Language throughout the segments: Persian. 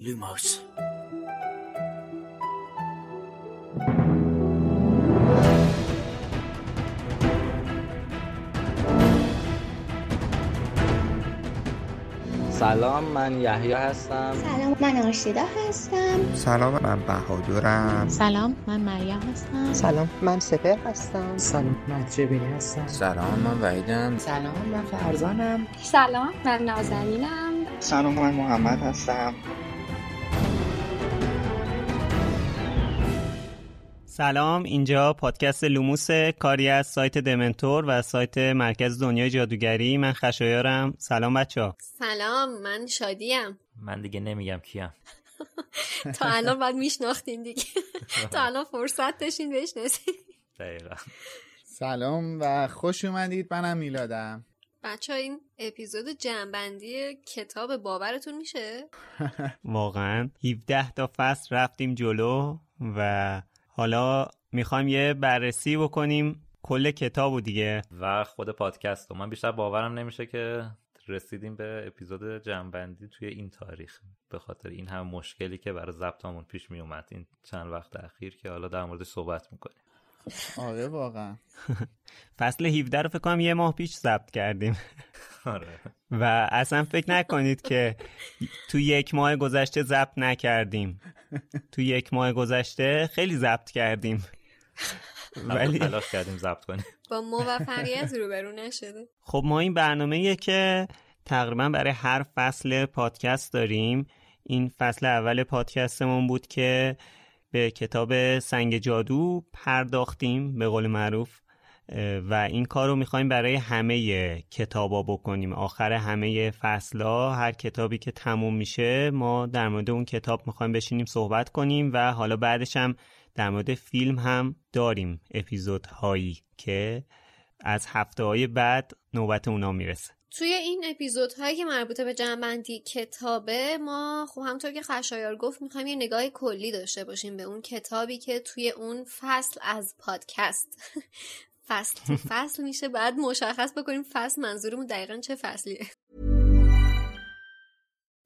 لوموس سلام من یحیی هستم سلام من آرشیدا هستم سلام من بهادرم سلام من مریم هستم سلام من سپر هستم سلام من جبینی هستم سلام من وحیدم سلام من فرزانم سلام من نازنینم سلام من محمد هستم سلام اینجا پادکست لوموس کاری از سایت دمنتور و سایت مرکز دنیای جادوگری. من خشایارم. سلام بچه ها سلام من شادیم. من دیگه نمیگم کیم. تا الان باید میشناختین دیگه. تا الان فرصت داشتین بشناسین. دقیقا. سلام و خوش اومدید. منم میلادم. بچه ها این اپیزود جنبندی کتاب باورتون میشه؟ واقعا. 17 تا فصل رفتیم جلو و حالا می‌خوایم یه بررسی بکنیم کل کتابو دیگه. و خود پادکست من بیشتر باورم نمیشه که رسیدیم به اپیزود جنبندی توی این تاریخ. به خاطر این هم مشکلی که برای ضبطمون پیش می اومد این چند وقت اخیر که حالا در مورد صحبت می‌کنیم. آره واقعا. فصل 17 رو فکر کنم یه ماه پیش ضبط کردیم. آره. و اصلا فکر نکنید که تو یک ماه گذشته ضبط نکردیم. تو یک ماه گذشته خیلی ضبط کردیم. ولی تلاش کردیم ضبط کنیم. با موفقیت روبرو نشده. خب ما این برنامه که تقریبا برای هر فصل پادکست داریم. این فصل اول پادکستمون بود که به کتاب سنگ جادو پرداختیم به قول معروف و این کار رو می‌خوایم برای همه کتابا بکنیم. آخر همه فصلا هر کتابی که تموم میشه ما در مورد اون کتاب می‌خوایم بشینیم صحبت کنیم و حالا بعدش هم در مورد فیلم هم داریم اپیزودهایی که از هفته های بعد نوبت اونا می‌رسه. توی این اپیزودهایی که مربوطه به جنبندی کتابه ما خب همونطور که خشایار گفت می‌خوایم یه نگاه کلی داشته باشیم به اون کتابی که توی اون فصل از پادکست فصل فصل میشه. بعد مشخص بکنیم فصل منظورمون دقیقا چه فصلیه.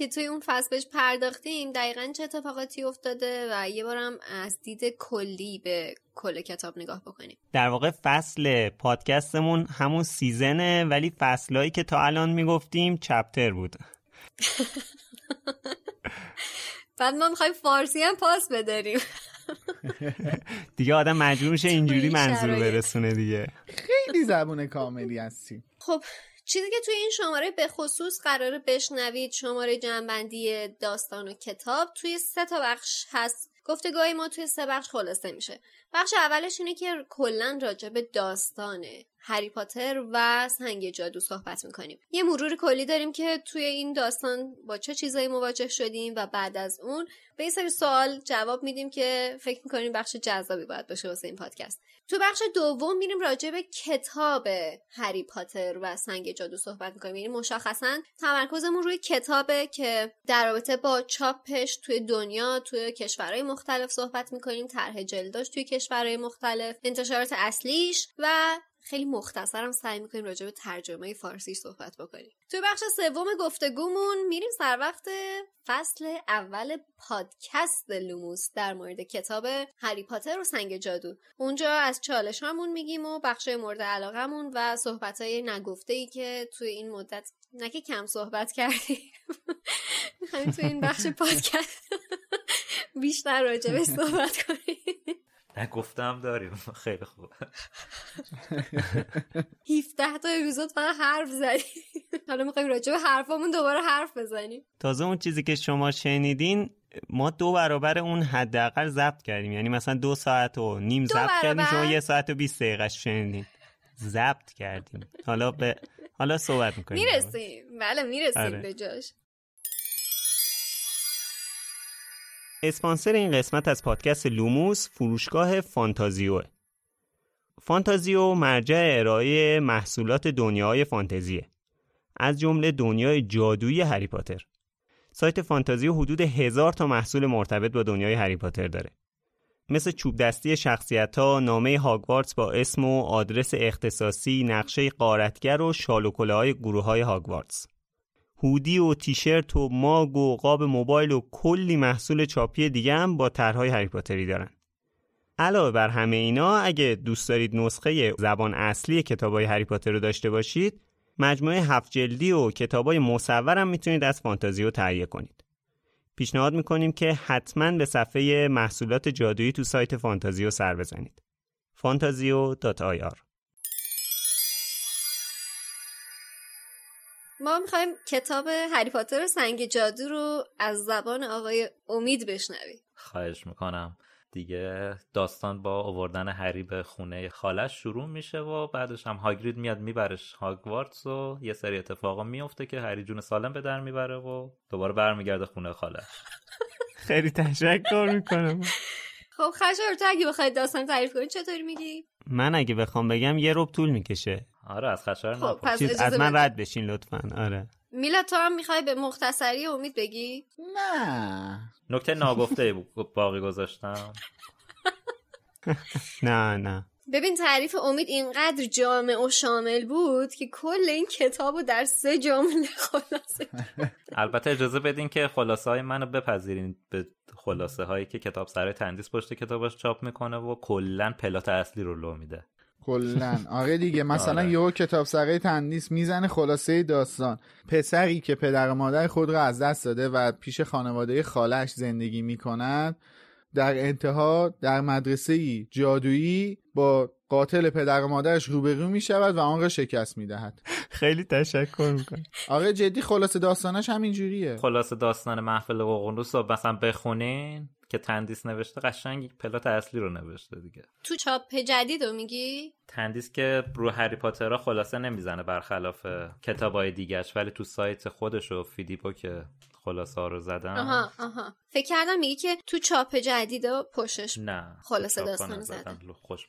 که توی اون فصل بهش پرداختیم دقیقا چه اتفاقاتی افتاده و یه بارم از دید کلی به کل کتاب نگاه بکنیم. در واقع فصل پادکستمون همون سیزنه ولی فصلهایی که تا الان می‌گفتیم چپتر بود. بعد ما می‌خوایم فارسی هم پاس بداریم. دیگه آدم مجبور میشه اینجوری منظور برسونه دیگه. خیلی زبون کاملی هستی. خب چیزی که توی این شماره به خصوص قراره بشنوید شماره جنبندی داستان و کتاب توی سه تا بخش هست. گفتگاهی ما توی سه بخش خلاصه میشه. بخش اولش اینه که کلا راجع به داستانه. هری پاتر و سنگ جادو صحبت می‌کنیم. یه مرور کلی داریم که توی این داستان با چه چیزایی مواجه شدیم و بعد از اون به این سری سوال جواب میدیم که فکر می‌کنیم بخش جذابی باید باشه واسه این پادکست. تو بخش دوم میریم راجع به کتاب هری پاتر و سنگ جادو صحبت می‌کنیم. یعنی مشخصا تمرکزمون روی کتابه که در رابطه با چاپش توی دنیا توی کشورهای مختلف صحبت می‌کنیم طرح جلداش توی کشورهای مختلف انتشارات اصلیش و خیلی مختصرم سعی می‌کنیم راجع به ترجمه فارسی صحبت بکنیم. توی بخش سوم گفتگومون میریم سر وقت فصل اول پادکست لوموس در مورد کتاب هری پاتر و سنگ جادو. اونجا از چالش همون میگیم و بخش مورد علاقمون و صحبت های نگفته ای که توی این مدت نه که کم صحبت کردیم. می‌خوایم توی این بخش پادکست بیشتر راجع به صحبت کنیم. نگفتم داریم. خیلی خوب. 17 تا اپیزود فقط حرف زدیم. حالا می‌خوایم راجع به حرفامون دوباره حرف بزنیم. تازه اون چیزی که شما شنیدین ما دو برابر اون حداقل ضبط کردیم. یعنی مثلا دو ساعت و نیم ضبط کردیم شما یه ساعت و 20 دقیقه شنیدین. ضبط کردیم. حالا به حالا صحبت می‌کنیم. می‌رسیم. بله می‌رسیم آره. به جاش. اسپانسر این قسمت از پادکست لوموس فروشگاه فانتازیو. فانتازیو مرجع ارائه محصولات دنیای فانتزیه. از جمله دنیای جادویی هری پاتر. سایت فانتازیو حدود هزار تا محصول مرتبط با دنیای هری پاتر داره. مثل چوب دستی شخصیت ها، نامه هاگوارتس با اسم و آدرس اختصاصی، نقشه قارتگر و شال و های گروه های هاگوارتس. هودی و تیشرت و ماگ و قاب موبایل و کلی محصول چاپی دیگه هم با طرحهای هری پاتری دارن. علاوه بر همه اینا اگه دوست دارید نسخه زبان اصلی کتابای هری پاتر رو داشته باشید، مجموعه هفت جلدی و کتابای مصور هم می‌تونید از فانتازیو تهیه کنید. پیشنهاد می‌کنیم که حتما به صفحه محصولات جادویی تو سایت فانتازیو سر بزنید. fantazio.ir ما می‌خوایم کتاب هری پاتر سنگ جادو رو از زبان آقای امید بشنویم. خواهش می‌کنم. دیگه داستان با آوردن هری به خونه خالش شروع میشه و بعدش هم هاگرید میاد میبرش هاگوارتس و یه سری اتفاقا میفته که هری جون سالم به در می‌بره و دوباره برمیگرده خونه خالش. خیلی تشکر می‌کنم خب خشار تو اگه بخواید داستان تعریف کنی چطوری میگی؟ من اگه بخوام بگم یه رب طول می‌کشه. آره از خشار خب پس از من رد بشین لطفا. آره. میلا تو هم می‌خوای به مختصری امید بگی؟ نه. نکته ناگفته باقی گذاشتم. نه نه. ببین تعریف امید اینقدر جامع و شامل بود که کل این کتاب رو در سه جمله خلاصه البته اجازه بدین که خلاصه های منو بپذیرین به خلاصه هایی که کتاب سر تندیس پشت کتابش چاپ می‌کنه و کلا پلات اصلی رو لو میده. کلا. آره دیگه مثلا آره. یهو کتاب سره تندیس می‌زنه خلاصه داستان. پسری که پدر و مادر خود را از دست داده و پیش خانواده خالش زندگی می‌کنند در انتها در مدرسه جادویی با قاتل پدر و مادرش روبرو می شود و آن را شکست می دهد خیلی تشکر می‌کنم. آره جدی خلاصه داستانش همین جوریه خلاصه داستان محفل ققنوس رو مثلا بخونین. که تندیس نوشته قشنگ پلات اصلی رو نوشته دیگه. تو چاپ جدید رو میگی؟ تندیس که رو هری پاترها خلاصه نمی‌زنه برخلاف کتابای دیگهش ولی تو سایت خودش و فیدیبو که خلاصه ها رو زدن. آها آها. فکر کردم میگی که تو چاپ جدید و پشتش نه خلاصه داستان زدن. خوش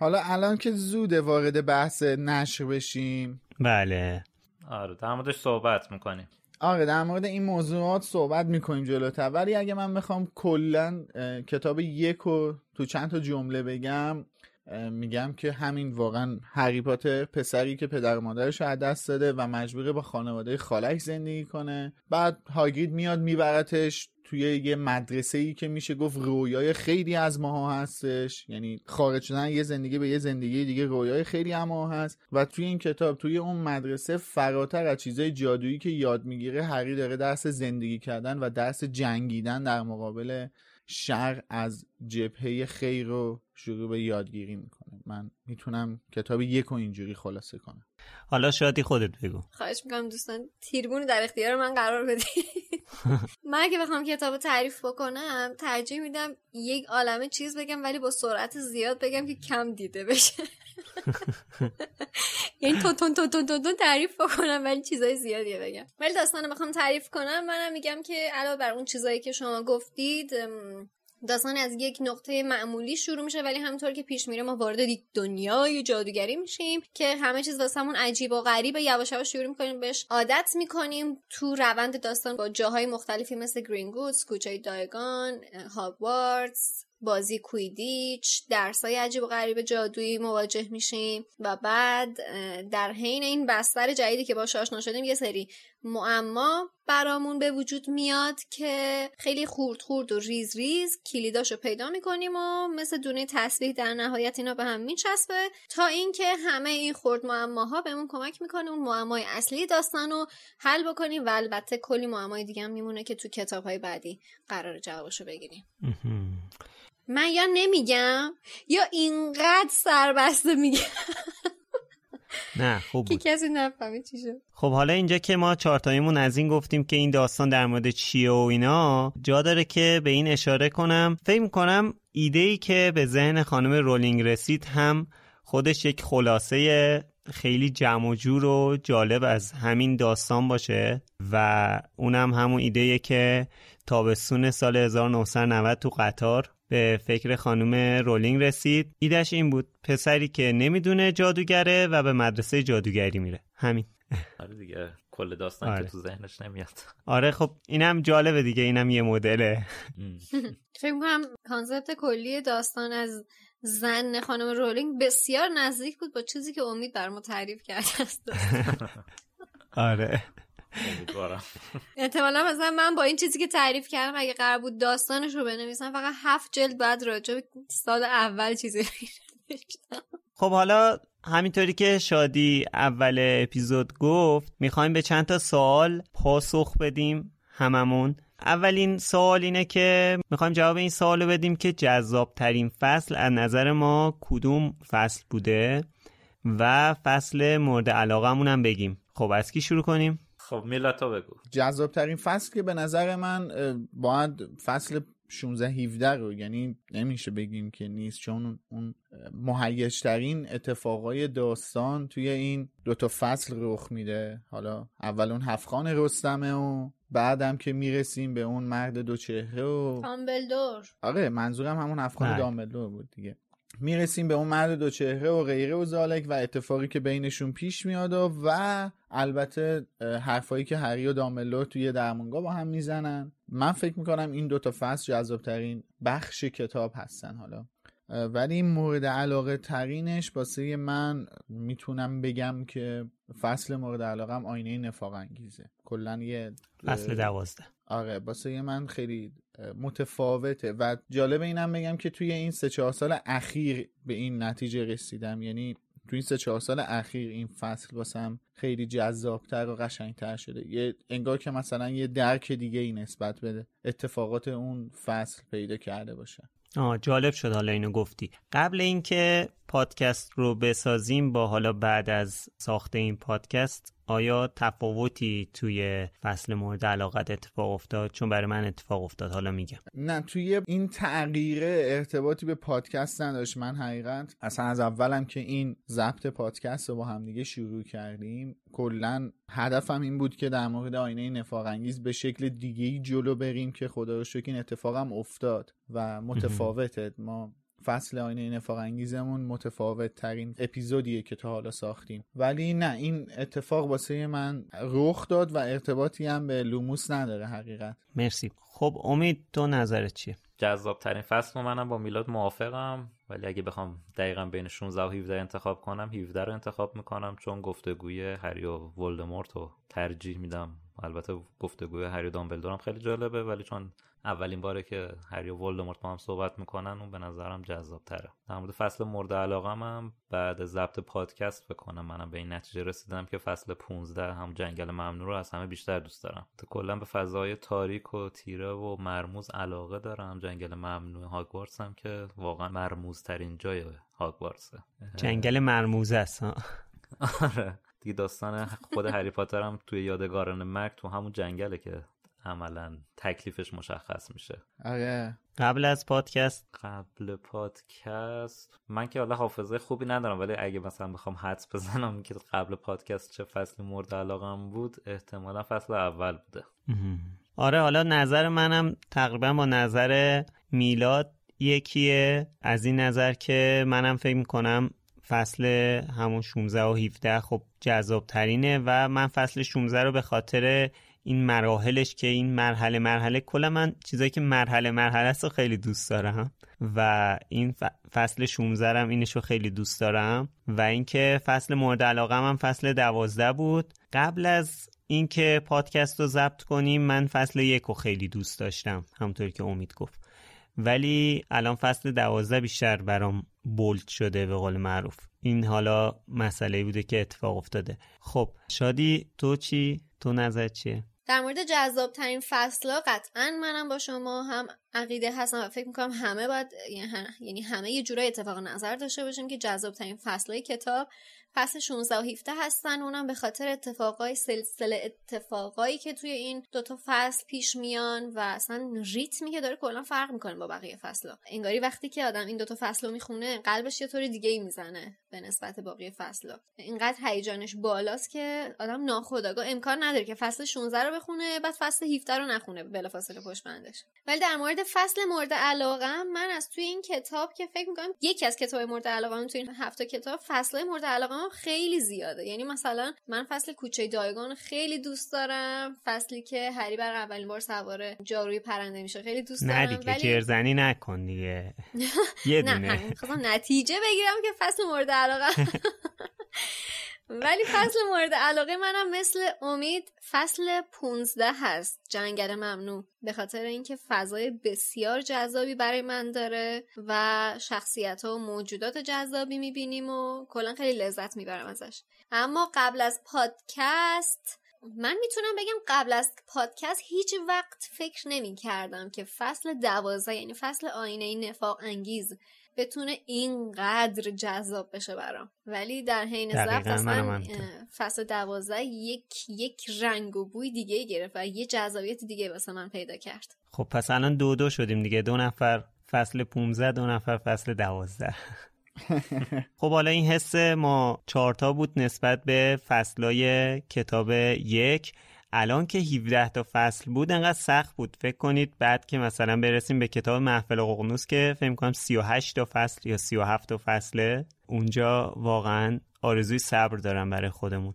حالا الان که زوده وارد بحث نشر بشیم. بله. آره در موردش صحبت می‌کنیم. آره در مورد این موضوعات صحبت می‌کنیم جلوتر. ولی اگه من بخوام کلا کتاب یک رو تو چند تا جمله بگم میگم که همین واقعا هری پاتر پسری که پدر و مادرش رو دست داده و مجبوره با خانواده خالش زندگی کنه. بعد هاگرید میاد میبرتش توی یه مدرسه ای که میشه گفت رویای خیلی از ماها هستش. یعنی خارج شدن یه زندگی به یه زندگی دیگه رویای خیلی اما هست. و توی این کتاب توی اون مدرسه فراتر از چیزای جادویی که یاد می‌گیره هری داره درس زندگی کردن و درس جنگیدن در مقابل شر از جبهه خیر رو شروع به یادگیری می‌کنه. من می‌تونم کتاب یک و اینجوری خلاصه کنم. حالا شادی خودت بگو. خواهش می‌کنم دوستان تیربون در اختیار من قرار بدی من اگه بخوام کتاب تعریف بکنم ترجیح میدم یک عالمه چیز بگم ولی با سرعت زیاد بگم که کم دیده بشه. یعنی تون تون تون تون تون تعریف بکنم ولی چیزای زیادیه بگم. ولی داستان بخوام تعریف کنم منم میگم که علاوه بر اون چیزایی که شما گفتید داستان از یک نقطه معمولی شروع میشه ولی همونطور که پیش میره ما وارد دنیای جادوگری میشیم که همه چیز واسمون عجیب و غریبه یواش یواش شروع می‌کنیم بهش عادت می‌کنیم. تو روند داستان با جاهای مختلفی مثل گرینگودز کوچه دایگان هاگوارتس بازی کویدیچ درسای عجیب و غریب جادویی مواجه میشیم و بعد در حین این بستر جدیدی که باش آشنا شدیم یه سری معما برامون به وجود میاد که خیلی خورد خورد و ریز ریز کلیداشو پیدا می‌کنیم و مثل دونه تسبیح در نهایت اینا به هم میچسبه تا اینکه همه این خورد معماها بهمون کمک می‌کنه اون معمای اصلی داستان رو حل بکنیم و البته کلی معمای دیگه هم میمونه که تو کتاب های بعدی قرار جوابشو بگیریم. من یا نمیگم یا اینقدر سربسته میگم. نه خوب بود. که کسی نفهمه چی شد. خب حالا اینجا که ما چارتاییمون از این گفتیم که این داستان در مورد چیه و اینا جا داره که به این اشاره کنم. فکر کنم ایده ای که به ذهن خانم رولینگ رسید هم خودش یک خلاصه خیلی جمع و جور و جالب از همین داستان باشه و اونم همون ایده که تابستون سال 1990 تو قطار به فکر خانم رولینگ رسید. ایدش این بود پسری که نمی‌دونه جادوگره و به مدرسه جادوگری میره. همین. آره دیگه کل داستان آره. که تو ذهنش نمیاد. آره خب اینم جالبه دیگه اینم یه مدله. فکر کنم concept کلی داستان از ذهن خانم رولینگ بسیار نزدیک بود با چیزی که امید بر ما تعریف کرده است آره. امیدوارم. احتمالا مثلا من با این چیزی که تعریف کردم اگه قرار بود داستانش رو بنویسم فقط هفت جلد بعد راجع به سال اول چیزی خب حالا همینطوری که شادی اول اپیزود گفت می‌خوایم به چند تا سوال پاسخ بدیم هممون. اولین سوال اینه که می‌خوایم جواب این سوال رو بدیم که جذاب ترین فصل از نظر ما کدوم فصل بوده و فصل مورد علاقه هم بگیم. خب از کی شروع کنیم؟ خب میلا بگو. جذاب ترین فصل که به نظر من باید فصل 16 17 رو یعنی نمیشه بگیم که نیست چون اون مهیجترین اتفاقای داستان توی این دوتا فصل رخ میده. حالا اول اون هفخان رستمه و بعدم که می‌رسیم به اون مرد دو چهره و دامبلدور. آره منظورم همون هفخان دامبلدور بود دیگه. می‌رسیم به اون مرد دو چهره و غیره و زالک و اتفاقی که بینشون پیش میاد و البته حرفایی که هری و داملور توی درمانگاه با هم می‌زنن. من فکر می‌کنم این دوتا فصل جذابترین بخش کتاب هستن حالا. ولی مورد علاقه ترینش باسه من می‌تونم بگم که فصل مورد علاقه هم آینه نفاق انگیزه. کلا یه فصل دوازده. آره باسه من خیلی متفاوته. و جالب اینم بگم که توی این سه چهار سال اخیر به این نتیجه رسیدم. یعنی توی این سه چهار سال اخیر این فصل واسم خیلی جذابتر و قشنگتر شده. یه انگار که مثلا یه درک دیگه ای نسبت بده اتفاقات اون فصل پیدا کرده باشه. آه جالب شد حالا اینو گفتی. قبل اینکه پادکست رو بسازیم با حالا بعد از ساخت این پادکست آیا تفاوتی توی فصل مورد علاقت اتفاق افتاد؟ چون برای من اتفاق افتاد حالا میگم. نه توی این تغییره ارتباطی به پادکست نداشت. من حقیقت اصلا از اولم که این ضبط پادکست رو با همدیگه شروع کردیم کلا هدفم این بود که در مورد آینه نفاق انگیز به شکل دیگه ای جلو بریم که خدا رو شکر این اتفاقم افتاد و متفاوته. ما فصل آینه نفاق انگیزمون متفاوت ترین اپیزودیه که تا حالا ساختیم. ولی نه این اتفاق واسه من رخ داد و ارتباطی هم به لوموس نداره حقیقت. مرسی. خب امید تو نظرت چیه؟ جذاب ترین فصل منم با میلاد موافقم ولی اگه بخوام دقیقا بین 16 و 17 انتخاب کنم 17 رو انتخاب می‌کنم چون گفتگوی هری و ولدمورت رو ترجیح میدم. البته گفتگوی هری و دامبلدورم خیلی جالبه ولی چون اولین باره که هری و ولدمورت با هم صحبت می‌کنن اون به نظرم جذاب تره در مورد فصل مورد علاقم هم بعد ضبط پادکست بکنم. منم به این نتیجه رسیدم که فصل 15 هم جنگل ممنوع رو از همه بیشتر دوست دارم. تو کلا به فضای تاریک و تیره و مرموز علاقه دارم. جنگل ممنوع هاگوارتس هم که واقعا مرموز ترین جای هاگوارتسه جنگل مرموز است آره. دیگه داستان خود هری پاتر هم توی یادگاران مرگ تو همون جنگله که عملا تکلیفش مشخص میشه. آره. قبل از پادکست. قبل پادکست. من که حالا حافظه خوبی ندارم ولی اگه مثلا بخوام حدس بزنم که قبل پادکست چه فصلی مورد علاقم بود احتمالا فصل اول بوده. آره حالا نظر منم تقریبا با نظر میلاد یکیه. از این نظر که منم فکر می‌کنم فصل همون 16 و 17 خب جذاب ترینه و من فصل 16 رو به خاطر این مراحلش که این مرحله مرحله کلا من چیزایی که مرحله مرحله است خیلی دوست دارم و این فصل 16 هم اینش رو خیلی دوست دارم و اینکه فصل مورد علاقه هم فصل 12 بود. قبل از اینکه پادکست رو ضبط کنیم من فصل یک رو خیلی دوست داشتم همونطور که امید گفت. ولی الان فصل دوازده بیشتر برام بولد شده به قول معروف. این حالا مسئله بوده که اتفاق افتاده. خب شادی تو چی؟ تو نظر چیه؟ در مورد جذاب ترین فصل قطعا منم با شما هم عقیده هستم و فکر می‌کنم همه باید یعنی همه یه جورای اتفاق نظر داشته باشیم که جذاب ترین فصل کتاب فصل 16 و 17 هستن. اونم به خاطر اتفاقای سلسله اتفاقایی که توی این دوتا فصل پیش میان و اصلا ریتمی که داره کلا فرق می‌کنه با بقیه فصل انگاری وقتی که آدم این دوتا فصل رو می‌خونه قلبش یه طور دیگه ای می‌زنه. به نسبت باقی فصل اینقدر هیجانش بالاست که آدم ناخودآگاه امکان نداره که فصل 16 رو بخونه بعد فصل 17 رو نخونه بلافاصله پشت بندش ولی در مورد فصل مورد علاقه من از توی این کتاب که فکر می‌کنم یکی از کتاب مورد علاقه توی این هفته کتاب فصل مورد علاقه خیلی زیاده. یعنی مثلا من فصل کوچه دایگان خیلی دوست دارم. فصلی که هری بر اولین بار سوار جاروی پرنده میشه خیلی دوست دارم نه دیگه جرزنی نکن دیگه. یه دونه. نتیجه بگیرم که فصل مورد علاقه. ولی فصل مورد علاقه منم مثل امید فصل 15 هست. جنگل ممنوع. به خاطر اینکه فضای بسیار جذابی برای من داره و شخصیت ها و موجودات جذابی می‌بینیم و کلا خیلی لذت می‌برم ازش. اما قبل از پادکست من می‌تونم بگم قبل از پادکست هیچ وقت فکر نمی کردم که فصل دوازده یعنی فصل آینه نفاق انگیز بتونه اینقدر جذاب بشه برام. ولی در حین ضبط اصلا فصل دوازده یک یک رنگ و بوی دیگه گرفت و یه جذابیت دیگه واسه من پیدا کرد. خب پس الان دو دو شدیم دیگه. دو نفر فصل 15 دو نفر فصل دوازده. خب حالا این حس ما چهارتا بود نسبت به فصلای کتاب یک. الان که 17 تا فصل بود انقدر سخت بود. فکر کنید بعد که مثلا برسیم به کتاب محفل ققنوس که فکر کنم 38 تا فصل یا 37 تا فصله اونجا واقعا آرزوی صبر دارم برای خودمون.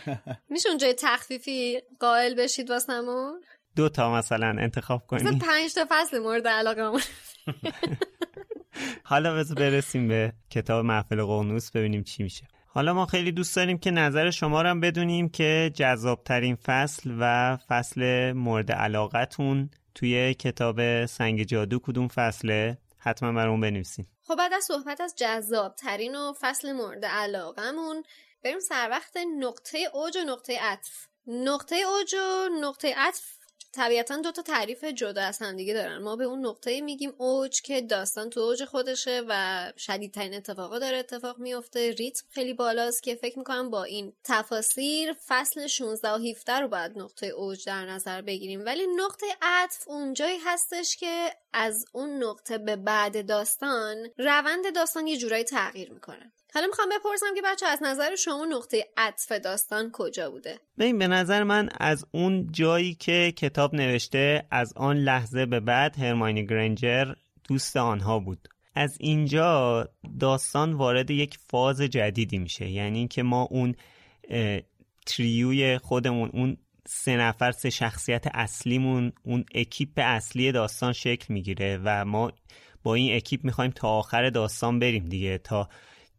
میشه اونجا تخفیفی قائل بشید واسمون؟ دو تا مثلا انتخاب کنید پنج تا فصل مورد علاقه حالا بذار برسیم به کتاب محفل ققنوس ببینیم چی میشه. حالا ما خیلی دوست داریم که نظر شما رو هم بدونیم که جذابترین فصل و فصل مورد علاقتون توی کتاب سنگ جادو کدوم فصله؟ حتما برامون بنویسین. خب بعد از صحبت از جذابترین و فصل مورد علاقمون بریم سر وقت نقطه اوج و نقطه عطف. نقطه اوج و نقطه عطف طبیعتا دو تا تعریف جدا از هم دیگه دارن. ما به اون نقطه میگیم اوج که داستان تو اوج خودشه و شدیدترین اتفاقا داره اتفاق میفته ریتم خیلی بالاست که فکر می‌کنم با این تفاسیر فصل 16 و 17 رو باید نقطه اوج در نظر بگیریم. ولی نقطه عطف اونجایی هستش که از اون نقطه به بعد داستان روند داستان یه جورایی تغییر می‌کنه. حالا می‌خوام بپرسم که بچه از نظر شما نقطه عطف داستان کجا بوده؟ ببین به نظر من از اون جایی که کتاب نوشته از آن لحظه به بعد هرماینی گرنجر دوست آنها بود از اینجا داستان وارد یک فاز جدیدی میشه یعنی اینکه ما اون تریوی خودمون اون سه نفر سه شخصیت اصلیمون اون اکیپ اصلی داستان شکل می‌گیره و ما با این اکیپ می‌خوایم تا آخر داستان بریم دیگه تا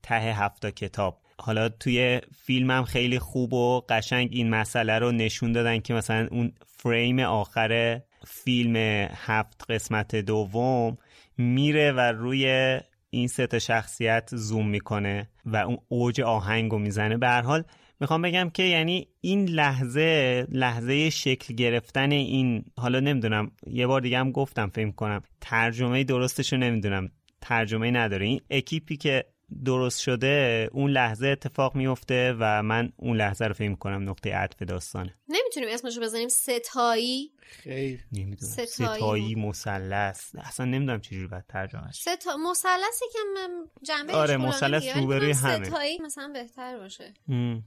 ته هفتا کتاب. حالا توی فیلم هم خیلی خوب و قشنگ این مسئله رو نشون دادن که مثلا اون فریم آخر فیلم هفت قسمت دوم میره و روی این سه شخصیت زوم می‌کنه و اون اوج آهنگ رو می‌زنه. به هر حال می‌خوام بگم که یعنی این لحظه لحظه شکل گرفتن این حالا نمی‌دونم یه بار دیگه هم گفتم فکر کنم ترجمه درستش رو نمی‌دونم ترجمه نداره. این اکیپی که درست شده اون لحظه اتفاق میفته و من اون لحظه رو فکر کنم نقطه عطف داستانه. نمی‌تونیم اسمشو بزنیم؟ ستایی؟ خیر. نمی‌دونم. ستایی, ستایی مثلث. اصلا نمی‌دونم چجوری باید ترجمه ستا... مثلثی که جنبه آره مثلث روبروی همه. ستایی مثلا بهتر باشه.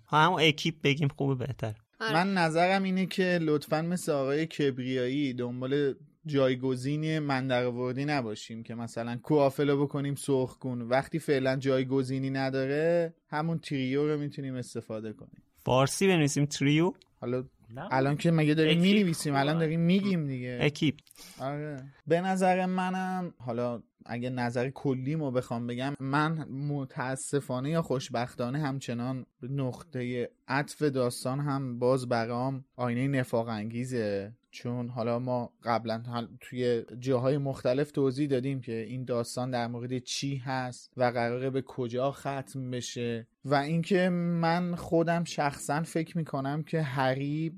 ها همون اکیپ بگیم خوبه بهتر. آره. من نظرم اینه که لطفا مثل آقای کبریایی دنبال جایگزینی من در نباشیم که مثلا کوافلو بکنیم سرخگون. وقتی فعلا جایگزینی نداره همون تریو رو می‌تونیم استفاده کنیم. فارسی بنویسیم تریو. حالا الان که مگه داریم می نویسیم الان داریم میگیم دیگه. اکیپ. آره. به نظر منم حالا اگه نظر کلیمو بخوام بگم من متاسفانه یا خوشبختانه همچنان نقطه عطف داستان هم باز برام آینه نفاق انگیزه. چون حالا ما قبلا توی جاهای مختلف توضیح دادیم که این داستان در مورد چی هست و قراره به کجا ختم بشه. و اینکه من خودم شخصا فکر می‌کنم که هری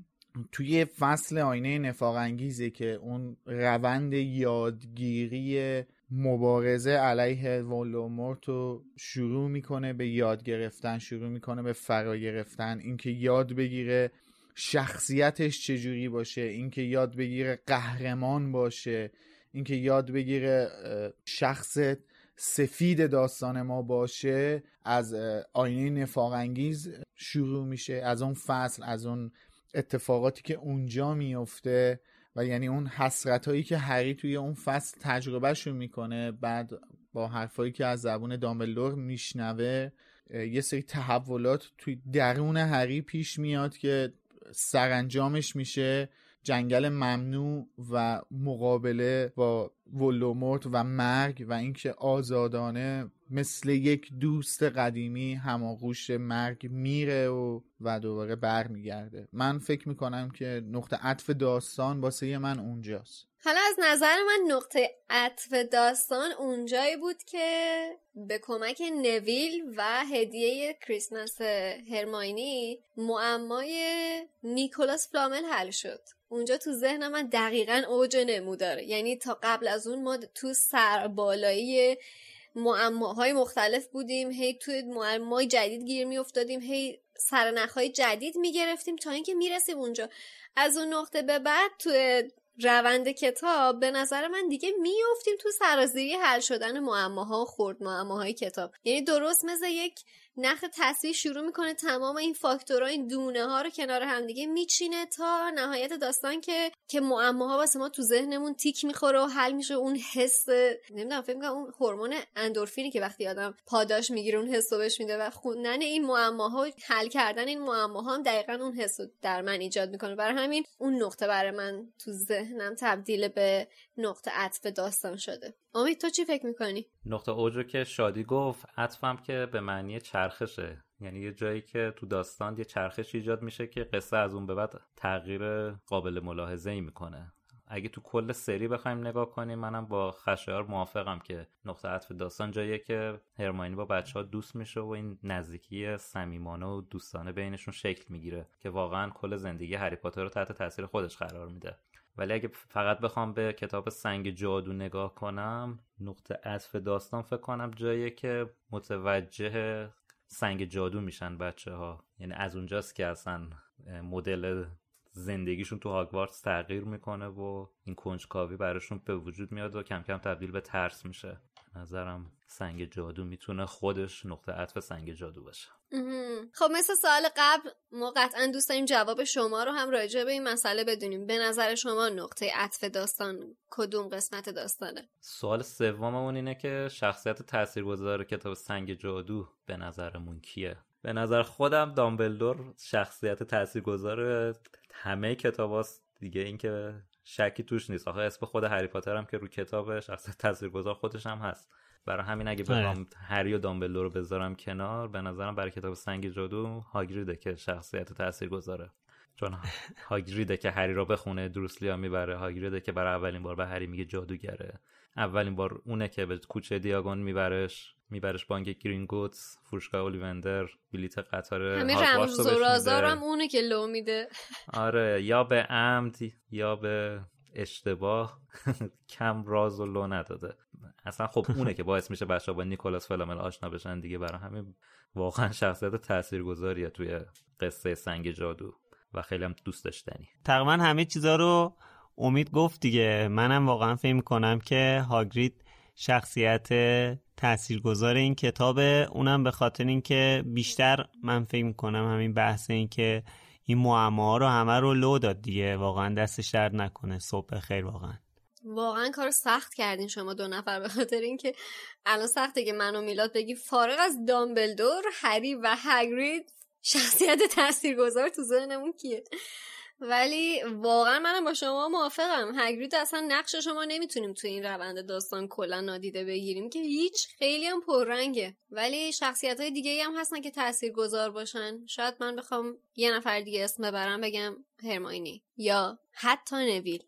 توی فصل آینه نفاق انگیزه که اون روند یادگیری مبارزه علیه ولومورت رو شروع می‌کنه به یاد گرفتن شروع می‌کنه به فرا گرفتن. اینکه یاد بگیره شخصیتش چجوری باشه اینکه یاد بگیره قهرمان باشه اینکه یاد بگیره شخص سفید داستان ما باشه از آینه نفاق انگیز شروع میشه از اون فصل از اون اتفاقاتی که اونجا میفته و یعنی اون حسرت هایی که هری توی اون فصل تجربهشون می‌کنه بعد با حرفایی که از زبون دامبلدور میشنوه یه سری تحولات توی درون هری پیش میاد که سرانجامش میشه جنگل ممنوع و مقابله با ولومورت و مرگ و اینکه آزادانه مثل یک دوست قدیمی هماغوش مرگ میره و و دوباره برمیگرده. من فکر می‌کنم که نقطه عطف داستان واسه من اونجاست. حالا از نظر من نقطه عطف داستان اونجایی بود که به کمک نویل و هدیه کریسمس هرماینی معمای نیکولاس فلامل حل شد. اونجا تو ذهن من دقیقا اوج نمو داره. یعنی تا قبل از اون ما تو سربالایی معماهای مختلف بودیم. هی توی معمای جدید گیر میافتادیم. هی سرنخهای جدید می‌گرفتیم تا اینکه می‌رسیم اونجا. از اون نقطه به بعد توی روند کتاب به نظر من دیگه میافتیم تو سرازیری حل شدن معماها و خورد معماهای کتاب. یعنی درست مثل یک نخ تصویر شروع می‌کنه تمام این فاکتورها این دونه ها رو کنار همدیگه میچینه تا نهایت داستان که که معماها واسه ما تو ذهنمون تیک می‌خوره و حل میشه. اون حس نمی‌دونم فکر می‌کنم اون هورمون اندورفینی که وقتی آدم پاداش می‌گیره اون حس بهش میده و خوندن این معماها حل کردن این معماها هم دقیقا اون حس در من ایجاد می‌کنه. برای همین اون نقطه برای من تو ذهنم تبدیل به نقطه عطف داستان شده. امید تو چی فکر می‌کنی؟ نقطه اوج که شادی گفت عطفم که به معنی چرخشه. یعنی یه جایی که تو داستان یه چرخش ایجاد میشه که قصه از اون به بعد تغییر قابل ملاحظه ای می‌کنه. اگه تو کل سری بخوایم نگاه کنیم منم با خشایار موافقم که نقطه عطف داستان جاییه که هرماینی با بچه ها دوست میشه و این نزدیکی صمیمانه و دوستانه بینشون شکل می‌گیره که واقعا کل زندگی هری پاتر رو تحت تاثیر خودش قرار میده. ولی اگه فقط بخوام به کتاب سنگ جادو نگاه کنم نقطه عطف داستان فکر کنم جاییه که متوجه سنگ جادو میشن بچه ها یعنی از اونجاست که اصلا مدل زندگیشون تو هاگوارتس تغییر می‌کنه و این کنجکاوی براشون به وجود میاد و کم کم تبدیل به ترس میشه. نظرم سنگ جادو می‌تونه خودش نقطه عطف سنگ جادو باشه. خب مثل سال قبل ما قطعا دوست داریم جواب شما رو هم راجع به این مسئله بدونیم. به نظر شما نقطه عطف داستان کدوم قسمت داستانه سوال سوممون اینه که شخصیت تاثیرگذار کتاب سنگ جادو به نظرمون کیه؟ به نظر خودم دامبلدور شخصیت تاثیرگذار همه کتاب دیگه اینکه شکی توش نیست. آخه اسم خود هری پاتر هم که رو کتاب شخصیت تاثیرگذار خودش هم هست. برای همین اگه آره. بخوام هری و دامبلدور رو بذارم کنار به نظرم برای کتاب سنگ جادو هاگریده که شخصیت تاثیر گذاره چون هاگریده که هری رو بخونه دروسلیا می‌بره. هاگریده که برای اولین بار به هری میگه جادوگره. اولین بار اونه که به کوچه دیاگون میبرش. میبرش بانک گرینگوتس فروشگاه اولیوندر بلیت قطار همه رمز و هم اونه که لو میده. آره یا به عمد یا به اشتباه. کم راز و لو نداده. اصلا خب اونه که باعث میشه بچه با نیکولاس فلامل آشنا بشن دیگه. برای همین واقعا شخصیت تاثیرگذاریه توی قصه سنگ جادو و خیلی هم دوست داشتنی. تقریبا همه چیزا رو امید گفت دیگه. منم واقعا فکر کنم که هاگرید شخصیت تاثیرگذار این کتاب اونم به خاطر اینکه بیشتر من فکر کنم همین بحث این که این معما رو همه رو لو داد دیگه. واقعا دستش درد نکنه. صبح خیر واقعا. واقعا کار سخت کردین شما دو نفر. به خاطر اینکه الان سخته که منو میلاد بگی فارغ از دامبلدور هری و هگرید شخصیت تاثیرگذار تو ذهنمون کیه؟ ولی واقعا منم با شما موافقم. هگرید اصلا نقش شما نمی‌تونیم تو این روند داستان کلا نادیده بگیریم که هیچ خیلی هم پررنگه. ولی شخصیت های دیگه هم هستن که تأثیر گذار باشن. شاید من بخوام یه نفر دیگه اسم ببرم بگم هرماینی یا حتی نویل.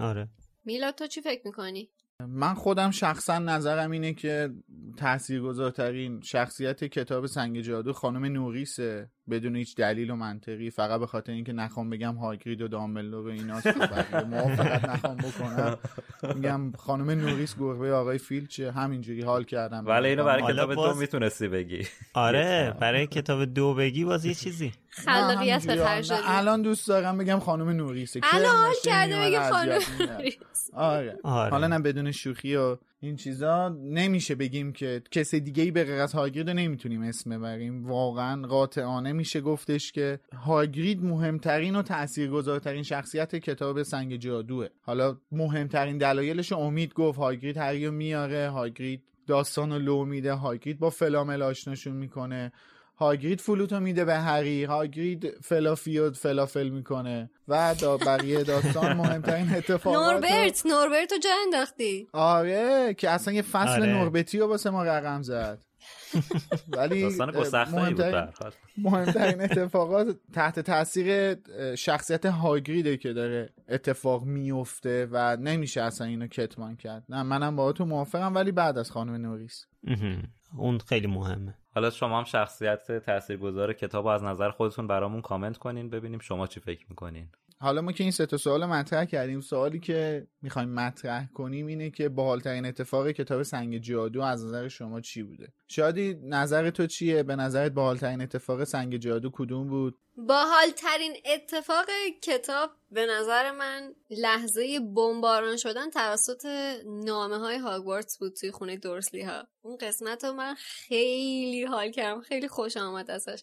آره. میلاد تو چی فکر می‌کنی؟ من خودم شخصا نظرم اینه که تاثیرگذارترین شخصیت کتاب سنگ جادو خانم نوریسه. بدون هیچ دلیل و منطقی فقط به خاطر اینکه نخوام بگم هاگرید و دامبلدور و ایناست موافقت نخوام بکنم. میگم خانم نوریس گربه آقای فیلچه همینجوری حال کردم. ولی اینو برای کتاب دو می‌تونستی بگی. آره برای کتاب دو بگی باز یه چیزی. خلاقیت به الان دوست دارم بگم خانم نوریسه. الان حال کرده بگه خانم نوریس. آره. آره. حالا نه بدون شوخی و این چیزا نمیشه بگیم که کسی دیگه ای به غیر از هاگرید نمی‌تونیم اسم ببریم. واقعا قاطعانه میشه گفتش که هاگرید مهمترین و تاثیرگذارترین شخصیت کتاب سنگ جادوه. حالا مهمترین دلایلش امید گفت. هاگرید هریو میاره هاگرید داستان لو میده هاگرید با فلامل آشناشون می‌کنه. هاگرید فلوتو میده به هری. هاگرید فلافیود فلافل می‌کنه. و دا بقیه داستان مهمترین اتفاقات نوربرت نوربرت رو جا انداختی. آره که اصلا یه فصل آره. نوربتی رو واسه ما رقم زد. ولی مهمترین, مهمترین اتفاقات تحت تاثیر شخصیت هاگریده که داره اتفاق میفته و نمیشه اصلا اینو کتمان کرد. نه منم با تو موافقم ولی بعد از خانم نوریس. اون خیلی مهمه. حالا شما هم شخصیت تاثیرگذار کتاب از نظر خودتون برامون کامنت کنین ببینیم شما چی فکر می‌کنین. حالا ما که این سه تا سوال مطرح کردیم سوالی که می‌خوایم مطرح کنیم اینه که باحالترین اتفاق کتاب سنگ جادو از نظر شما چی بوده؟ شادی نظر تو چیه؟ به نظرت باحالترین اتفاق سنگ جادو کدوم بود؟ باحالترین اتفاق کتاب به نظر من لحظه بمباران شدن توسط نامه های هاگوارتس بود توی خونه دورسلی ها اون قسمت رو من خیلی حال کردم خیلی خوش آمد ازش.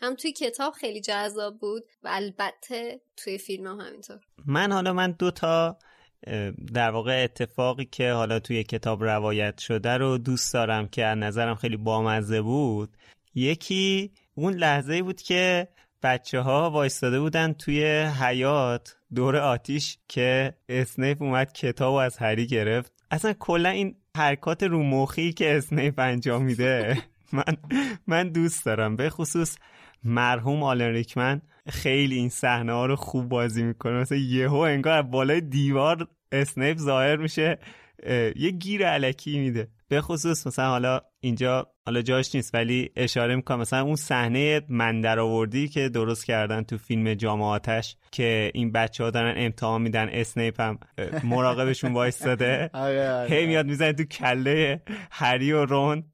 هم توی کتاب خیلی جذاب بود و البته توی فیلم هم همینطور. من حالا من دو تا در واقع اتفاقی که حالا توی کتاب روایت شده رو دوست دارم که از نظرم خیلی بامزه بود. یکی اون لحظه بود که بچه ها وایستاده بودن توی حیات دور آتیش که اسنیپ اومد کتاب از هری گرفت. اصلا کلا این حرکات رومخی که اسنیپ انجام میده من من دوست دارم. به خصوص مرحوم آلن ریکمن خیلی این صحنه ها رو خوب بازی می‌کنه. مثلا یهو انگار بالای دیوار اسنیپ ظاهر میشه یه گیر علکی میده. به خصوص مثلا حالا اینجا حالا جاش نیست ولی اشاره می‌کنم. مثلا اون صحنه من آوردی که درست کردن تو فیلم جامعاتش که این بچه ها دارن امتحان میدن اسنیپ هم مراقبشون وایستاده. آره، آره. هی میاد می‌زنه تو کله هری و رون.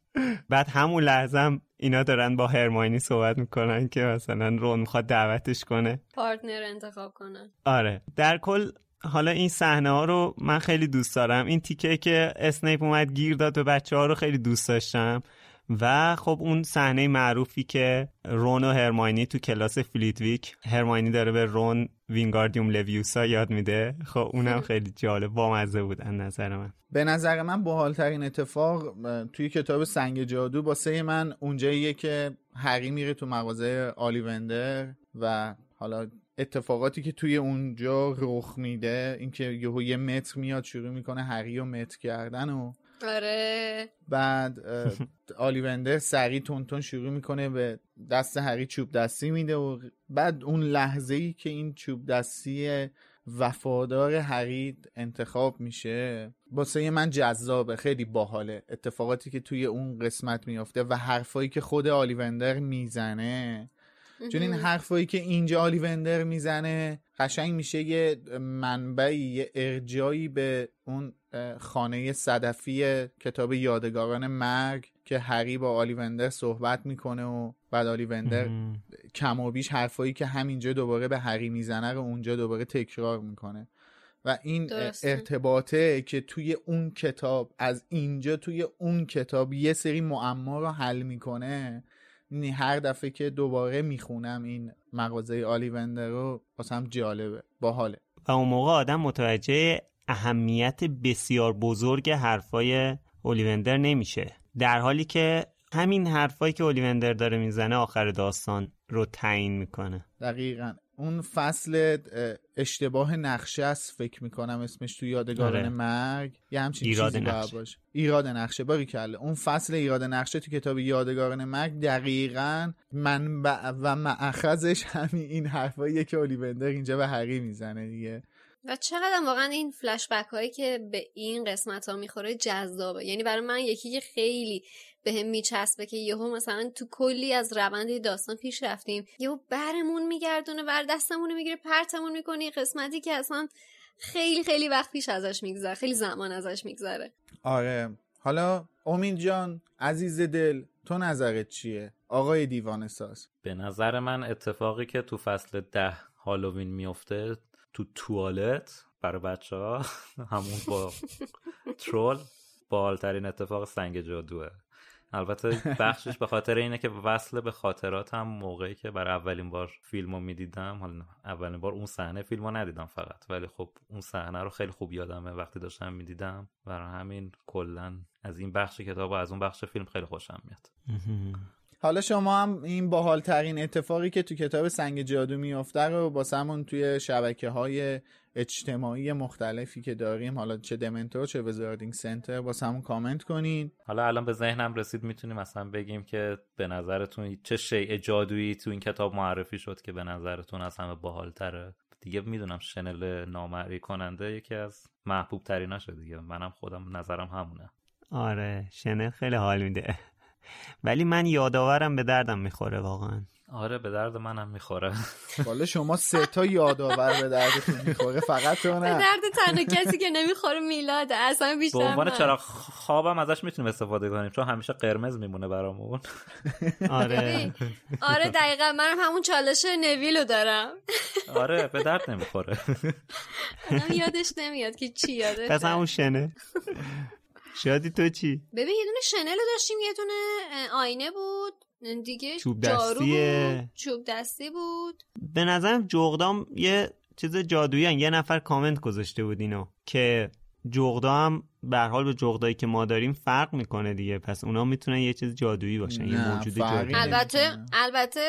بعد همون لحظه اینا دارن با هرماینی صحبت می‌کنن که مثلا رون می‌خواد دعوتش کنه. پارتنر انتخاب کنن. آره. در کل حالا این صحنه ها رو من خیلی دوست دارم. این تیکه که اسنیپ اومد گیر داد به بچه ها رو خیلی دوست داشتم. و خب اون صحنه معروفی که رون و هرماینی تو کلاس فلیتویک هرماینی داره به رون Wingardium Leviosa یاد میده. خب اونم خیلی جالب بامزه بود از نظر من. به نظر من باحالترین اتفاق توی کتاب سنگ جادو باسه من اونجاییه که هری میره تو مغازه آلیوندر و حالا اتفاقاتی که توی اونجا رخ میده اینکه یهو یه متر میاد شروع می‌کنه هری و متر کردن و آره. بعد آلیوندر سریع تون شروع می‌کنه به دست هری چوب دستی میده و بعد اون لحظه ای که این چوب دستی وفادار هری انتخاب میشه واسه من جذابه خیلی باحاله. اتفاقاتی که توی اون قسمت میافته و حرفایی که خود آلیوندر می‌زنه. چون این حرفایی که اینجا آلیوندر می‌زنه قشنگ میشه یه منبعی یه ارجایی به اون خانه صدفی کتاب یادگاران مرگ که هری با آلیوندر صحبت می‌کنه و بعد آلیوندر کم و بیش حرفایی که همینجا دوباره به هری می‌زنه رو اونجا دوباره تکرار می‌کنه. و این درسته. ارتباطه که توی اون کتاب از اینجا توی اون کتاب یه سری معما رو حل می‌کنه. یعنی هر دفعه که دوباره می‌خونم این مغازه آلیوندر رو واسم جالبه. باحاله. و اون موقع آدم متوجه اهمیت بسیار بزرگ حرفای اولیوندر نمیشه. در حالی که همین حرفایی که اولیوندر داره می‌زنه آخر داستان رو تعیین می‌کنه. دقیقا. اون فصل اشتباه نقشه است فکر می‌کنم اسمش تو یادگاران آره. مرگ. یه همچین ایراد چیزی نقشه. باشه. ایراد نقشه. باری کله. اون فصل ایراد نقشه تو کتاب یادگاران مرگ دقیقا منبع و معخذش همین این حرفاییه که اولیوندر اینجا به هری می‌زنه دیگه. و چقدر واقعا این فلشبک هایی که به این قسمت ها می‌خوره جذابه. یعنی برای من یکی که خیلی به هم میچسبه که یهو مثلا تو کلی از روند داستان پیش رفتیم یهو برمون میگردونه ور دستمون می‌گیره پرتمون می‌کنه قسمتی که اصلا خیلی خیلی وقت پیش ازش میگذره خیلی زمان ازش میگذره. آره. حالا امید جان عزیز دل تو نظرت چیه؟ آقای دیوان ساز. به نظر من اتفاقی که تو فصل ده هالووین میفته تو توالت برای بچه ها همون با ترول بالترین اتفاق سنگ جادوه. البته بخشش به خاطر اینه که وصل به خاطرات هم موقعی که برای اولین بار فیلم رو می‌دیدم. حالا اولین بار اون صحنه فیلم رو ندیدم فقط. ولی خب اون صحنه رو خیلی خوب یادمه وقتی داشتم می‌دیدم. برای همین کلا از این بخش کتاب و از اون بخش فیلم خیلی خوشم میاد. حالا شما هم این باحال ترین اتفاقی که تو کتاب سنگ جادو میافته رو با سمون توی شبکه های اجتماعی مختلفی که داریم حالا چه دمنتور چه وزاردینگ سنتر با سمون کامنت کنین. حالا الان به ذهنم رسید می‌تونیم مثلا بگیم که به نظرتون چه شیء جادویی تو این کتاب معرفی شد که به نظرتون از همه باحال تره دیگه می‌دونم شنل نامری کننده یکی از محبوب تریناشه دیگه. منم خودم نظرم همونه. آره شنل خیلی حال میده. ولی من یادآورم به دردم می‌خوره واقعا. آره به درد منم می‌خوره. والا شما سه تا یادآور به دردتون می‌خوره فقط تو نه. به درد تنها کسی که نمی‌خوره میلاد اصلا بیشتر به عنوان چرا خوابم ازش می‌تونیم استفاده کنیم چون همیشه قرمز میمونه برامون. آره. آره دقیقا منم همون چالش نویلو دارم. آره به درد نمی‌خوره. یادش نمیاد که چی یاده پس همون شنه. شادی تو چی؟ ببین یه دونه شنل داشتیم یه دونه آینه بود. دیگه چوب دستیه بود. چوب دستی بود. به نظرم جغدام یه چیز جادویی یه نفر کامنت گذاشته بود اینو که جغدا هم به حال به جغدایی که ما داریم فرق می‌کنه دیگه. پس اونا می‌تونن یه چیز جادویی باشن یه موجود جادویی البته البته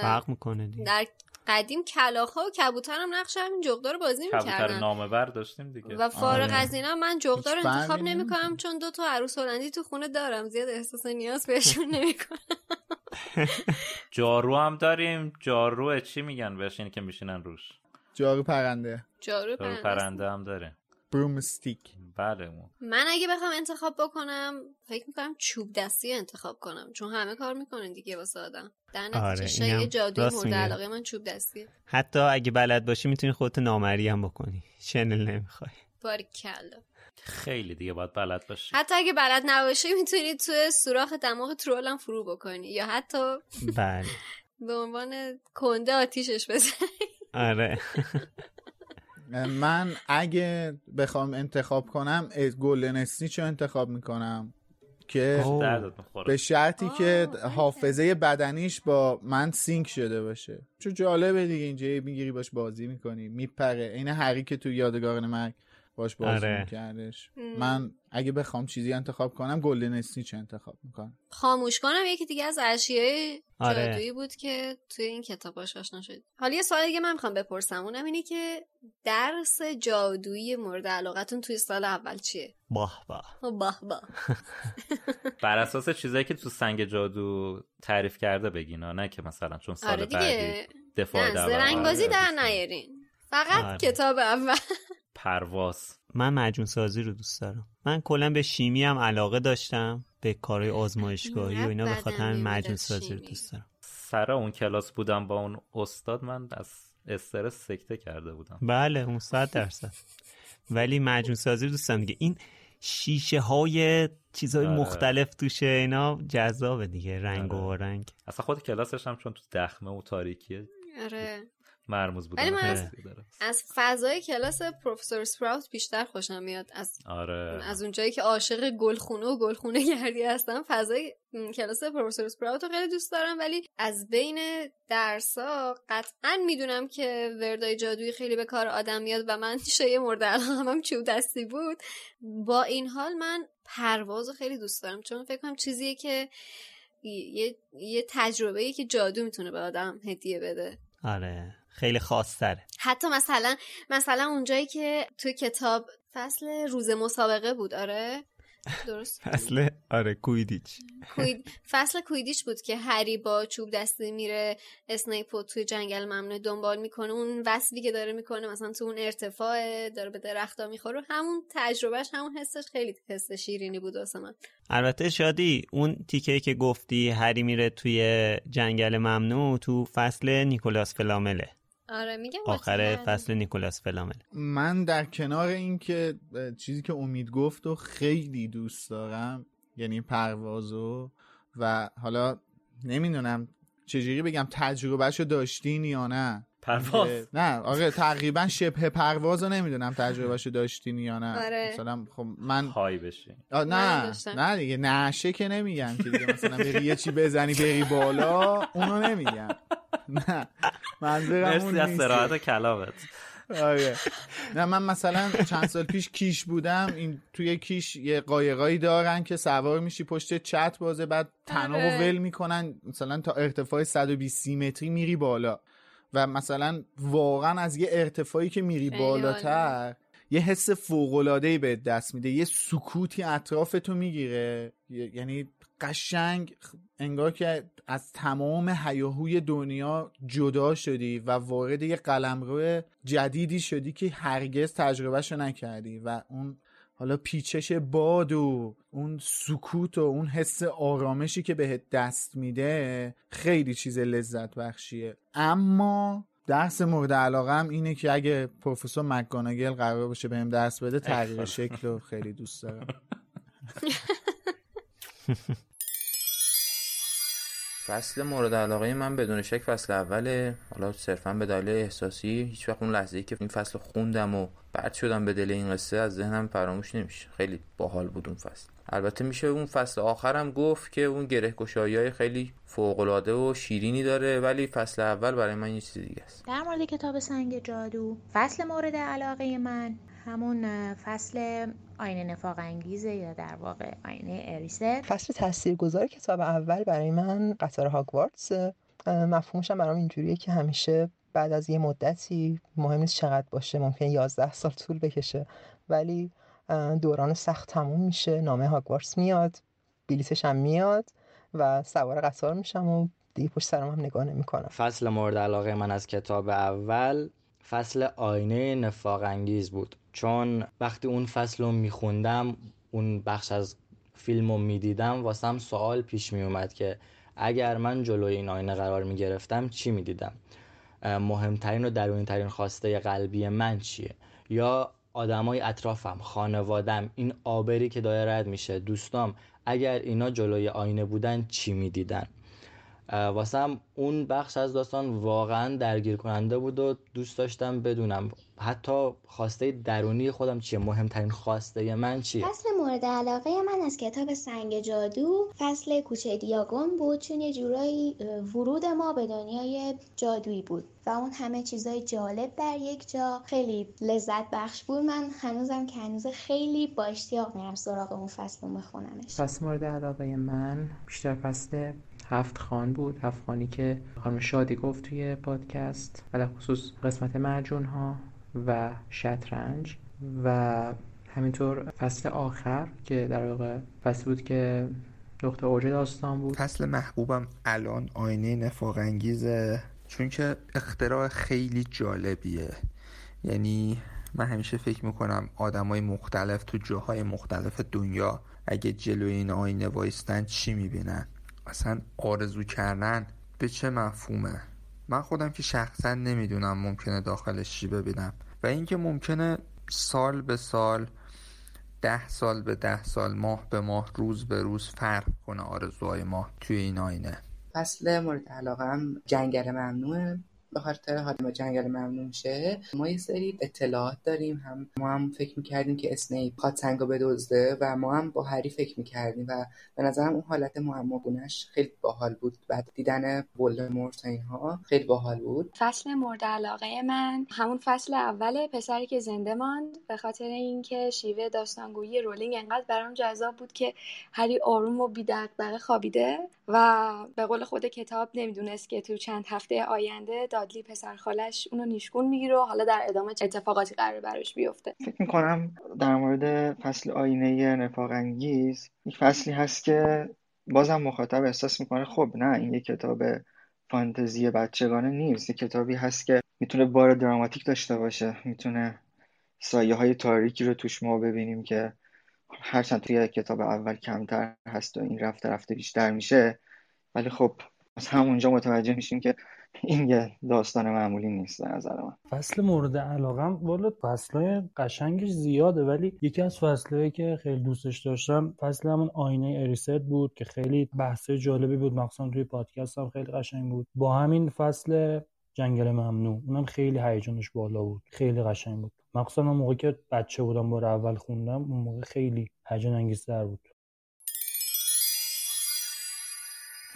فرق می‌کنه دیگه. در قدیم کلاخ و کبوتر هم نقش همین جغدا رو بازی می‌کردن کبوتر نامه بر داشتیم دیگه. و فارغ از اینا من جغدا رو انتخاب نمی‌کنم چون دو تا عروس هلندی تو خونه دارم. زیاد احساس نیاز بهشون نمی‌کنم جارو هم داریم. جارو چی میگن بهش؟ اینی که میشینن روش. جارو پرنده. جارو پرنده, پرنده هم داره برومستیک بله من اگه بخوام انتخاب بکنم فکر می‌کنم چوب دستی انتخاب کنم چون همه کار می‌کنن دیگه واسه آدم. در نتیجه آره شای جادوی مورد علاقه من چوب دستیه حتی اگه بلد باشی می‌تونی خودت نامری هم بکنی. شنل نمی‌خوای. باریکلا خیلی دیگه باید بلد باشی. حتی اگه بلد نباشی می‌تونی تو سوراخ دماغ ترول هم فرو بکنی. یا حتی بله. به عنوان کنده آتیشش بزنی. آره. من اگه بخوام انتخاب کنم گلدن اسنیچ رو انتخاب می‌کنم که به شرطی که حافظه بدنیش با من سینک شده باشه. چون جالبه دیگه اینجا می‌گیری باش بازی می‌کنی میپره. این هری که تو یادگارن مرگ. باش بازی آره. میکردش. من اگه بخوام چیزی انتخاب کنم گلدن اسنیچ انتخاب می‌کنم. خاموش کنم یکی دیگه از اشیای آره. جادویی بود که توی این کتاب باش آشنا شد. حالا یه سوال دیگه من می‌خوام بپرسم. اونم اینه که درس جادویی مورد علاقتون توی سال اول چیه؟ باه باه. باه باه. بر اساس چیزایی که تو سنگ جادو تعریف کرده بگینا نه که مثلا چون سال آره بعدی دفاع در زرنگازی در نیارین. فقط آره. کتاب اول. پرواز. من مجون سازی رو دوست دارم. من کلا به شیمی هم علاقه داشتم به کارهای آزمایشگاهی و اینا به خاطر مجون سازی رو دوست دارم. سر اون کلاس بودم با اون استاد من از استرس سکته کرده بودم. بله اون صد درصد. ولی مجون سازی رو دوست دارم دیگه. این شیشه های چیزهای آره. مختلف توشه اینا جذابه دیگه رنگ آره. و رنگ. اصلا خود کلاسش هم چون تو دخمه و تاریکیه. آره. مرموز بود ولی من از, از فضای کلاس پروفسور سپراوت بیشتر خوشم میاد. از آره. از اونجایی که عاشق گلخونه و گلخونه گردی هستم فضای کلاس پروفسور سپراوت رو خیلی دوست دارم ولی از بین درسا قطعا می‌دونم که وردای جادویی خیلی به کار آدم میاد و من شایع مورد علاقه چوب دستی بود. با این حال من پرواز خیلی دوست دارم چون فکر کنم چیزیه که یه, یه تجربه که جادو می‌تونه به آدم هدیه بده. آره. خیلی خاصتره حتی مثلا مثلا اونجایی که توی کتاب فصل روز مسابقه بود آره؟ درست؟ فصل آره کویدیچ. کوید... فصل کویدیچ بود که هری با چوب دستی میره اسنیپ توی جنگل ممنوع دنبال می‌کنه. اون وصلی که داره می‌کنه مثلا تو اون ارتفاع داره به درختا می‌خوره. همون تجربهش همون حسش خیلی حس شیرینی بود واسه من. البته شادی اون تیکه که گفتی هری میره توی جنگل ممنوع تو فصل نیکولاس فلامله. آره میگم آخر فصل نیکولاس فلامل. من در کنار اینکه چیزی که امید گفت و خیلی دوست دارم یعنی پروازو و حالا نمی‌دونم چجوری بگم تجربهشو داشتین یا نه. پرواز. نه آره تقریبا شبه پرواز رو نمی‌دونم تجربهشو داشتین یا نه. آره. مثلا خب من های بشین. نه نه دیگه نشه که نمیگم که دیگه مثلا بری یه چی بزنی بری بالا اونو نمیگم نه. منظورم اون از سراحت کلامت. آره. نه من مثلا چند سال پیش کیش بودم. این توی کیش یه قایقایی دارن که سوار میشی پشت چت بازه بعد تنابو آره. ول می‌کنن. مثلا تا ارتفاع 120 متری میری بالا. و مثلا واقعا از یه ارتفاعی که میری بالاتر یه حس فوقلادهی به دست میده. یه سکوتی اطرافتو می‌گیره. یعنی قشنگ انگار که از تمام هیاهوی دنیا جدا شدی و وارد یه قلمرو جدیدی شدی که هرگز تجربهشو نکردی و اون حالا پیچش باد و اون سکوت و اون حس آرامشی که بهت دست میده خیلی چیز لذت بخشیه. اما درس مورد علاقه اینه که اگه پروفسور مکگانگل قرار باشه بهم درس بده تغییر شکل رو خیلی دوست دارم. فصل مورد علاقه من بدون شک فصل اوله. حالا صرفا به دلیل احساسی هیچ وقت اون لحظه ای که این فصل خوندم و بعد شدم به دل این قصه از ذهنم فراموش نمیشه. خیلی باحال بود اون فصل. البته میشه اون فصل آخرم گفت که اون گره های خیلی فوقالعاده و شیرینی داره ولی فصل اول برای من یه چیز دیگه است. در مورد کتاب سنگ جادو فصل مورد علاقه من همون فصل آینه نفاق انگیزه یا در واقع آینه اریسه فصل تاثیرگذار کتاب اول برای من قطار هاگوارتس مفهومش هم برام اینجوریه که همیشه بعد از یه مدتی مهم نیست چقدر باشه ممکن 11 سال طول بکشه ولی دوران سخت تموم میشه نامه هاگوارتس میاد بلیتش هم میاد و سوار قطار میشم و دیگه پشت سرم هم نگاه نمی‌کنم. فصل مورد علاقه من از کتاب اول فصل آینه نفاق انگیز بود. چون وقتی اون فصل رو میخوندم اون بخش از فیلم رو می‌دیدم واسم سوال پیش میومد که اگر من جلوی این آینه قرار می‌گرفتم چی می‌دیدم؟ مهمترین و درونی ترین خواسته قلبی من چیه؟ یا آدمای اطرافم خانوادم این آبری که داره رد میشه دوستام اگر اینا جلوی آینه بودن چی می‌دیدن؟ واسم اون بخش از داستان واقعا درگیر کننده بود و دوست داشتم بدونم حتی خواسته درونی خودم چیه؟ مهمترین خواسته من چیه؟ فصل مورد علاقه من از کتاب سنگ جادو فصل کوچه دیاگون بود. چون یه جورایی ورود ما به دنیای جادویی بود و اون همه چیزای جالب در یک جا. خیلی لذت بخش بود. من هنوزم که هنوز خیلی با اشتیاق میرم سراغ اون فصل رو میخونمش. فصل مورد علاقه من بیشتر فصل هفت خان بود. هفت خانی که خانم شادی گفت توی پادکست علی خصوص قسمت مرجون ها و شطرنج و همینطور فصل آخر که در واقع فصل بود که نقطه اوج داستان بود. فصل محبوبم الان آینه نفاق انگیزه. چون که اختراع خیلی جالبیه. یعنی من همیشه فکر می‌کنم آدمای مختلف تو جاهای مختلف دنیا اگه جلوی این آینه وایستن چی می‌بینن؟ اصلا آرزو کردن به چه مفهومه؟ من خودم که شخصا نمی‌دونم ممکنه داخلش چی ببینم. و اینکه ممکنه سال به سال ده سال به ده سال ماه به ماه روز به روز فرق کنه آرزوهای ما توی این آینه فصل مورد علاقه هم جنگل ممنوعه. به خاطر حال ما جنگل ممنون شه. ما یه سری اطلاعات داریم. هم ما هم فکر می‌کردیم که اسنیپ خواد سنگو بدزده و ما هم با هری فکر می‌کردیم و به نظرم اون حالت معماگونش خیلی باحال بود. بعد دیدن ولدمورت اینها خیلی باحال بود. فصل مورد علاقه من همون فصل اول پسری که زنده ماند. به خاطر اینکه شیوه داستانگویی رولینگ انقدر برام جذاب بود که هری آروم و بی‌دغدغه خوابیده. و به قول خود کتاب نمی‌دونست که تو چند هفته آینده دادلی پسر خالش اونو نیشگون می‌گیره و حالا در ادامه اتفاقاتی قرار براش بیفته. فکر می‌کنم در مورد فصل آینه نفاق انگیز یک فصلی هست که بازم مخاطب احساس می‌کنه خب نه این یک کتاب فانتزی بچگانه نیست. یک کتابی هست که می‌تونه بار دراماتیک داشته باشه. می‌تونه سایه های تاریکی رو توش ما ببینیم که هرچند توی کتاب اول کمتر هست و این رفته رفته بیشتر میشه ولی خب از همونجا متوجه میشیم که این یه داستان معمولی نیست به نظر من. فصل مورد علاقم والا فصلهای قشنگش زیاده ولی یکی از فصلهایی که خیلی دوستش داشتم فصل همون آینه اریست بود که خیلی بحث جالبی بود. مخصوصا توی پادکست هم خیلی قشنگ بود. با همین فصل جنگل ممنوع. اونم خیلی هیجانش بالا بود. خیلی قشنگ بود. مخصوصا اون موقع که بچه بودم بار اول خوندم اون موقع خیلی هیجان انگیزتر بود.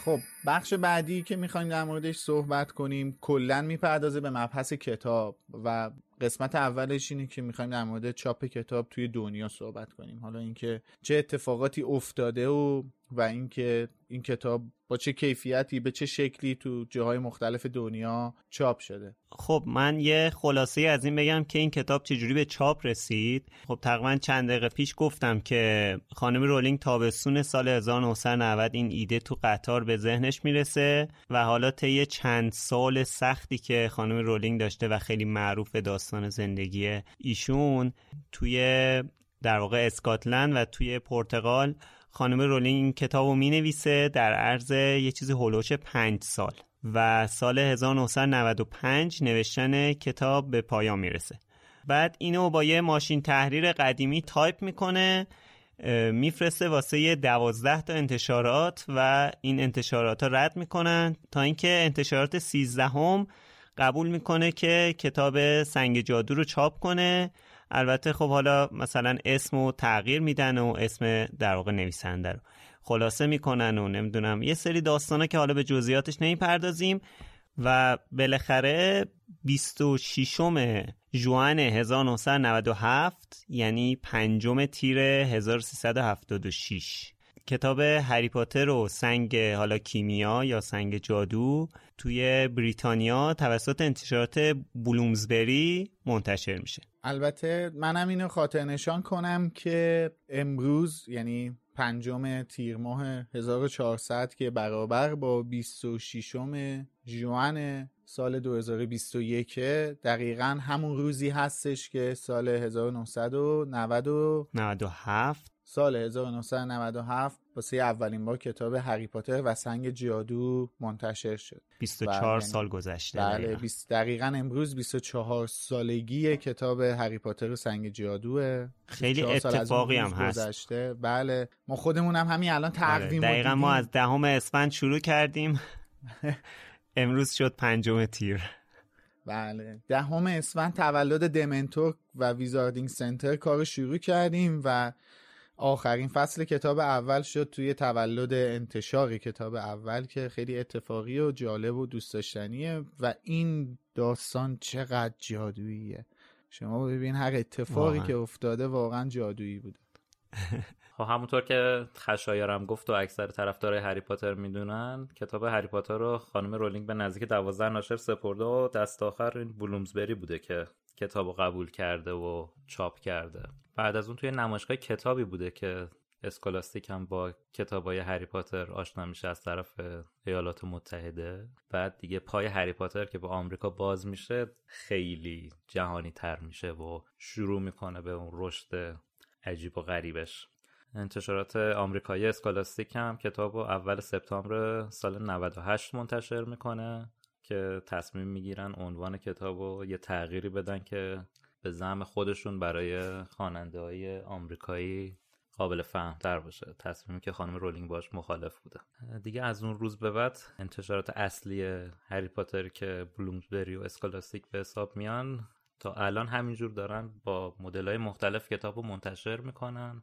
خب بخش بعدی که می‌خوایم در موردش صحبت کنیم کلا می‌پردازه به مبحث کتاب و قسمت اولش اینه که می‌خوایم در مورد چاپ کتاب توی دنیا صحبت کنیم. حالا اینکه چه اتفاقاتی افتاده و و اینکه این کتاب با چه کیفیتی به چه شکلی تو جاهای مختلف دنیا چاپ شده. خب من یه خلاصه از این بگم که این کتاب چجوری به چاپ رسید. خب تقریبا چند دقیقه پیش گفتم که خانم رولینگ تابستون سال 1990 این ایده تو قطار به ذهنش می‌رسه و حالا طی چند سال سختی که خانم رولینگ داشته و خیلی معروف داستان زندگی ایشون توی در واقع اسکاتلند و توی پرتغال خانم رولینگ این کتاب رو می نویسه در عرض یه چیزی حول و حوش پنج سال و سال 1995 نوشتن کتاب به پایان می‌رسه. بعد اینو با یه ماشین تحریر قدیمی تایپ می‌کنه میفرسته واسه دوازده تا انتشارات و این انتشارات ها رد می‌کنن تا اینکه انتشارات سیزدهم قبول می‌کنه که کتاب سنگ جادو رو چاپ کنه. البته خب حالا مثلا اسم و تغییر میدن و اسم در واقع نویسنده رو خلاصه می‌کنن و نمی‌دونم یه سری داستانه که حالا به جزئیاتش نمی‌پردازیم و بالاخره 26 جوان 1997 یعنی پنجم تیر 1376 کتاب هری پاتر و سنگ حالا کیمیا یا سنگ جادو توی بریتانیا توسط انتشارات بلومزبری منتشر میشه. البته منم اینو خاطر نشان کنم که امروز یعنی پنجم تیر ماه 1400 که برابر با 26 جوان سال 2021 دقیقا همون روزی هستش که سال 1997 سال 1997 واسه اولین بار کتاب هری پاتر و سنگ جادو منتشر شد. 24 سال گذشته بله دقیقا. امروز 24 سالگی کتاب هری پاتر و سنگ جادوه. خیلی اتفاقی هم هست. گذشته. بله ما خودمون هم همین الان تقویم بله. دقیقا ما از دهم اسفند شروع کردیم. امروز شد پنجم تیر. بله دهم اسفند تولد دمنتور و ویزاردینگ سنتر کار شروع کردیم و آخرین فصل کتاب اول شد توی تولد انتشار کتاب اول که خیلی اتفاقی و جالب و دوست داشتنیه و این داستان چقدر جادوییه شما ببین هر اتفاقی واقعا. که افتاده واقعا جادویی بوده خب همونطور که خشایارم گفت و اکثر طرفدارای هری پاتر می‌دونن کتاب هری پاتر رو خانم رولینگ به نزدیک دوازده ناشر سپرده و دست آخر این بلومزبری بوده که کتاب رو قبول کرده و چاپ کرده. بعد از اون توی نمایشگاه کتابی بوده که اسکولاستیک هم با کتاب های هری پاتر آشنا میشه از طرف ایالات متحده. بعد دیگه پای هری پاتر که به آمریکا باز میشه خیلی جهانی تر میشه و شروع می‌کنه به اون رشد عجیب و غریبش. انتشارات آمریکایی اسکولاستیک هم کتاب اول سپتامبر سال 98 منتشر می‌کنه. که تصمیم می‌گیرن عنوان کتاب رو یه تغییری بدن که به زعم خودشون برای خواننده های آمریکایی قابل فهم تر باشه. تصمیمی که خانم رولینگ باش مخالف بوده. دیگه از اون روز به بعد انتشارات اصلی هری پاتر که بلومزبری و اسکولاستیک به حساب میان تا الان همینجور دارن با مدل های مختلف کتاب رو منتشر می‌کنن.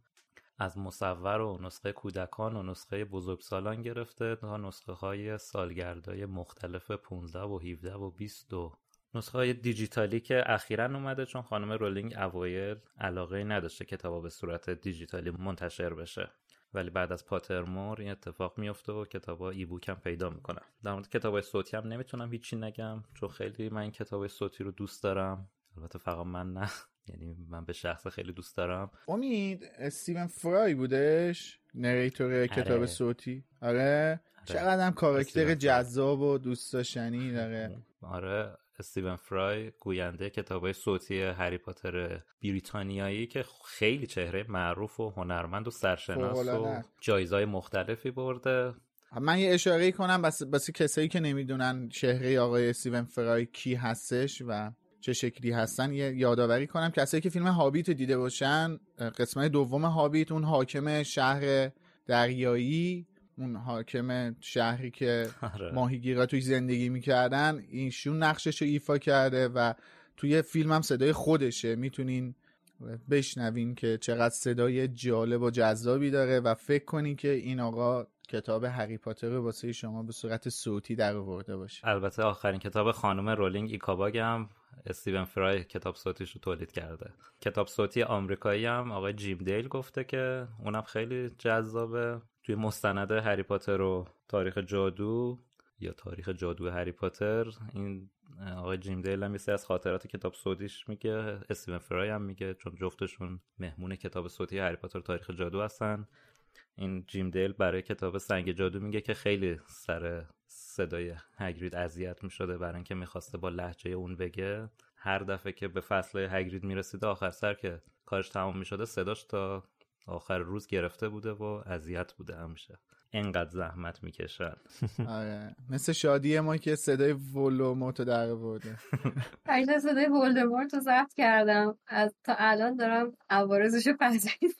از مصور و نسخه کودکان و نسخه بزرگسالان گرفته تا نسخه های سالگردهای مختلف 15 و 17 و 20 و نسخه های دیجیتالی که اخیرا اومده چون خانم رولینگ اوایل علاقه نداشته کتابا به صورت دیجیتالی منتشر بشه. ولی بعد از پاترمور این اتفاق میفته و کتابا ای بوک هم پیدا می‌کنم در مورد کتاب صوتی هم نمی‌تونم هیچی نگم چون خیلی من کتاب صوتی رو دوست دارم. البته فقط من نه. یعنی من به شخص خیلی دوست دارم. امید استیون فرای بودش؟ نریتور کتاب آره. صوتی؟ آره, آره. چقدر هم کاراکتر جذاب و دوست داشتنی داره آره. استیون فرای گوینده کتاب صوتی هری پاتر بریتانیایی که خیلی چهره معروف و هنرمند و سرشناس و جایزهای مختلفی برده. من یه اشاره کنم بس, بس کسایی که نمی‌دونن چهره آقای استیون فرای کی هستش و چه شکلی هستن یه یادآوری کنم. کسایی که فیلم هابیت دیده باشن قسمت دوم هابیت اون حاکم شهر دریایی اون حاکم شهری که آره. ماهیگیرا توی زندگی می‌کردن اینشون نقشش رو ایفا کرده و توی فیلم هم صدای خودشه. می‌تونین بشنوین که چقدر صدای جالب و جذابی داره و فکر کنین که این آقا کتاب هری پاتر رو واسه شما به صورت صوتی در آورده باشه. البته آخرین کتاب خانم رولینگ ایکاباگ هم استیون فرای کتاب صوتیش رو تولید کرده. کتاب صوتی آمریکایی هم آقای جیم دیل گفته که اونم خیلی جذابه. توی مستند هری پاتر و تاریخ جادو یا تاریخ جادو هری پاتر این آقای جیم دیل هم از خاطرات کتاب صوتیش میگه. استیون فرای هم میگه چون جفتشون مهمون کتاب صوتی هری پاتر تاریخ جادو هستن. این جیم دیل برای کتاب سنگ جادو میگه که خیلی سر صدای هگرید اذیت می‌شده برای اینکه می‌خواسته با لحجه اون بگه. هر دفعه که به فصل هگرید می‌رسیده آخر سر که کارش تمام می‌شده صداش تا آخر روز گرفته بوده و اذیت بوده همیشه. انقدر زحمت می‌کشن آره. مثل شادی ما که صدای ولوموتو در بوده اگه صدای ولدمورت رو ضبط کردم. از تا الان دارم عوارزشو پذیرم.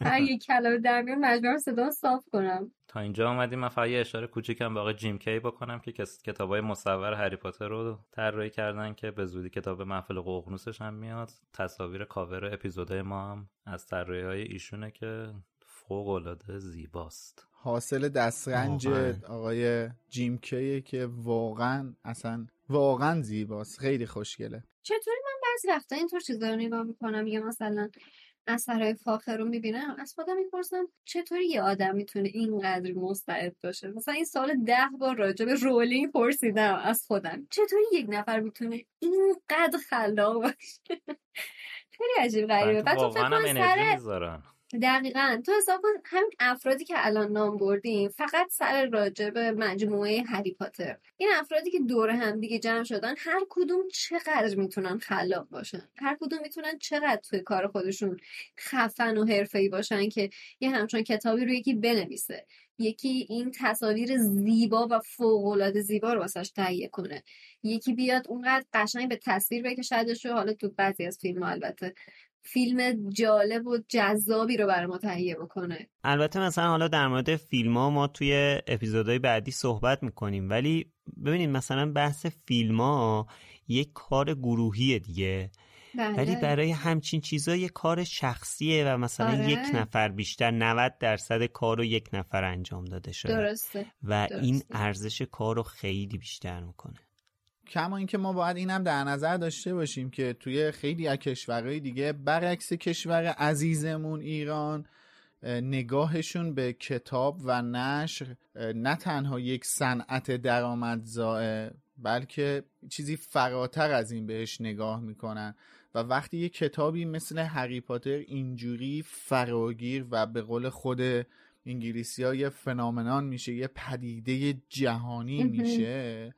اگه کلمه در میون مجبورم صدا صاف کنم. تا اینجا اومدیم. من فقط یه اشاره کوچیکم به آقای جیم کی بکنم که کتاب های مصور هری پاتر رو طراحی کردن که به زودی کتاب محفل ققنوسش هم میاد. تصاویر کاور اپیزودهای ما هم از طراحی های ایشونه که فوق العاده زیباست. حاصل دسترنج آقای جیم کیه که واقعا اصلا واقعا زیباست. خیلی خوشگله. چطوری من بعضی وقتا اینطور چیزا رو نگاه می‌کنم؟ یه مثلا اثرهای فاخر رو می‌بینم از خودم می‌پرسم چطوری یه آدم می‌تونه اینقدر مستعد باشه؟ مثلا این سال ده بار راجع به رولینگ پرسیدم از خودم. چطوری یک نفر می‌تونه اینقدر خلاق باشه؟ خیلی عجیب غریبه. بعد تو فکر دقیقا. تو حساب کن همین افرادی که الان نام بردیم فقط سر راجع به مجموعه هری پاتر. این افرادی که دور هم دیگه جمع شدن هر کدوم چقدر می‌تونن خلاق باشن؟ هر کدوم می‌تونن چقدر توی کار خودشون خفن و حرفه‌ای باشن که یه همچون کتابی رو یکی بنویسه. یکی این تصاویر زیبا و فوق زیبا رو واسش تهیه کنه. یکی بیاد اونقدر قشنگ به تصویر بکشدش و حالا تو بعضی از فیلم البته. فیلم جالب و جذابی رو برای ما تهیه بکنه البته مثلا حالا در مورد فیلم ها ما توی اپیزودهای بعدی صحبت می‌کنیم ولی ببینید مثلا بحث فیلم ها یک کار گروهیه دیگه بله. ولی برای همچین چیزا یه کار شخصیه و مثلا آره. یک نفر بیشتر 90 درصد کار رو یک نفر انجام داده شده درسته و درسته. این ارزش کار رو خیلی بیشتر می‌کنه کما اینکه ما باید اینم در نظر داشته باشیم که توی خیلی از کشورهای دیگه برعکس کشور عزیزمون ایران نگاهشون به کتاب و نشر نه تنها یک صنعت درآمدزا بلکه چیزی فراتر از این بهش نگاه می‌کنن. و وقتی یه کتابی مثل هری پاتر اینجوری فراگیر و به قول خود انگلیسی ها یه فنامنان میشه یه پدیده جهانی میشه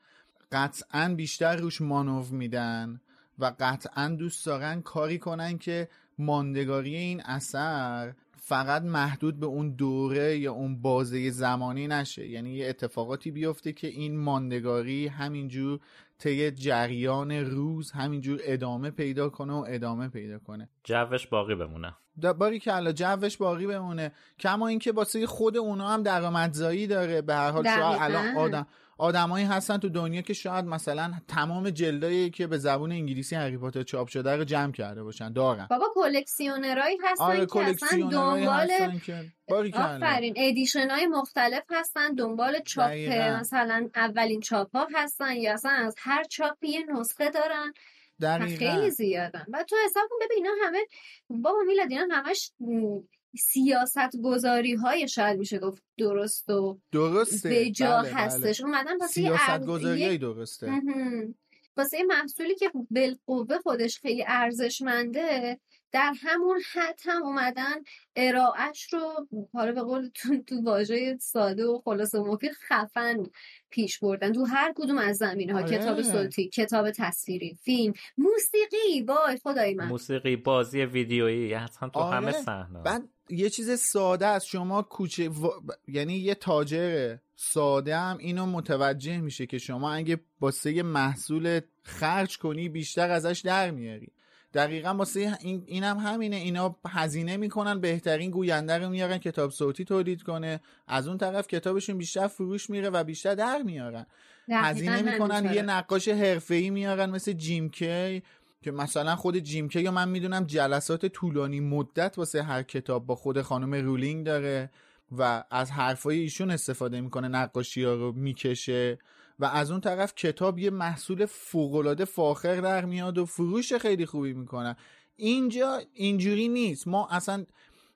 قطعا بیشتر روش مانو میدن و قطعا دوست دارن کاری کنن که ماندگاری این اثر فقط محدود به اون دوره یا اون بازه زمانی نشه. یعنی یه اتفاقاتی بیفته که این ماندگاری همینجور طی جریان روز همینجور ادامه پیدا کنه و ادامه پیدا کنه. جوش باقی بمونه. باری که الان جوش باقی بمونه. کما اینکه واسه خود اونا هم درآمدزایی داره. به هر حال شاید الان آدم آدمایی هستن تو دنیا که شاید مثلا تمام جلدایی که به زبون انگلیسی هری پاتر چاپ شده رو جمع کرده باشن. دارن بابا کلکسیونرایی هستن آره که اصلا دنبال آفرین ادیشن های مختلف هستن دنبال چاپ. مثلا اولین چاپ ها هستن یا اصلا از هر چاپی یه نسخه دارن. دقیقا. خیلی زیادن. و تو حساب کن ببین اینا همه بابا میلاد اینا همش سیاست گذاری های شاید میشه گفت درست و درسته. به جا بله هستش. بله. اومدن واسه سیاست گذاری های درسته. واسه محصولی که بالقوه خودش خیلی ارزشمنده در همون حد هم اومدن ارائهش رو حالا به قول تو, تو واژه ساده و خلاصه و مفید خفن پیش بردن. تو هر کدوم از زمینه ها آره. کتاب صوتی کتاب تصویری فیلم موسیقی. وای خدای من. موسیقی بازی ویدیویی. حتما تو آره. همه صحنه بعد یه چیز ساده است. شما کوچه و... یعنی یه تاجر ساده هم اینو متوجه میشه که شما اگه واسه یه محصول خرج کنی بیشتر ازش در میاری. دقیقا واسه این اینم هم همینه. اینا هزینه می‌کنن بهترین گوینده رو میارن کتاب صوتی تولید کنه. از اون طرف کتابشون بیشتر فروش میره و بیشتر در میارن. هزینه می‌کنن یه نقاش حرفه‌ای میارن مثل جیم کی. که مثلا خود جیم یا من می‌دونم جلسات طولانی مدت واسه هر کتاب با خود خانم رولینگ داره و از حرفای ایشون استفاده می‌کنه نقاشی ها رو می‌کشه و از اون طرف کتاب یه محصول فوقالعاده فاخر در میاد و فروش خیلی خوبی می‌کنن اینجا اینجوری نیست. ما اصلا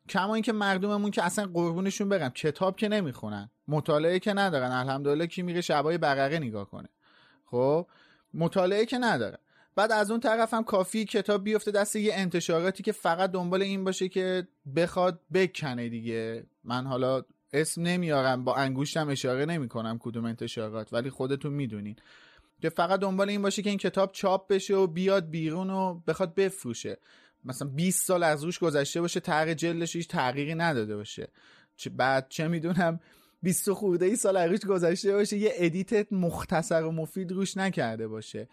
کما اینکه مردممون که اصلا قربونشون برم کتاب که نمی‌خونن مطالعه که ندارن. الحمدلله کی میره شبای بقره نگاه کنه. خب؟ مطالعه که ندارن. بعد از اون طرف هم کافی کتاب بیفته دست یه انتشاراتی که فقط دنبال این باشه که بخواد بکنه دیگه. من حالا اسم نمیارم با انگوشتم اشاره نمی کنم کدوم انتشارات ولی خودتون می‌دونین. که فقط دنبال این باشه که این کتاب چاپ بشه و بیاد بیرون و بخواد بفروشه. مثلا 20 سال از روش گذشته باشه تغییر جلدش هیچ تغییری نداده باشه. بعد چه می‌دونم 20 خورده ای سال روش گذشته باشه یه edit مختصر و مفید روش نکرده باشه.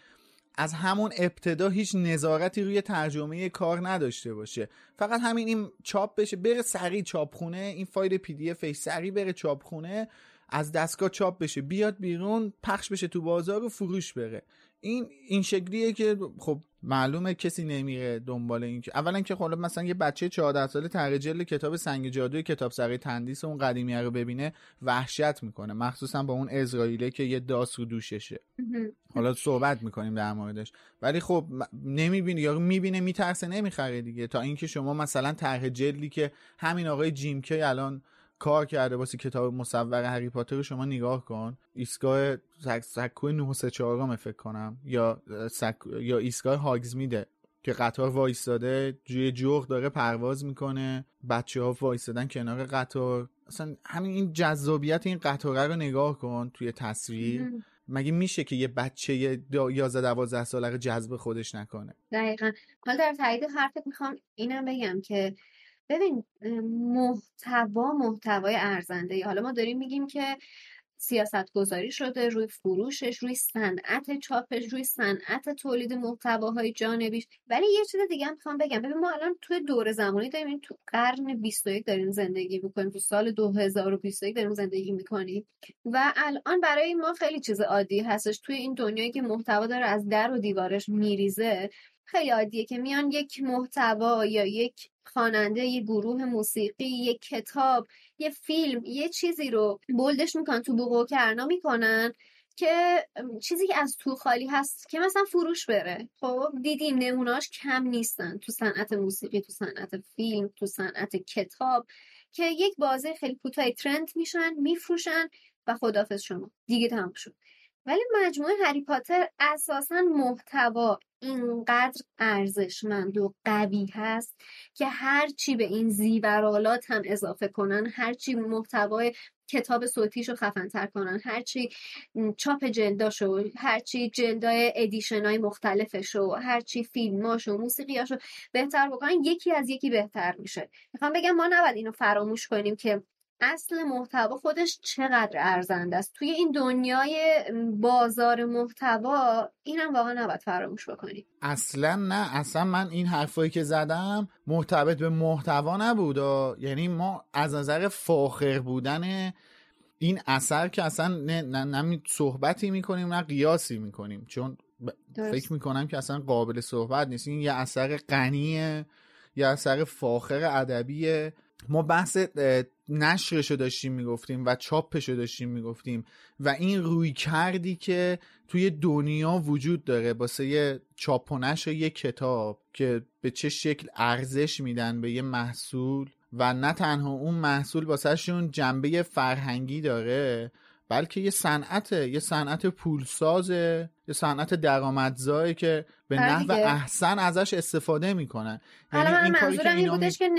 از همون ابتدا هیچ نظارتی روی ترجمه کار نداشته باشه. فقط همین این چاپ بشه بره سریع چاپخونه این فایل PDF سریع بره چاپخونه از دستگاه چاپ بشه بیاد بیرون پخش بشه تو بازار و فروش بره. این این شکلیه که خب معلومه کسی نمیره دنبال این که اولا که خب مثلا یه بچه 14 ساله ترجل کتاب سنگ جادوی کتاب سرای تندیس اون قدیمی رو ببینه وحشت می‌کنه. مخصوصا با اون اسرائیله که یه داس رو دوششه. حالا صحبت می‌کنیم در موردش. ولی خب نمی‌بینه یا می‌بینه میترسه نمی‌خره دیگه. تا اینکه شما مثلا طرح جلدی که همین آقای جیم کی الان کار کرده واسه کتاب مصور هری پاتر رو شما نگاه کن. ایستگاه سکوی 934 فکر کنم. یا سک... یا ایستگاه هاگزمیده که قطار وایستاده جوی جوغ داره پرواز می‌کنه بچه ها وایستادن کنار قطار. اصلا همین این جذابیت این قطاره رو نگاه کن توی تصویر. مگه میشه که یه بچه 11 12 ساله رو جذب خودش نکنه؟ دقیقا. حالا در تایید حرفت می‌خوام اینم بگم که ببین محتوا محتوای ارزنده حالا ما داریم میگیم که سیاست گذاری شده روی فروشش روی صنعت چاپش روی صنعت تولید محتواهای جانبیش. ولی یه چیز دیگه هم می‌خوام بگم. ببین ما الان توی دور زمانی داریم تو قرن 21 داریم زندگی می‌کنیم. تو سال 2021 داریم زندگی می‌کنیم. و الان برای ما خیلی چیز عادی هستش. توی این دنیایی که محتوا داره از در و دیوارش میریزه خیلی عادیه که میان یک محتوا یا یک خواننده یه گروه موسیقی یه کتاب یه فیلم یه چیزی رو بولدش می‌کنن تو بوق و کرنا می‌کنن که چیزی که از تو خالی هست که مثلا فروش بره. خب دیدیم نموناش کم نیستن. تو صنعت موسیقی تو صنعت فیلم تو صنعت کتاب که یک بازه خیلی کوتاه ترند میشن میفروشن و خدافظ شما. دیگه تمام شد. ولی مجموعه هری پاتر اساسا محتوا اینقدر ارزشمند و قوی هست که هر چی به این زیورالات هم اضافه کنن هر چی محتوای کتاب صوتیشو خفنتر کنن هرچی چاپ جلداشو هرچی جلدای ادیشن های مختلفشو هرچی فیلماشو موسیقیاشو بهتر بکنن یکی از یکی بهتر میشه. می‌خوام بگم ما نباید اینو فراموش کنیم که اصل محتوا خودش چقدر ارزنده است؟ توی این دنیای بازار محتوا اینم واقعا نباید فراموش بکنیم اصلا نه. اصلا من این حرفایی که زدم مرتبط به محتوا نبود. یعنی ما از نظر فاخر بودن این اثر که اصلا نه, نه, نه صحبتی می‌کنیم نه قیاسی می‌کنیم. چون درست. فکر می‌کنم که اصلا قابل صحبت نیست. این یه اثر غنیه یه اثر فاخر ادبیه. ما بحث نشرش رو داشتیم می‌گفتیم و چاپش رو داشتیم می‌گفتیم و این روی کردی که توی دنیا وجود داره باسه چاپ و نشر یه کتاب که به چه شکل ارزش میدن به یه محصول و نه تنها اون محصول باسهشون جنبه فرهنگی داره بلکه یه صنعت یه صنعت پولسازه یه صنعت درآمدزایی که به آره نحو احسن ازش استفاده می‌کنن یعنی این منظورم این بودش که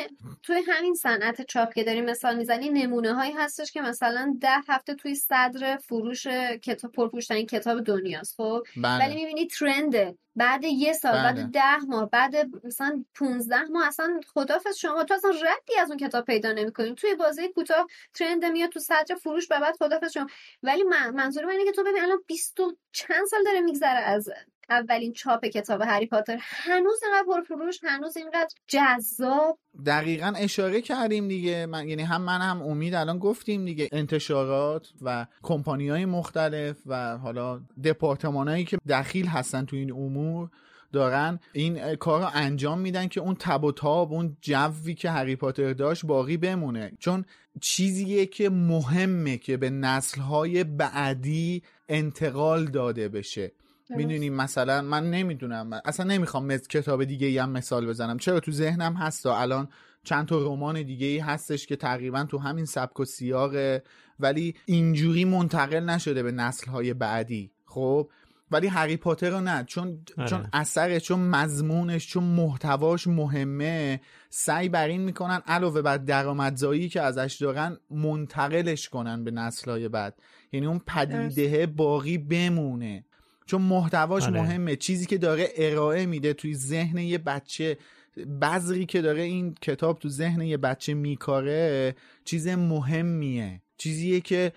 توی همین صنعت چاپ که داریم مثال می‌زنی نمونه هایی هستش که مثلا ده هفته توی صدر فروش کتاب پرفروشترین کتاب دنیاست خب؟ بله. ولی می‌بینی ترنده بعد یه سال بله. بعد ده ماه بعد مثلا 15 ماه اصلا خدافظ شما تو اصلا ردی از اون کتاب پیدا نمی‌کنیم توی بازه کوتاه ترند میاد تو صدر فروش و بعد خدافظ شما. ولی من منظور من اینه که تو ببین الان 20 چند سال داره میگذره از اولین چاپ کتاب هری پاتر. هنوز اینقدر پرفروش هنوز اینقدر جذاب. دقیقا اشاره کردیم دیگه. من یعنی هم من هم امید الان گفتیم دیگه. انتشارات و کمپانی های مختلف و حالا دپارتمان هایی که دخیل هستن تو این امور دارن این کار رو انجام میدن که اون تب و تاب اون جوی که هری پاتر داشت باقی بمونه. چون چیزیه که مهمه که به نسلهای بعدی انتقال داده بشه. می‌دونیم مثلا من نمی‌دونم اصلا نمی‌خوام مثل کتاب دیگه ای هم مثال بزنم. چرا تو ذهنم هست الان چند تا رمان دیگه ای هستش که تقریبا تو همین سبک و سیاقه ولی اینجوری منتقل نشده به نسلهای بعدی. خب؟ ولی هری پاتر رو نه. چون آره. چون اثرش چون مضمونش چون محتواش مهمه. سعی بر این می‌کنن علاوه بر درآمدزایی که ازش دارن منتقلش کنن به نسلهای بعد. یعنی اون پدیده باقی بمونه. چون محتواش آره. مهمه. چیزی که داره ارائه میده توی ذهن یه بچه بذری که داره این کتاب تو ذهن یه بچه میکاره چیز مهمیه. چیزیه که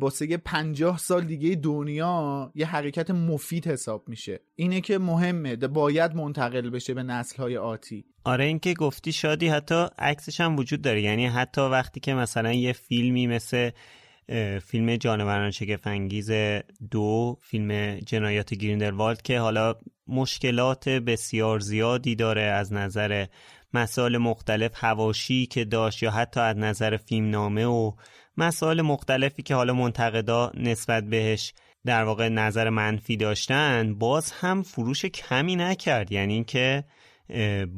باسه پنجاه سال دیگه دنیا یه حرکت مفید حساب میشه. اینه که مهمه. باید منتقل بشه به نسلهای آتی. آره اینکه گفتی شادی حتی عکسش هم وجود داره. یعنی حتی وقتی که مثلا یه فیلمی مثل فیلم جانوران شگفنگیز دو فیلم جنایات گریندلوالد که حالا مشکلات بسیار زیادی داره از نظر مسائل مختلف هواشی که داشت یا حتی از نظر فیلمنامه و مسائل مختلفی که حالا منتقدا نسبت بهش در واقع نظر منفی داشتن باز هم فروش کمی نکرد. یعنی اینکه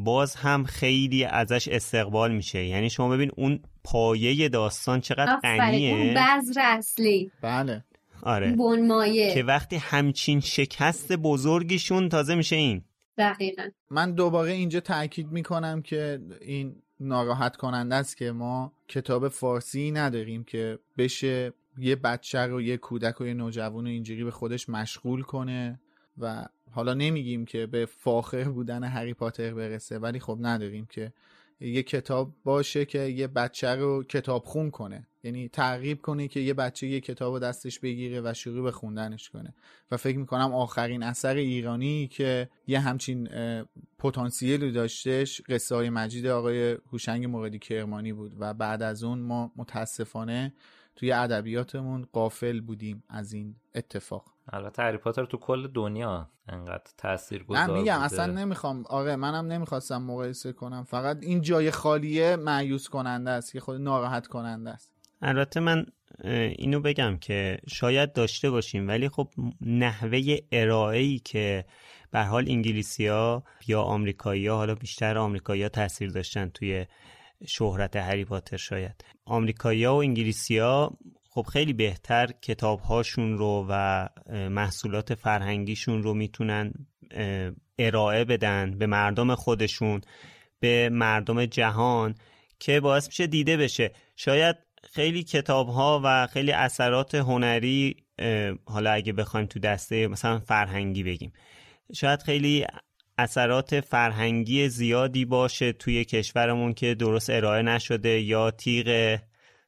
باز هم خیلی ازش استقبال میشه. یعنی شما ببین اون پایه داستان چقدر غنیه اون بذر اصلی. بله. آره. بنمایه. که وقتی همچین شکست بزرگیشون تازه میشه این. دقیقا. من دوباره اینجا تاکید می‌کنم که این ناراحت کننده است که ما کتاب فارسی نداریم که بشه یه بچه رو یه کودک و یه نوجوان رو اینجوری به خودش مشغول کنه و حالا نمیگیم که به فاخر بودن هری پاتر برسه ولی خب نداریم که یه کتاب باشه که یه بچه رو کتاب خون کنه. یعنی تعقیب کنه که یه بچه یه کتاب رو دستش بگیره و شروع به خوندنش کنه. و فکر می‌کنم آخرین اثر ایرانی که یه همچین پتانسیلی داشتش قصه های مجید آقای هوشنگ موردی کرمانی بود و بعد از اون ما متاسفانه توی ادبیاتمون قافل بودیم از این اتفاق. البته هری پاتر تو کل دنیا انقدر تاثیر گذار من میگم اصلا نمی‌خوام آره منم نمی‌خواستم مقایسه کنم. فقط این جای خالیه معیوس کننده است که خود ناراحت کننده است. البته من اینو بگم که شاید داشته باشیم ولی خب نحوه ارائه‌ای که به حال انگلیسی ها یا آمریکایی ها حالا بیشتر آمریکایی ها تاثیر داشتن توی شهرت هری پاتر شاید. آمریکایی ها و انگلیسی ها خب خیلی بهتر کتاب هاشون رو و محصولات فرهنگیشون رو می‌تونن ارائه بدن به مردم خودشون به مردم جهان که باعث میشه دیده بشه. شاید خیلی کتاب ها و خیلی اثرات هنری حالا اگه بخوایم تو دسته مثلا فرهنگی بگیم شاید خیلی اثرات فرهنگی زیادی باشه توی کشورمون که درست ارائه نشده یا تیغ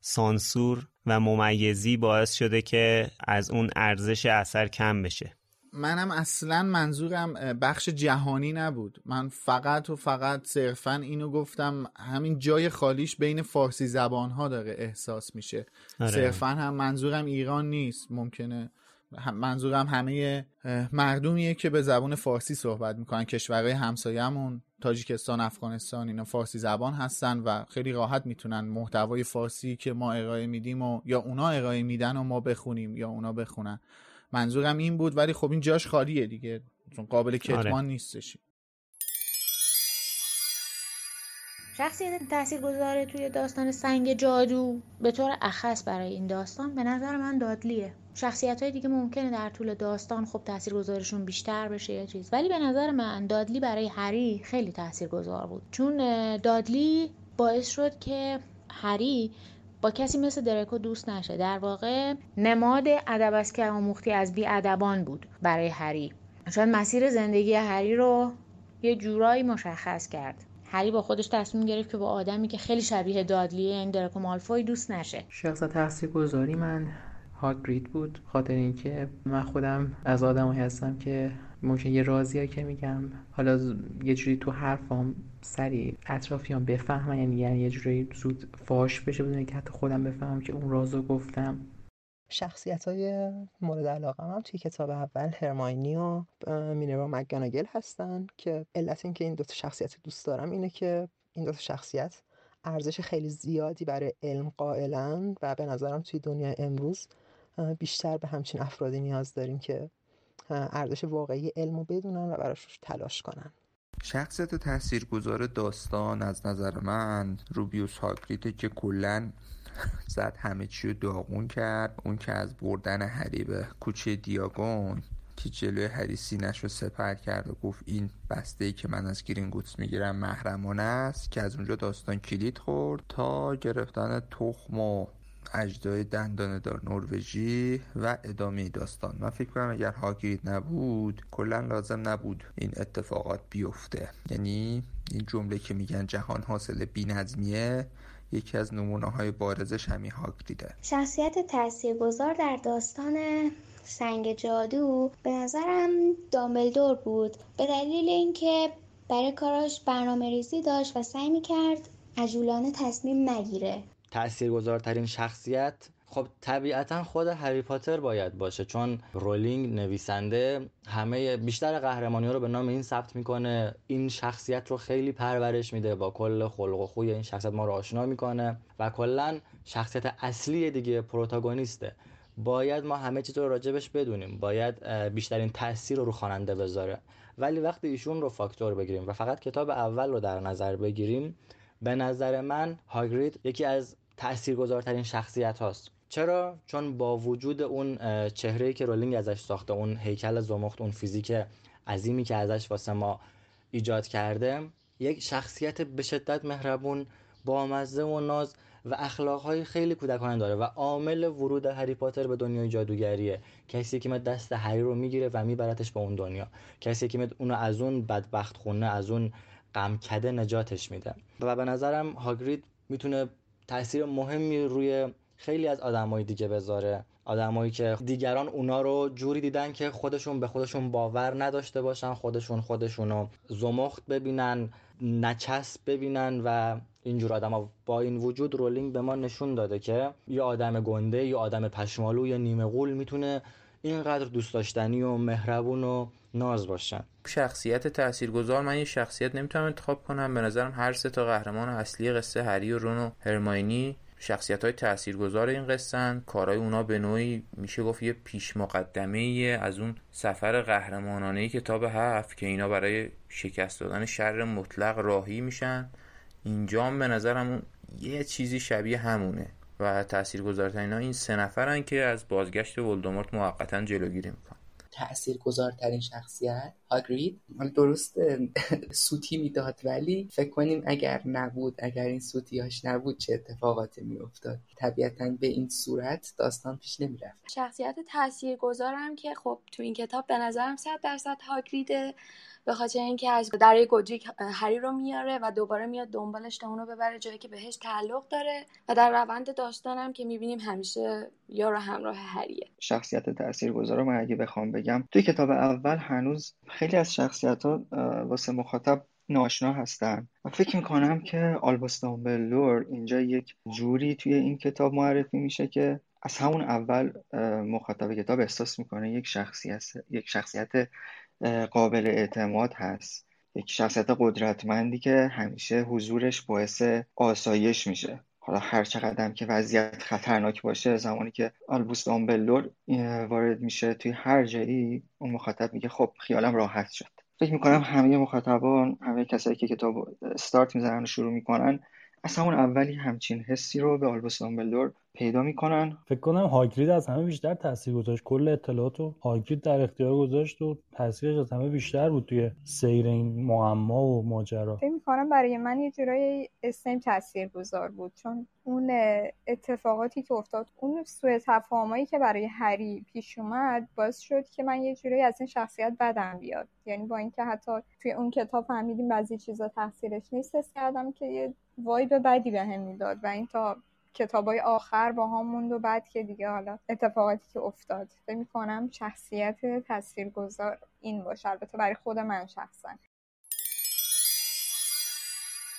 سانسور و ممیزی باعث شده که از اون ارزش اثر کم بشه. منم اصلا منظورم بخش جهانی نبود. من فقط و فقط صرفا اینو گفتم همین جای خالیش بین فارسی زبان ها داره احساس میشه. آره. صرفا هم منظورم ایران نیست ممکنه منظورم همه مردمیه که به زبان فارسی صحبت می‌کنن. کشورهای همسایهمون تاجیکستان افغانستان اینا فارسی زبان هستن و خیلی راحت می‌تونن محتوای فارسی که ما ارائه میدیم و یا اونا ارائه میدن و ما بخونیم یا اونا بخونن. منظورم این بود ولی خب این جاش خالیه دیگه. چون قابل کتمان آره. نیستش. شخصیت تاثیرگذار توی داستان سنگ جادو به طور اخص برای این داستان به نظر من دادلیه. شخصیت های دیگه ممکنه در طول داستان خب تاثیرگذارشون بیشتر بشه یا چیز. ولی به نظر من دادلی برای هری خیلی تاثیرگذار بود. چون دادلی باعث شد که هری با کسی مثل درکو دوست نشه. در واقع نماد ادب است که آموختی از بی ادبان بود برای هری. شاید مسیر زندگی هری رو یه جورایی مشخص کرد. هری با خودش تصمیم گرفت که با آدمی که خیلی شبیه دادلیه یعنی درکو مالفوی دوست نشه. شخص تحصیل گذاری من هاگرید بود خاطر اینکه من خودم از آدمایی هستم که ممکن یه رازی که میگم. حالا یه جوری تو حرفام سری اطرافیان بفهمن یعنی, یعنی یه جوری زود فاش بشه بدون که حتی خودم بفهمم که اون رازو گفتم. شخصیت های مورد علاقه هم توی کتاب اول هرماینی و مینروا مگاناگل هستن که علت این که این دو شخصیت دوست دارم اینه که این دو شخصیت ارزش خیلی زیادی برای علم قائلن و به نظرم توی دنیا امروز بیشتر به همچین افرادی نیاز داریم که ارزش واقعی علم رو بدونن و براش تلاش کنن. شخصیت تاثیرگذار داستان از نظر من روبیوس هاگریده که کلا زد همه چی رو داغون کرد اون که از بردن هری به کوچه دیاگون که جلوی هری سینش رو سپر کرد و گفت این بسته ای که من از گرینگوتس می‌گیرم محرمانه است که از اونجا داستان کلید خورد تا گرفتن تخم و اجدای دندان دار نروژی و ادامه داستان. من فکر کنم اگر هاگرید نبود کلا لازم نبود این اتفاقات بیفته. یعنی این جمله که میگن جهان حاصل بینظمیه یکی از نمونه های بارزش همین هاگریده شخصیت تاثیرگذار در داستان سنگ جادو به نظرم دامبلدور بود. به دلیل اینکه برای کاراش برنامه ریزی داشت و سعی می‌کرد عجولانه تصمیم نگیره. تاثیرگذارترین شخصیت خب طبیعتا خود هری پاتر باید باشه. چون رولینگ نویسنده همه بیشتر قهرمانی رو به نام این ثبت می‌کنه. این شخصیت رو خیلی پرورش میده. با کل خلق و خوی این شخصیت ما رو آشنا می‌کنه و کلا شخصیت اصلی دیگه پروتاگونیسته. باید ما همه چیز رو راجبش بدونیم. باید بیشترین تاثیر رو رو خواننده بذاره. ولی وقتی ایشون رو فاکتور بگیریم و فقط کتاب اول رو در نظر بگیریم به نظر من هاگرید یکی از تاثیرگذارترین شخصیت هاست. چرا؟ چون با وجود اون چهره که رولینگ ازش ساخته اون هیکل زمخت اون فیزیک عظیمی که ازش واسه ما ایجاد کرده یک شخصیت به شدت مهربون بامزه و ناز و اخلاقهای خیلی کودکانه داره و عامل ورود هری پاتر به دنیای جادوگریه. کسی که میاد دست هری رو می‌گیره و میبرتش به اون دنیا. کسی که میاد اونو از اون بدبخت خونه از اون غمکده نجاتش میده. و به نظرم هاگرید می‌تونه تاثیر مهمی روی خیلی از آدمای دیگه بذاره. آدمایی که دیگران اونا رو جوری دیدن که خودشون به خودشون باور نداشته باشن خودشون خودشونو زمخت ببینن نچسب ببینن و اینجور آدم با این وجود رولینگ به ما نشون داده که یه آدم گنده یه آدم پشمالو یا نیمه قول می‌تونه اینقدر دوست داشتنی و مهربون و ناز باشن. شخصیت تاثیرگذار من یه شخصیت نمی‌تونم انتخاب کنم. به نظرم هر سه تا قهرمان اصلی قصه هری و رون و هرماینی شخصیت های تاثیرگذار این قصه کارهای اونا به نوعی میشه گفت یه پیش مقدمه از اون سفر قهرمانانه کتاب هفت که اینا برای شکست دادن شر مطلق راهی میشن. اینجا به نظرم یه چیزی شبیه همونه و تاثیرگذارترین این سه نفرن که از بازگشت ولدمورت موقتا جلوگیری می‌کنن. تأثیر گذارترین شخصیت هاگرید درست سوتی می‌داد ولی فکر کنیم اگر نبود اگر این سوتیاش نبود چه اتفاقاتی میافتاد؟ طبیعتا به این صورت داستان پیش نمی‌رفت. شخصیت تأثیر گذارم که خب تو این کتاب به نظرم صد درصد هاگریده به خاطر اینکه از دره گودریک هری رو میاره و دوباره میاد دنبالش تا اونو ببره جایی که بهش تعلق داره و در روند داستانم که می‌بینیم همیشه یار همراه هریه. شخصیت تاثیرگذار رو من اگه بخوام بگم توی کتاب اول هنوز خیلی از شخصیت ها واسه مخاطب ناشنا هستن. و فکر می‌کنم که آلبوس دامبلور اینجا یک جوری توی این کتاب معرفی میشه که از همون اول مخاطب کتاب احساس می‌کنه یک شخصیت یک شخصیت قابل اعتماد هست. یک شخصیت قدرتمندی که همیشه حضورش باعث آسایش میشه. حالا هر چقدر که وضعیت خطرناک باشه زمانی که آلبوس دامبلور وارد میشه توی هر جایی اون مخاطب میگه خب خیالم راحت شد. فکر می‌کنم همه مخاطبان همه کسایی که کتاب استارت می‌زنن و شروع می‌کنن از همون اولی همچین حسی رو به آلبوس دامبلدور پیدا می‌کنن. فکر کنم هاگرید از همه بیشتر تاثیر گذاشت. کل اطلاعات رو هاگرید در اختیار گذاشت و تاثیرش از همه بیشتر بود توی سیر این معما و ماجرا. فکر می‌کنم برای من یه جورایی اسنیپ تاثیر گذار بود. چون اون اتفاقاتی که افتاد اون سوء تفاهمایی که برای هری پیش اومد باعث شد که من یه جورایی از این شخصیت بدم بیاد. یعنی با اینکه حتی توی اون کتاب فهمیدیم بعضی چیزا تاثیرش نیست کردم که یه وایب بدی به هم می‌داد و این تا کتابای آخر با هم موند و بعد که دیگه حالا اتفاقاتی که افتاد. فکر می‌کنم شخصیت تاثیرگذار این باشه. البته برای خود من شخصا.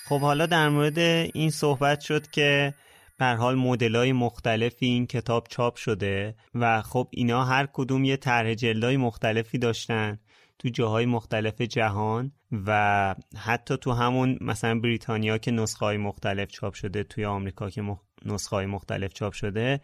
خب حالا در مورد این صحبت شد که بر حال مدل مختلفی این کتاب چاپ شده و خب اینا هر کدوم یه طرح جلدای مختلفی داشتن تو جاهای مختلف جهان و حتی تو همون مثلا بریتانیا که نسخه های مختلف چاپ شده توی آمریکا که نسخه های مختلف چاپ شده.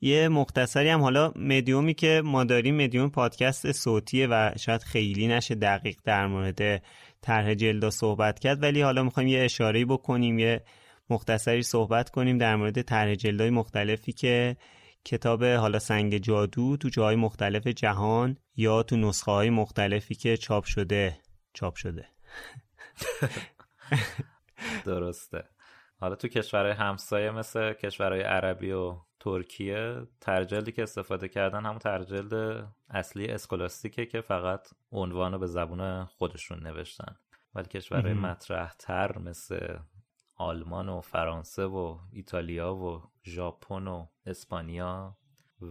یه مختصری هم حالا مدیومی که ما داریم مدیوم پادکست صوتیه و شاید خیلی نشه دقیق در مورد طرح جلدا صحبت کرد ولی حالا می‌خوایم یه اشاره بکنیم یه مختصری صحبت کنیم در مورد طرح جلدای مختلفی که کتاب حالا سنگ جادو تو جاهای مختلف جهان یا تو نسخه های مختلفی که چاپ شده چاپ شده. درسته. حالا تو کشورهای همسایه مثل کشورهای عربی و ترکیه ترجلدی که استفاده کردن همون ترجلد اصلی اسکولاستیکه که فقط عنوان رو به زبون خودشون نوشتن. ولی کشورهای مطرح تر مثل آلمان و فرانسه و ایتالیا و ژاپن و اسپانیا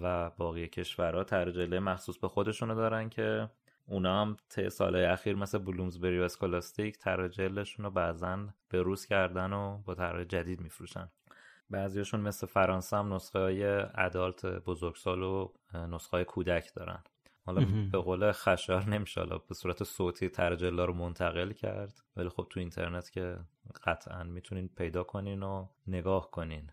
و باقی کشورها ترجله مخصوص به خودشونو دارن که اونا هم طی سالهای اخیر مثل بلومزبری و اسکولاستیک ترجلشون رو بعضا به روز کردن و با طرح جدید میفروشن. بعضیشون مثل فرانسه هم نسخه های ادالت بزرگسال و نسخه های کودک دارن. حالا به قول خشار نمیشه حالا به صورت صوتی ترجلا رو منتقل کرد ولی خب تو اینترنت که قطعا می‌تونین پیدا کنین و نگاه کنین.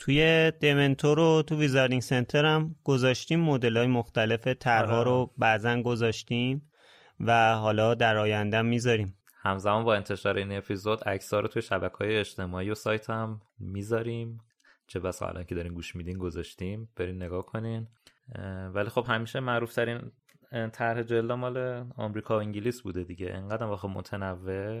توی دمنتور و تو ویزاردینگ سنتر هم گذاشتیم مدل های مختلف طرها آره. رو بعضا گذاشتیم و حالا در آینده می‌ذاریم. همزمان با انتشار این اپیزود عکس‌ها رو توی شبکه های اجتماعی و سایت هم می‌ذاریم. چه بس الان که دارین گوش میدین گذاشتیم. برین نگاه کنین. ولی خب همیشه معروف ترین طرح جلد مال آمریکا و انگلیس بوده دیگه. انقدر واقع متنوع.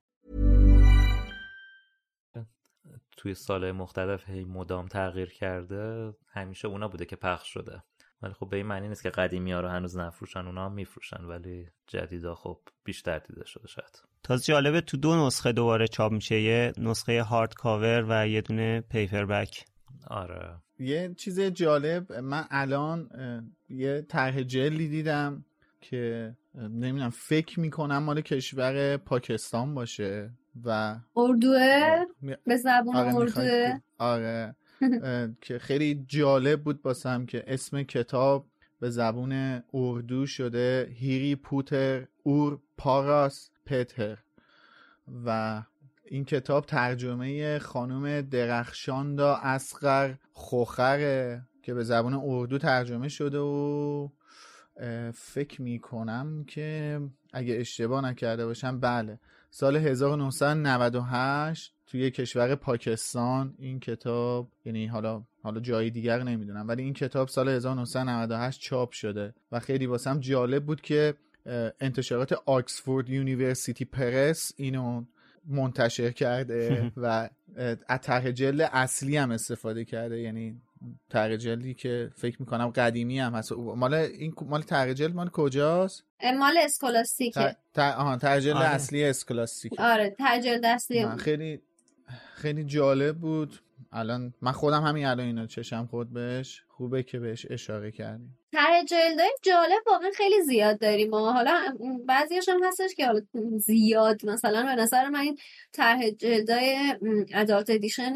توی سال مختلف هی مدام تغییر کرده همیشه اونا بوده که پخش شده. ولی خب به این معنی نیست که قدیمی ها رو هنوز نفروشن اونا هم میفروشن ولی جدیدا خب بیشتر دیده شده شاید. تازه جالبه تو دو نسخه دوباره چاپ میشه یه نسخه هارد کاور و یه دونه پیپر بک آره. یه چیز جالب من الان یه طرح جلی دیدم که نمی‌دونم فکر می‌کنم مال کشور پاکستان باشه. و اردوه؟ به زبان آره اردوه؟ آره. که خیلی جالب بود باسم که اسم کتاب به زبون اردو شده هیری پوتر اور پاراس پتر. و این کتاب ترجمه خانم درخشاندا اسقر خوخره که به زبان اردو ترجمه شده و فکر می‌کنم که اگه اشتباه نکرده باشم بله. سال 1998 توی کشور پاکستان این کتاب یعنی حالا حالا جای دیگر نمی‌دونم ولی این کتاب سال 1998 چاپ شده و خیلی واسم جالب بود که انتشارات Oxford University Press اینو منتشر کرده و از طرح جلد اصلی هم استفاده کرده. یعنی طرح جلدی که فکر می‌کنم قدیمی هم هست. مال این مال طرح جلد مال کجاست؟ مال اسکولاستیکه. آها طرح جلد آره. اصلی اسکولاستیک آره طرح جلد اصلی خیلی خیلی جالب بود. الان من خودم همین الان اینا چشم خود بهش. خوبه که بهش اشاره کردیم. طرح جلدای جالب واقعا خیلی زیاد داریم ما. حالا بعضیش هم هستش که حالا زیاد مثلا به نظر من این طرح جلدای ادالت ادیشن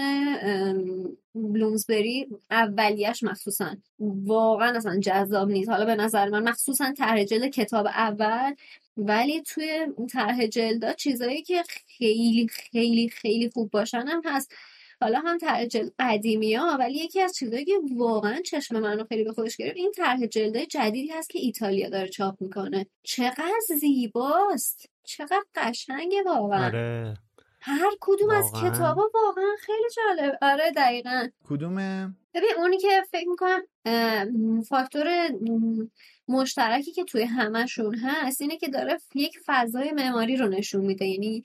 بلومزبری اولیش مخصوصا. واقعا اصلا جذاب نیست. حالا به نظر من مخصوصا طرح جلد کتاب اول. ولی توی طرح جلدا چیزایی که خیلی خیلی خیلی خوب باشن هم هست. حالا هم طرح جلد قدیمی ها ولی یکی از چیزایی که واقعا چشم منو خیلی به خودش گرفت این طرح جلد جدیدی هست که ایتالیا داره چاپ می‌کنه. چقدر زیباست! چقدر قشنگه واقعا. آره. هر کدوم از واقعاً. کتابا واقعا خیلی جالب. آره دقیقا. کدومه ببین اونی که فکر می‌کنم فاکتور مشترکی که توی همشون هست اینه که داره یک فضای معماری رو نشون میده. یعنی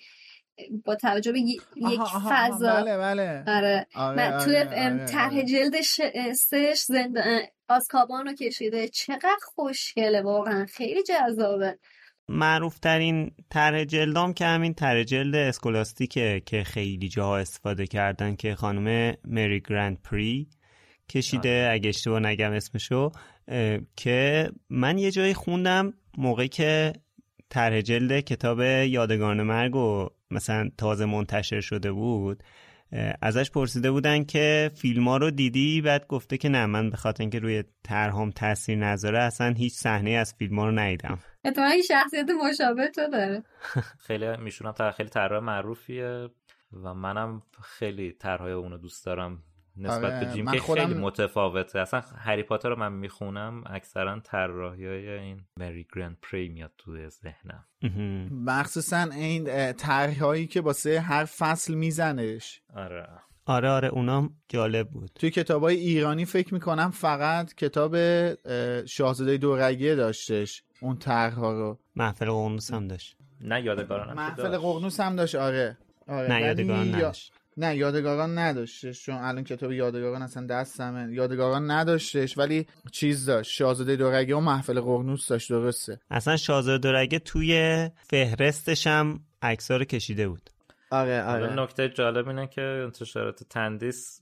با توجه به یک آها، فضا. بله بله. آره. آره، من توی آره، ام، آره، طرح. جلد ش- سش زنده آزکابان رو کشیده. چقدر خوشگله واقعا. خیلی جذابه. معروف ترین طرح جلدام که همین طرح جلد اسکولاستیکه که خیلی جاها استفاده کردن که خانم مری گرند پری کشیده اگه اشتباه نگم اسمشو که من یه جایی خوندم موقعی که طرح جلد کتاب یادگان مرگ و مثلا تازه منتشر شده بود ازش پرسیده بودن که فیلم ها رو دیدی؟ بعد گفته که نه من به خاطر اینکه روی طرحم تاثیر نذاره اصلا هیچ صحنه از فیلم ها رو ندیدم. اتفاقا این شخصیت مشابه تو داره. خیلی میشونم طرح خیلی طرح معروفیه و منم خیلی طرحهای اونو دوست دارم. نسبت آره، به جیم من که خودم- خیلی متفاوته. اصلا هری پاتر رو من می‌خونم اکثرا طراحی های این مری گرند پری میاد توی ذهنم. مخصوصا این طرح هایی که واسه هر فصل میزنش. آره. آره آره اونام جالب بود. توی کتاب های ایرانی فکر می‌کنم فقط کتاب شاهزاده دورگیه داشتش اون طرحها رو. محفل قرنوس هم داشت. نه یادگاران محفل قرنوس هم داشت آره. آره نه یادگاران نداشت. نه یادگاران نداشتش چون الان کتاب یادگاران اصلا دستمه. یادگاران نداشتش ولی چیز داشت. شاهزاده دورگه و محفل قرنوس داشت درسته. اصلا شاهزاده دورگه توی فهرستش هم عکس‌ها رو کشیده بود. آره آره. نکته جالب اینه که انتشارات تندیس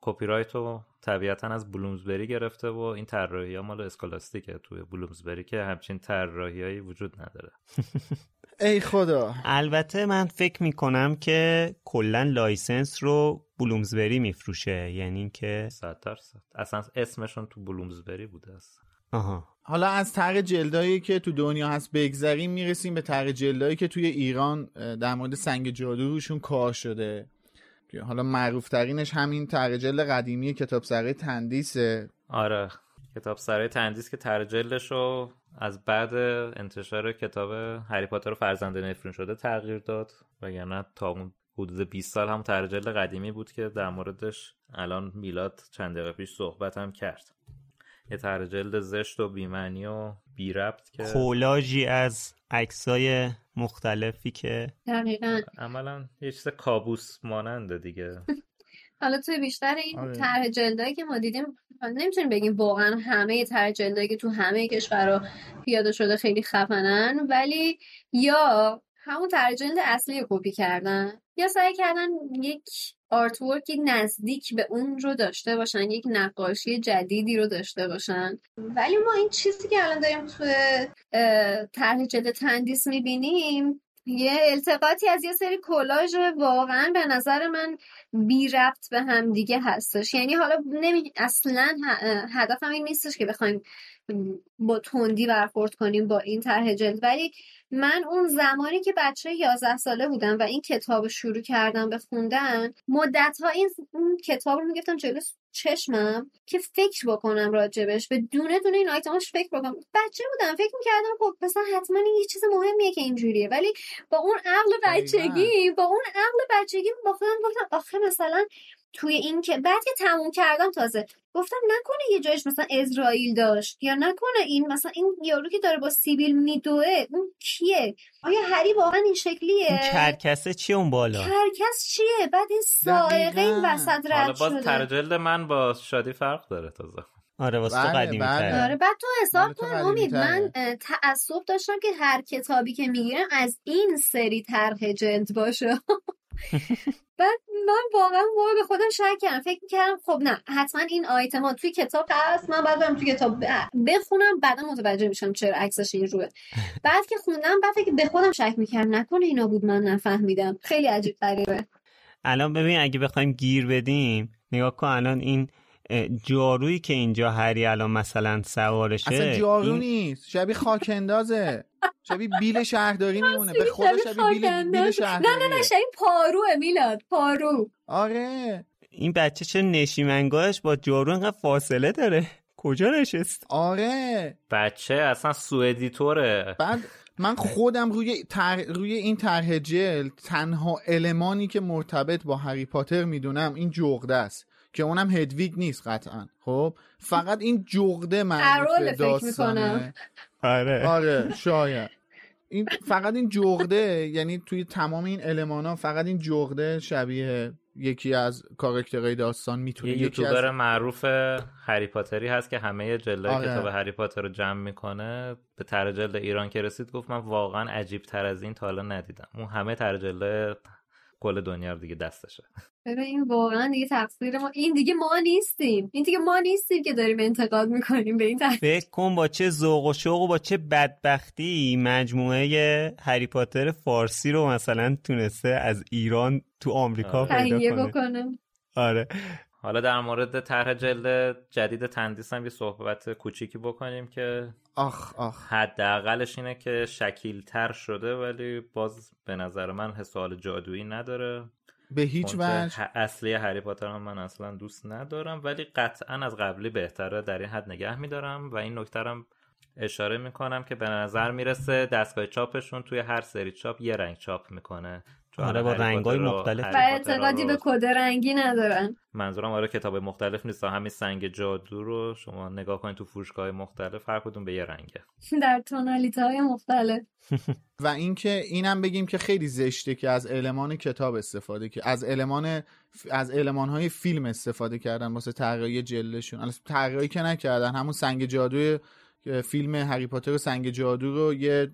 کپی رایت رو طبیعتا از بلومزبری گرفته و این طراحی ها مال اسکولاستیکه توی بلومزبری که همچین طراحیایی وجود نداره. ای خدا. البته من فکر می‌کنم که کلا license رو بلومزبری میفروشه. یعنی که صد درصد اصلا اسمشون تو بلومزبری بوده است. آها. حالا از طرح جلدایی که تو دنیا هست بگذریم می‌رسیم به طرح جلدایی که توی ایران در مورد سنگ جادو روشون کار شده. حالا معروف ترینش همین طرح جلد قدیمی کتاب سرای تندیسه. آره. کتاب سرای تندیس که طرح جلدش رو از بعد انتشار کتاب هری پاتر و فرزند نفرین شده تغییر داد وگرنه تا اون حدود 20 سال هم طرح جلد قدیمی بود که در موردش الان میلاد چند دقیقه پیش صحبت هم کرد. یه طرح جلد زشت و بیمعنی و بی ربط که کولاژی از عکسای مختلفی که دقیقا. عملا یه چیز کابوس ماننده دیگه. حالا توی بیشتر این طرح جلدایی که ما دیدیم نمی‌تونیم بگیم واقعا همه طرح جلدایی که تو همه کشورها پیاده شده خیلی خفنن ولی یا همون طرح جلد اصلی رو کپی کردن یا سعی کردن یک artwork ی نزدیک به اون رو داشته باشن یک نقاشی جدیدی رو داشته باشن. ولی ما این چیزی که الان داریم توی طرح جلد تندیس می‌بینیم یه التقاطی از یه سری کلاژ واقعا به نظر من بی ربط به هم دیگه هستش. یعنی حالا نمی... اصلا هدفم این نیستش که بخوایم با تندی برخورد کنیم با این طرح جلد. ولی من اون زمانی که بچه 11 ساله بودم و این کتاب شروع کردم به خوندن مدت ها این کتاب رو می‌گفتم جلو چشمم که فکر بکنم راجبش به دونه دونه این آیتماش فکر بکنم. بچه بودم فکر می‌کردم خب مثلا حتما این یه چیز مهمیه که اینجوریه. ولی با اون عقل بچگی با اون عقل بچگی با خودم گفتم آخه مثلا توی این که بعد که تموم کردم تازه. گفتم نکنه یه جایش مثلا اسرائیل داشت یا نکنه این مثلا این یارو که داره با سیبیل میدوه اون کیه؟ آیا هری واقعا این شکلیه؟ اون کرکسه چیه اون بالا؟ کرکس چیه؟ بعد این سائقه این وسط رد حالا باز شده. ترجلد من با شادی فرق داره تازه. آره واسه تو قدیمی تره. آره بعد تو حساب کن قدیمی امید. من تعصب داشتم که هر کتابی که می‌گیرم از این سری طرح جلد باشه. بعد من واقعا موقع به خودم شک کردم. فکر می‌کردم خب نه حتما این آیتم ها توی کتاب هست. من بعد برم توی کتاب بخونم بعدا متوجه میشم چرا عکسش این روه. بعد که خوندم بعد فکر به خودم شک می‌کردم. نکنه اینا بود من نفهمیدم. خیلی عجیب غریبه. الان ببین اگه بخوایم گیر بدیم نگاه کن الان این جارویی که اینجا هری الان مثلا سوارشه اصلا جارو این- نیست. شبیه خاک اندازه. شبیه بیل شهرداری میمونه. به خدا شبیه بیل, بیل خاک‌انداز. نه نه نه شبیه پاروه میلاد. پارو. آره. این بچه چه نشیمنگاهش با جارو اینقدر فاصله داره؟ کجا نشست؟ آره. بچه اصلا سوئدیتوره بعد من خودم روی تر... روی این طرح جلد تنها المانی که مرتبط با هری پاتر می‌دونم این جغده است. که اونم هدویگ نیست قطعا. خب؟ فقط این جغده فکر داستانه. آره. آره شاید. این فقط این جغده یعنی توی تمام این المانا فقط این جغده شبیه یکی از کاراکترهای داستان می‌تونه یه یکی از یوتیوبر معروف هری پاتری هست که همه جلدهای آره. کتاب هری پاتر رو جمع می‌کنه. به تر جلد ایران که رسید گفت من واقعا عجیب تر از این تا حالا ندیدم. اون همه تر جلد کل دنیا رو دیگه دستشه. ببین این واقعا دیگه تقصیر ما این دیگه ما نیستیم. این دیگه ما نیستیم که داریم انتقاد می‌کنیم به این طرح فکر کن با چه ذوق و شوق و با چه بدبختی مجموعه هری پاتر فارسی رو مثلا تونسته از ایران تو آمریکا پیدا تهیه کنه. بکنم آره. حالا در مورد طرح جلد جدید تندیس هم یه صحبت کوچیکی بکنیم که آخ آخ. حداقلش اینه که شکیل تر شده ولی باز به نظر من حسال جادویی نداره. به هیچ فونت وجه. اصلی هری پاتر هم من اصلا دوست ندارم ولی قطعا از قبلی بهتره در این حد نگه میدارم و این هم اشاره می‌کنم که به نظر می‌رسه دستگاه چاپشون توی هر سری چاپ یه رنگ چاپ می‌کنه. آره با رنگای مختلف. و اعتقادی به کد رنگی ندارن. منظورم آره کتاب مختلف نیست. همین سنگ جادو رو شما نگاه کنید تو فروشگاه مختلف هر کدوم به یه رنگه. در تونالیته های مختلف. و اینکه اینم بگیم که خیلی زشته که از المان کتاب استفاده که از المان از المان های فیلم استفاده کردن واسه طراحی جلدشون. البته طراحی که نکردن همون سنگ جادو فیلم هری پاتر و سنگ جادو رو یه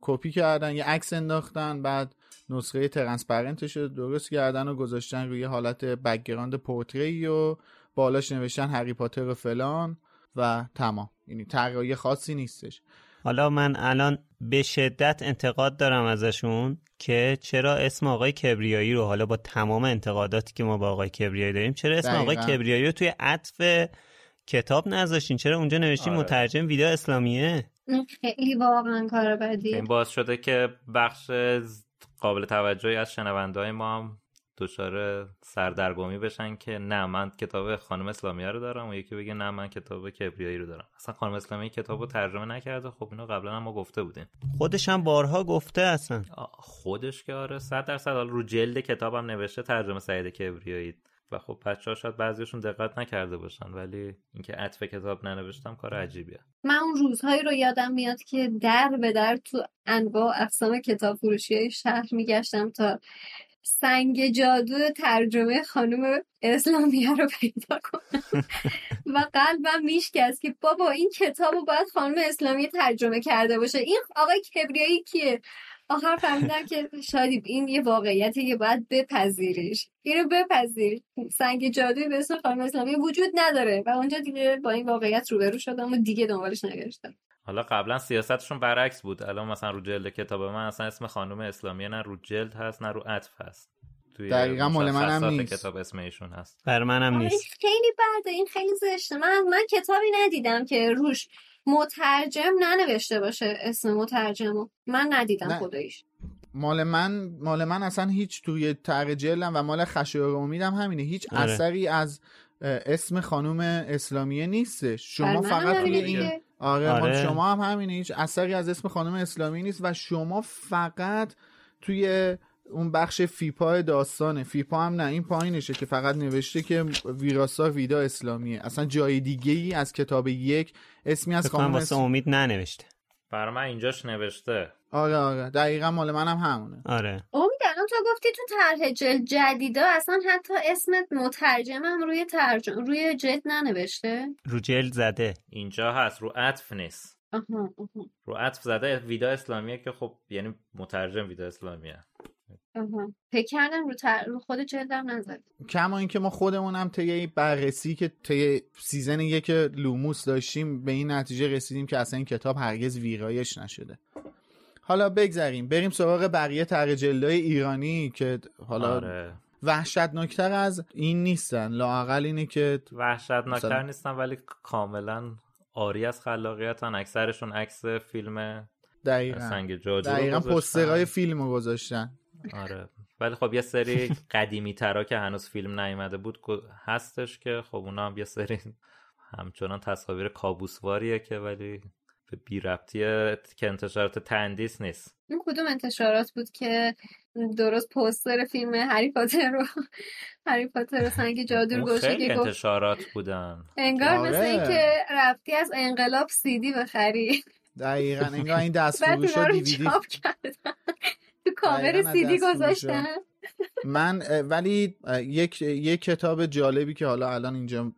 کپی کردن یه عکس انداختن بعد نسخه transparent ش رو درست کردن و گذاشتن روی حالت background پورتری و بالاش نوشتن هری پاتر و فلان و تمام. یعنی طراحی خاصی نیستش. حالا من الان به شدت انتقاد دارم ازشون که چرا اسم آقای کبریایی رو حالا با تمام انتقاداتی که ما با آقای کبریایی داریم چرا اسم آقای دقیقاً. کبریایی رو توی عطف کتاب نذاشتین؟ چرا اونجا نوشتین آره. مترجم ویدیو اسلامیه؟ خیلی واقعا کار بدیه این باعث شده که بخش قابل توجهی از شنونده های ما هم دچار سردرگمی بشن که نه من کتاب خانم اسلامیه رو دارم و یکی بگه نه من کتاب کبریایی رو دارم. اصلا خانم اسلامیه کتاب رو ترجمه نکرده. خب اینو قبلا هم ما گفته بودیم. خودش هم بارها گفته اصلا. خودش که آره صد درصد رو جلد کتابم نوشته ترجمه سعید کبریایی. و خب بچه ها شاید بعضیشون دقت نکرده باشن ولی اینکه عطف کتاب ننوشتم کار عجیبیه. من اون روزهایی رو یادم میاد که در به در تو انواع اقسام کتاب فروشی شهر میگشتم تا سنگ جادو ترجمه خانم اسلامیه رو پیدا کنم. و قلبم میشکست که بابا این کتاب رو باید خانم اسلامیه ترجمه کرده باشه. این آقای کبریایی کیه؟ آخر فهمیدم که شادی این یه واقعیتی که باید بپذیریش. اینو بپذیر. سنگ جادویی به اسم خانم اسلامی وجود نداره. و اونجا دیگه با این واقعیت روبرو شدم و دیگه دنبالش نگشتم. حالا قبلا سیاستشون برعکس بود. الان مثلا رو جلد کتاب من اصلا اسم خانم اسلامیه نه رو جلد هست نه رو عطف هست. توی دقیقاً مال منم نیست. کتاب اسم ایشون هست. بر منم آره، نیست. خیلی بده. این خیلی زشته. من من کتابی ندیدم که روش مترجم ننوشته باشه اسم مترجمو من ندیدم نه. خداییش مال من مال من اصلا هیچ توی تغ جلدم و مال خشایار امیدم همینه هیچ آره. اثری از اسم خانم اسلامیه نیستش بر شما منم فقط توی این. آره, مال آره. شما هم همینه هیچ اثری از اسم خانم اسلامی نیست و شما فقط توی اون بخش فیپا داستانه. فیپا هم نه این پایینشه که فقط نوشته که ویراسا ویدا اسلامیه. اصلا جای دیگه ای از کتاب یک اسمی از خانم واسه اس... امید ننوشته. برا من اینجاش نوشته. آره آره. دقیقا مال منم همونه. آره. امید الان تو گفتی تو طرح جلد جدیدا اصلا حتی اسم مترجمم روی ترجم روی جلد ننوشته؟ رو جلد زده. اینجا هست رو عطف نیست. آها آها رو عطف زده ویدا اسلامیه که خب یعنی مترجم ویدا اسلامیه. فکر کردم رو, تر... رو خود جلدم نزد. کما اینکه ما خودمون هم طی این بررسی که طی season یک لوموس داشتیم به این نتیجه رسیدیم که اصلا این کتاب هرگز ویرایش نشده. حالا بگذریم. بریم سراغ بقیه طرح جلدهای ایرانی که حالا آره. وحشتناکتر از این نیستن. لااقل اینه که وحشتناکتر مثلا- نیستن ولی کاملا آری از خلاقیتن. اکثرشون عکس فیلم دقیقا. سنگ جادو دقیقا. پسترهای فیلم رو گذاشتن. آره. ولی خب یه سری قدیمی ترا که هنوز فیلم نیومده بود هستش که خب اونا هم یه سری همچنان تصاویر کابوسواریه که ولی به بی ربطیه که انتشارات تندیس نیست. این کدوم انتشارات بود که درست پوستر فیلم هری پاتر رو هری پاتر و سنگ جادو رو اون گذاشته خیلی که گفت انتشارات بودن. انگار آره. مثل اینکه رفتی از انقلاب سیدی بخری. دقیقا انگار این دست فروش دیویدی. تو کاور از سیدی. گذاشتن من ولی یک یک کتاب جالبی که حالا الان اینجا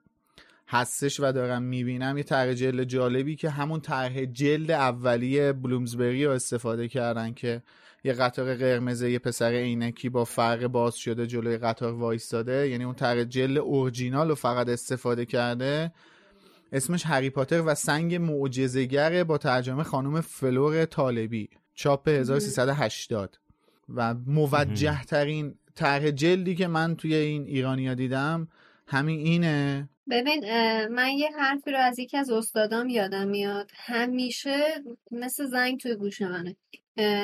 هستش و دارم می‌بینم یه طرح جلد جالبی که همون طرح جلد اولیه بلومزبری رو استفاده کردن که یه قطار قرمز یه پسر عینکی با فرق باز شده جلوی قطار وایستاده. یعنی اون طرح جلد اورجینال رو فقط استفاده کرده. اسمش هری پاتر و سنگ معجزه‌گر با ترجمه خانم فلور طالبی. چاپ 1380 و موجه ترین طرح جلدی که من توی این ایرانیا دیدم همین اینه. ببین من یه حرفی رو از یکی از استادام یادم میاد. همیشه مثل زنگ توی گوش منه.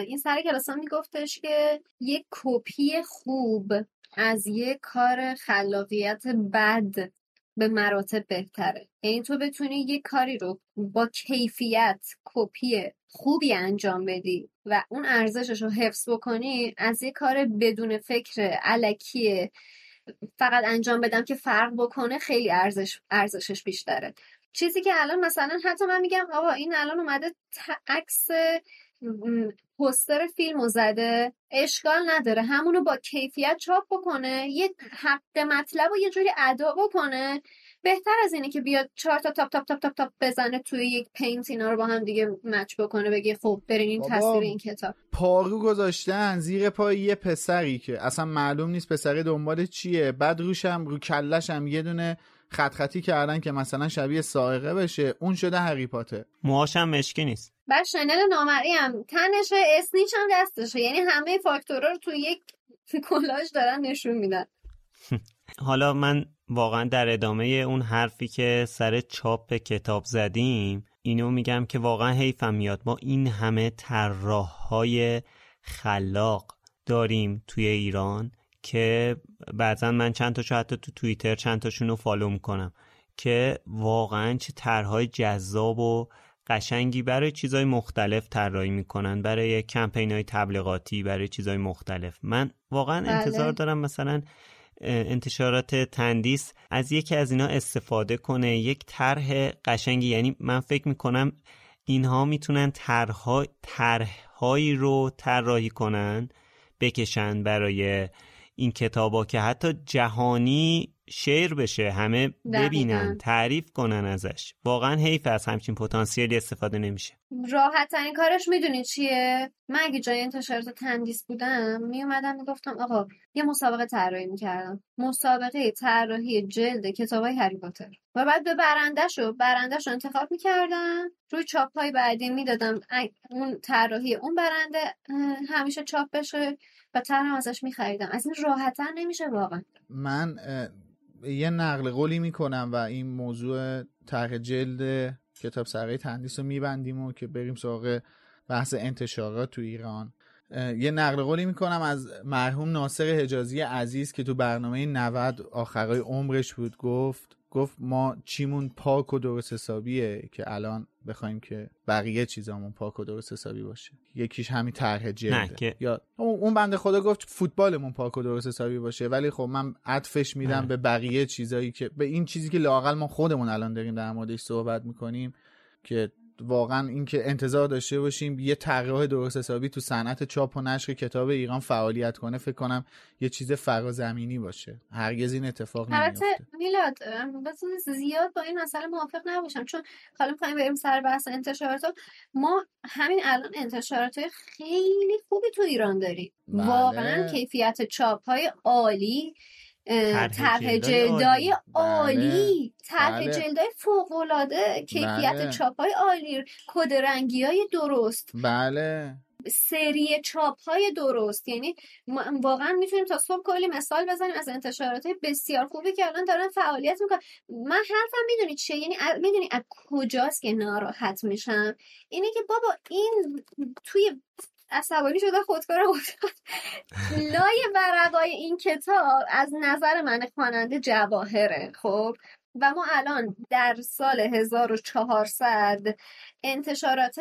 این سر کلاسام میگفتش که یه کپی خوب از یه کار خلاقیت بد به مراتب بهتره. یعنی تو بتونی یک کاری رو با کیفیت کپی خوبی انجام بدی و اون ارزشش رو حفظ بکنی از یک کار بدون فکر علکی فقط انجام بدم که فرق بکنه خیلی ارزش ارزشش بیشتره. چیزی که الان مثلا حتی من میگم آقا این الان اومده عکس پوستر فیلم زده اشکال نداره همونو با کیفیت چاپ بکنه یه حق مطلب و یه جوری ادا بکنه. بهتر از اینه که بیاد چهار تا تاپ تاپ تاپ تاپ تاپ بزنه توی یک Paint اینا رو با هم دیگه match بکنه بگه خب برین این تصویر این کتاب. جارو گذاشتن زیر پای یه پسری که اصلا معلوم نیست پسری دنبال چیه. بعد روشم رو کلشم یه دونه خط خطی کردن که مثلا شبیه سائقه بشه. اون شده هری پاتر. موهاشم مشکی نیست. بعد شنل نامری هم تنشه اسنیچ هم دستشه. یعنی همه فاکتورها رو تو یک کلاژ دارن نشون میدن. حالا من واقعا در ادامه اون حرفی که سر چاپ کتاب زدیم اینو میگم که واقعا حیفم میاد ما این همه طراح های خلاق داریم توی ایران که بعضا من چند تاشو حتی تو توییتر چند تاشون رو فالو می‌کنم که واقعا چه طرحهای جذاب و قشنگی برای چیزهای مختلف طراحی می‌کنن برای کمپین های تبلیغاتی برای چیزهای مختلف من واقعا بله. انتظار دارم مثلا انتشارات تندیس از یکی از اینا استفاده کنه. یک طرح قشنگی یعنی من فکر می‌کنم اینها می‌تونن طرح طرحهایی رو طراحی کنن بکشن برای این کتابا که حتی جهانی شیر بشه همه ببینن دقیقاً. تعریف کنن ازش. واقعا حیف از همچین پتانسیلی استفاده نمیشه. راحت ترین کارش می‌دونی چیه؟ من اگه جای انتشارات تندیس بودم میومدم می‌گفتم آقا یه مسابقه طراحی می‌کردم. مسابقه طراحی جلد کتاب های هری پاتر. و بعد به برندش رو برندش رو انتخاب می‌کردم. روی چاپ های بعدی می‌دادم اون طراحی اون برنده همیشه چاپ بشه. و طرحم ازش میخریدم. از این راحتتر نمیشه واقعا. من یه نقل قولی می‌کنم و این موضوع طرح جلد کتاب سرای تندیس رو میبندیم و که بریم سراغ بحث انتشارات تو ایران. یه نقل قولی می‌کنم از مرحوم ناصر حجازی عزیز که تو برنامه 90 آخرای عمرش بود گفت گفت ما چیمون پاک و درست حسابیه که الان بخوایم که بقیه چیزامون پاک و درست حسابی باشه یکیش همین طرح نه جلده که یا اون بنده خدا گفت فوتبالمون پاک و درست حسابی باشه ولی خب من عطفش میدم آره. به بقیه چیزایی که به این چیزی که لاقل ما خودمون الان داریم در موردش صحبت می‌کنیم که واقعا اینکه انتظار داشته باشیم یه طراح درست حسابی تو صنعت چاپ و نشر کتاب ایران فعالیت کنه فکر کنم یه چیز فرازمینی باشه. هرگز این اتفاق البته نمیفته میلاد ام، بس زیاد با این مسئله موافق نباشم. چون حالا می‌خوایم بریم سر بحث انتشارات. ما همین الان انتشارات خیلی خوبی تو ایران داریم. بله. واقعا کیفیت چاپ های عالی. طرح جلدای عالی. عالی طرح بله. جلدای فوق العاده کیفیت بله. چاپ های عالی کد رنگی های درست بله سری چاپ های درست یعنی ما واقعا می‌تونیم تا صبح کلی مثال بزنیم از انتشارات بسیار خوبی که الان دارن فعالیت می‌کنن من حرفم می‌دونی چیه یعنی می‌دونی از کجاست که ناراحت میشم اینه که بابا این توی عصبانی شده خودکار افتاد لای ورقای این کتاب از نظر من خواننده جواهره خب؟ و ما الان در سال 1400 انتشارات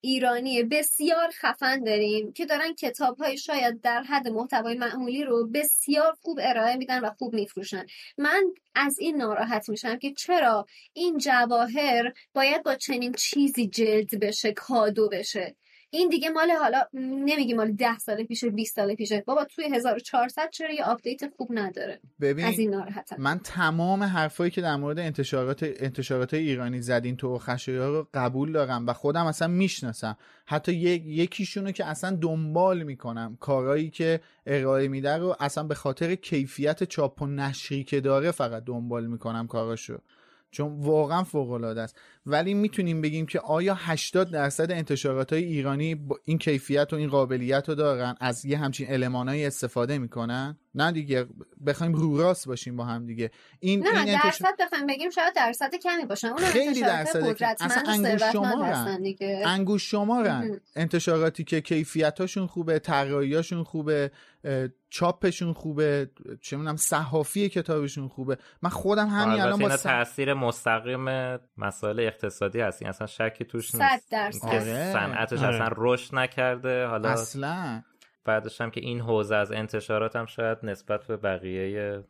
ایرانی بسیار خفن داریم که دارن کتاب های شاید در حد محتوای معمولی رو بسیار خوب ارائه میدن و خوب میفروشن. من از این ناراحت میشم که چرا این جواهر باید با چنین چیزی جلد بشه کادو بشه؟ این دیگه مال حالا نمیگی مال ده سال پیشه 20 سال پیشه. بابا توی 1400 چرا یه update خوب نداره؟ ببین از این ناراحتم. من تمام حرفایی که در مورد انتشارات انتشارات ایرانی زدین تو خشایار رو قبول دارم و خودم اصلا می‌شناسم. حتی یک یکیشونو که اصلا دنبال می‌کنم کارهایی که ارائه میده رو اصلا به خاطر کیفیت چاپ و نشری که داره فقط دنبال می‌کنم کاراشو. چون واقعا فوق العاده است. ولی می‌تونیم بگیم که آیا 80 درصد انتشارات های ایرانی با این کیفیت و این قابلیت رو دارن؟ از یه همچین المانایی استفاده می‌کنن؟ نه دیگه بخوایم رو راست باشیم با هم دیگه. این نه این درصد. بخوایم بگیم شاید درصد کمی باشن اون خیلی درصد اصلا انگوش شمارن. انگوش شمارن. انتشاراتی که کیفیتاشون خوبه طراحیاشون خوبه چاپشون خوبه چه می‌دونم صحافی کتابشون خوبه. من خودم همین الان با تاثیر مستقیم مسائل اقتصادی هست. این اصلا شکی توش نیست. که صنعتش آره. اصلا رشد نکرده. حالا اصلا. بعدش هم که این حوزه از انتشارات هم شاید نسبت به بقیه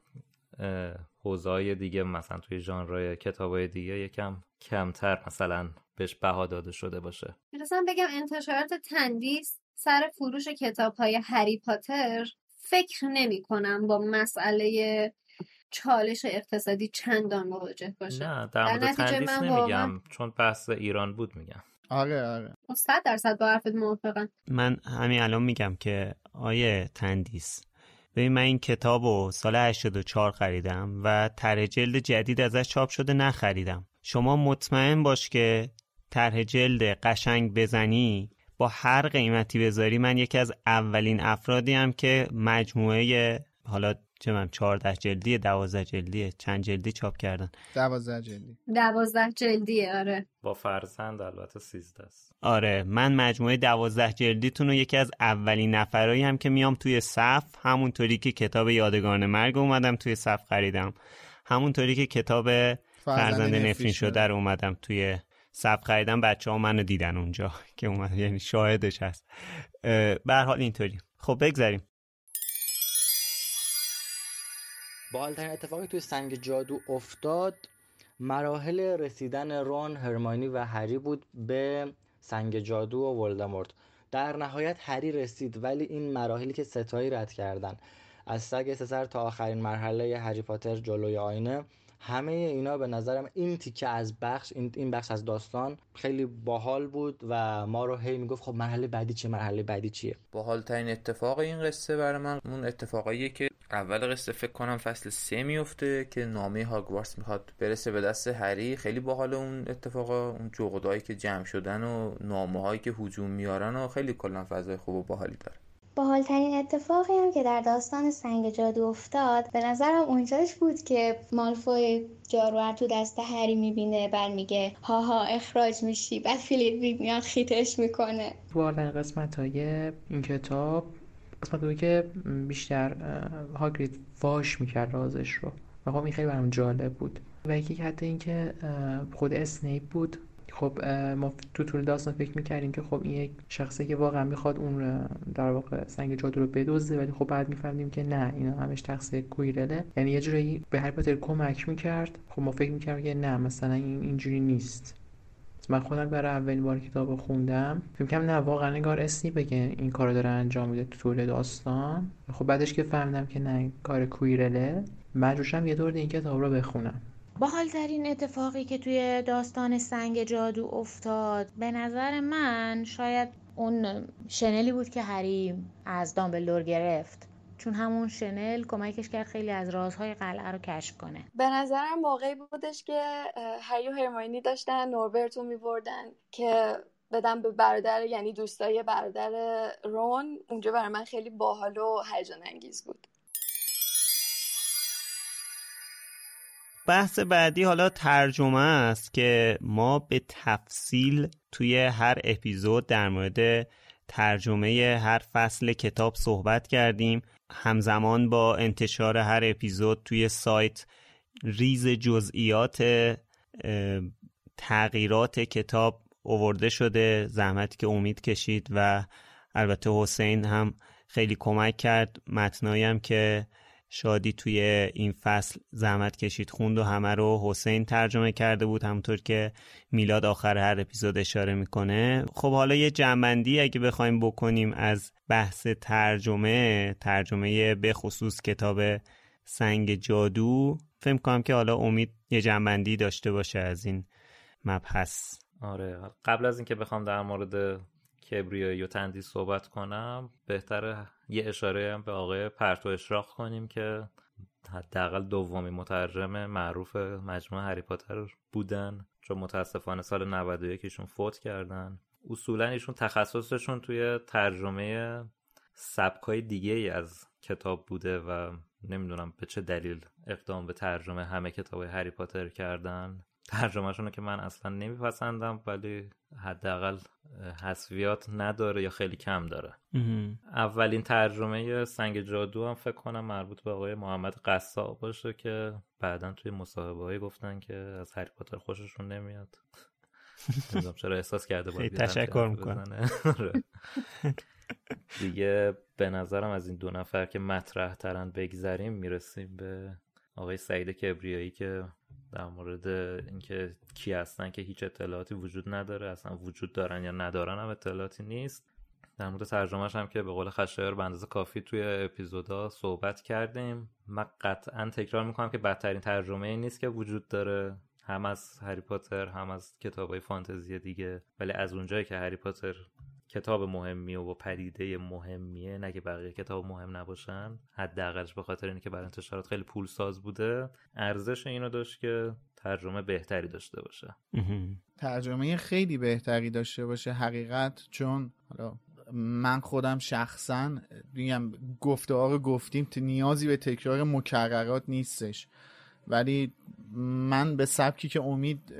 حوزه دیگه مثلا توی ژانرهای کتابای دیگه یکم کمتر مثلا بهش بها داده شده باشه. می‌رسم بگم انتشارات تندیس سر فروش کتاب های هری پاتر فکر نمی کنم با مسئله چالش اقتصادی چندان مواجه باشه. نه در مورد تندیس نمیگم چون بحث ایران بود میگم. آره آره. صد درصد با حرفت موافقم. من همین الان میگم که آیه تندیس ببین من این کتاب رو سال 84 خریدم و طرح جلد جدید ازش چاپ شده نخریدم. شما مطمئن باش که طرح جلد قشنگ بزنی با هر قیمتی بذاری من یکی از اولین افرادی هم که مجموعه حالا چه من 14 جلدی 12 جلدیه چند جلدی چاپ کردن؟ 12 جلدی. 12 جلدیه آره. با فرزند البته 13 است. آره من مجموعه 12 جلدیتون رو یکی از اولین نفرایی هم که میام توی صف همونطوری که کتاب یادگان مرگ اومدم توی صف خریدم. همونطوری که کتاب فرزند نفرین شده رو اومدم توی صف خریدم. بچه ها منو دیدن اونجا که اومد یعنی شاهدش هست. به حال اینطوری. خب بگذاریم. بالترین اتفاقی توی سنگ جادو افتاد مراحل رسیدن رون هرمانی و هری بود به سنگ جادو و ولدمورت. در نهایت هری رسید ولی این مراحلی که ستایی رد کردن. از سگ سسر تا آخرین مرحله هری پاتر جلوی آینه همه اینا به نظرم این تیکه از بخش این, این بخش از داستان خیلی باحال بود و ما رو هی می‌گفت خب مرحله بعدی چیه مرحله بعدی چیه؟ باحال ترین اتفاق این قصه برای من اون اتفاقاییه که اول قصه فکر کنم فصل سه میفته که نامه هاگوارتس می‌خواد برسه به دست هری. خیلی باحال اون اتفاقا اون جغدایی که جمع شدن و نامه هایی که هجوم میارن و خیلی کلا فضای خوب و باحالی داره. باحالترین اتفاقی هم که در داستان سنگ جادو افتاد به نظرم اونجاش بود که مالفوی جارو تو دست هری می‌بینه بعد میگه هاها اخراج میشی بعد فیلیپ میاد خیتش می‌کنه. بالاترین قسمت های این کتاب قسمت بود که بیشتر هاگرید فاش می‌کرد رازش رو. و خب این خیلی برام جالب بود. و یکی حتی اینکه خود اسنیپ بود خب ما تو طول داستان فکر می‌کردیم که خب این یک شخصی که واقعا می‌خواد اون در واقع سنگ جادو رو بدزده ولی خب بعد می‌فهمیم که نه اینا همش تقصیر کویرله یعنی یه جورایی به هر پاتر کمک می‌کرد. خب ما فکر می‌کردیم که نه مثلا این اینجوری نیست. من خودم برای اولین بار کتاب خوندم. فکر کنم نه واقعا نگار اسنی بگه این کارو داره انجام میده تو طول داستان. خب بعدش که فهمیدم که نه کار کویرله مجبورشم یه دور این کتاب رو بخونم. باحالترین اتفاقی که توی داستان سنگ جادو افتاد به نظر من شاید اون شنلی بود که هری از دامبلدور گرفت. چون همون شنل کمکش کرد خیلی از رازهای قلعه رو کشف کنه. به نظرم موقعی بودش که هری و هرماینی داشتن نوربرت رو میبردن که بدم به برادر یعنی دوستای برادر رون اونجا برای من خیلی باحال و هیجان انگیز بود. بحث بعدی حالا ترجمه است که ما به تفصیل توی هر اپیزود در مورد ترجمه هر فصل کتاب صحبت کردیم. همزمان با انتشار هر اپیزود توی سایت ریز جزئیات تغییرات کتاب اوورده شده. زحمتی که امید کشید و البته حسین هم خیلی کمک کرد. متنایی هم که شادی توی این فصل زحمت کشید. خوند و همه رو حسین ترجمه کرده بود همونطور که میلاد آخر هر اپیزود اشاره می‌کنه. خب حالا یه جنبندی اگه بخوایم بکنیم از بحث ترجمه ترجمه به خصوص کتاب سنگ جادو فکر کنم که حالا امید یه جنبندی داشته باشه از این مبحث. آره. قبل از اینکه بخوام در مورد کبریایی و تندی صحبت کنم بهتره یه اشاره هم به آقای پرتو اشراق کنیم که حداقل دومی مترجم معروف مجموعه هری پاتر بودن. چون متاسفانه سال 91 ایشون فوت کردن. اصولا ایشون تخصصشون توی ترجمه سبکای دیگه ای از کتاب بوده و نمی‌دونم به چه دلیل اقدام به ترجمه همه کتاب هری پاتر کردن. ترجمهشون که من اصلا نمیپسندم ولی حداقل حذفیات نداره یا خیلی کم داره. اولین ترجمه سنگ جادو هم فکر کنم مربوط به آقای محمد قصاب باشه که بعدا توی مصاحبه گفتن که از هری پاتر خوششون نمیاد. نمی‌دونم چرا احساس کرده باید تشکر می‌کنه دیگه به نظرم از این دو نفر که مطرح ترن بگذریم می‌رسیم به آقای سعید کبریایی که در مورد اینکه کی هستن که هیچ اطلاعاتی وجود نداره اصلا وجود دارن یا ندارن هم اطلاعاتی نیست. در مورد ترجمهش هم که به قول خشایار به اندازه کافی توی اپیزودا صحبت کردیم. من قطعا تکرار می‌کنم که بدترین ترجمه ای نیست که وجود داره. هم از هری پاتر هم از کتاب های فانتزی دیگه. ولی از اونجایی که هری پاتر کتاب مهمیه و پدیده مهمیه نه که بقیه کتاب مهم نباشن. حداقلش به خاطر اینکه برای انتشارات خیلی پول ساز بوده. ارزش اینو داشت که ترجمه بهتری داشته باشه. ترجمه خیلی بهتری داشته باشه حقیقت چون حالا من خودم شخصا میگم گفته رو گفتیم نیازی به تکرار مکررات نیستش. ولی من به سبکی که امید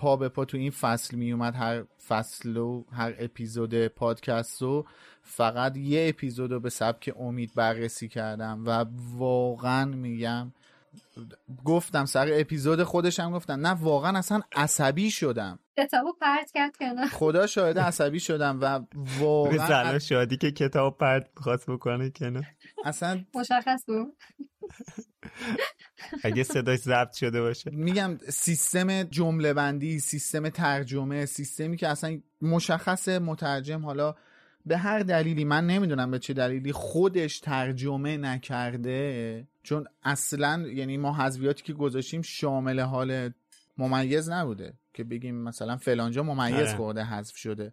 پا به پا تو این فصل می اومد هر فصل و هر اپیزود پادکست رو فقط یه اپیزود رو به سبک امید بررسی کردم و واقعا میگم گفتم سر اپیزود خودشم گفتم نه واقعا اصلا عصبی شدم. کتابو پرت کرد کنه خدا شاهد عصبی شدم و واقعا شادی که کتاب پرت خواست بکنه کنه اصلا مشخص بود. اگه صداش ضبط شده باشه میگم سیستم جمله بندی سیستم ترجمه سیستمی که اصلا مشخص مترجم حالا به هر دلیلی من نمی‌دونم به چه دلیلی خودش ترجمه نکرده چون اصلا یعنی ما حذویاتی که گذاشتیم شامل حال ممیز نبوده که بگیم مثلا فلانجا ممیز آره. خورده حذف شده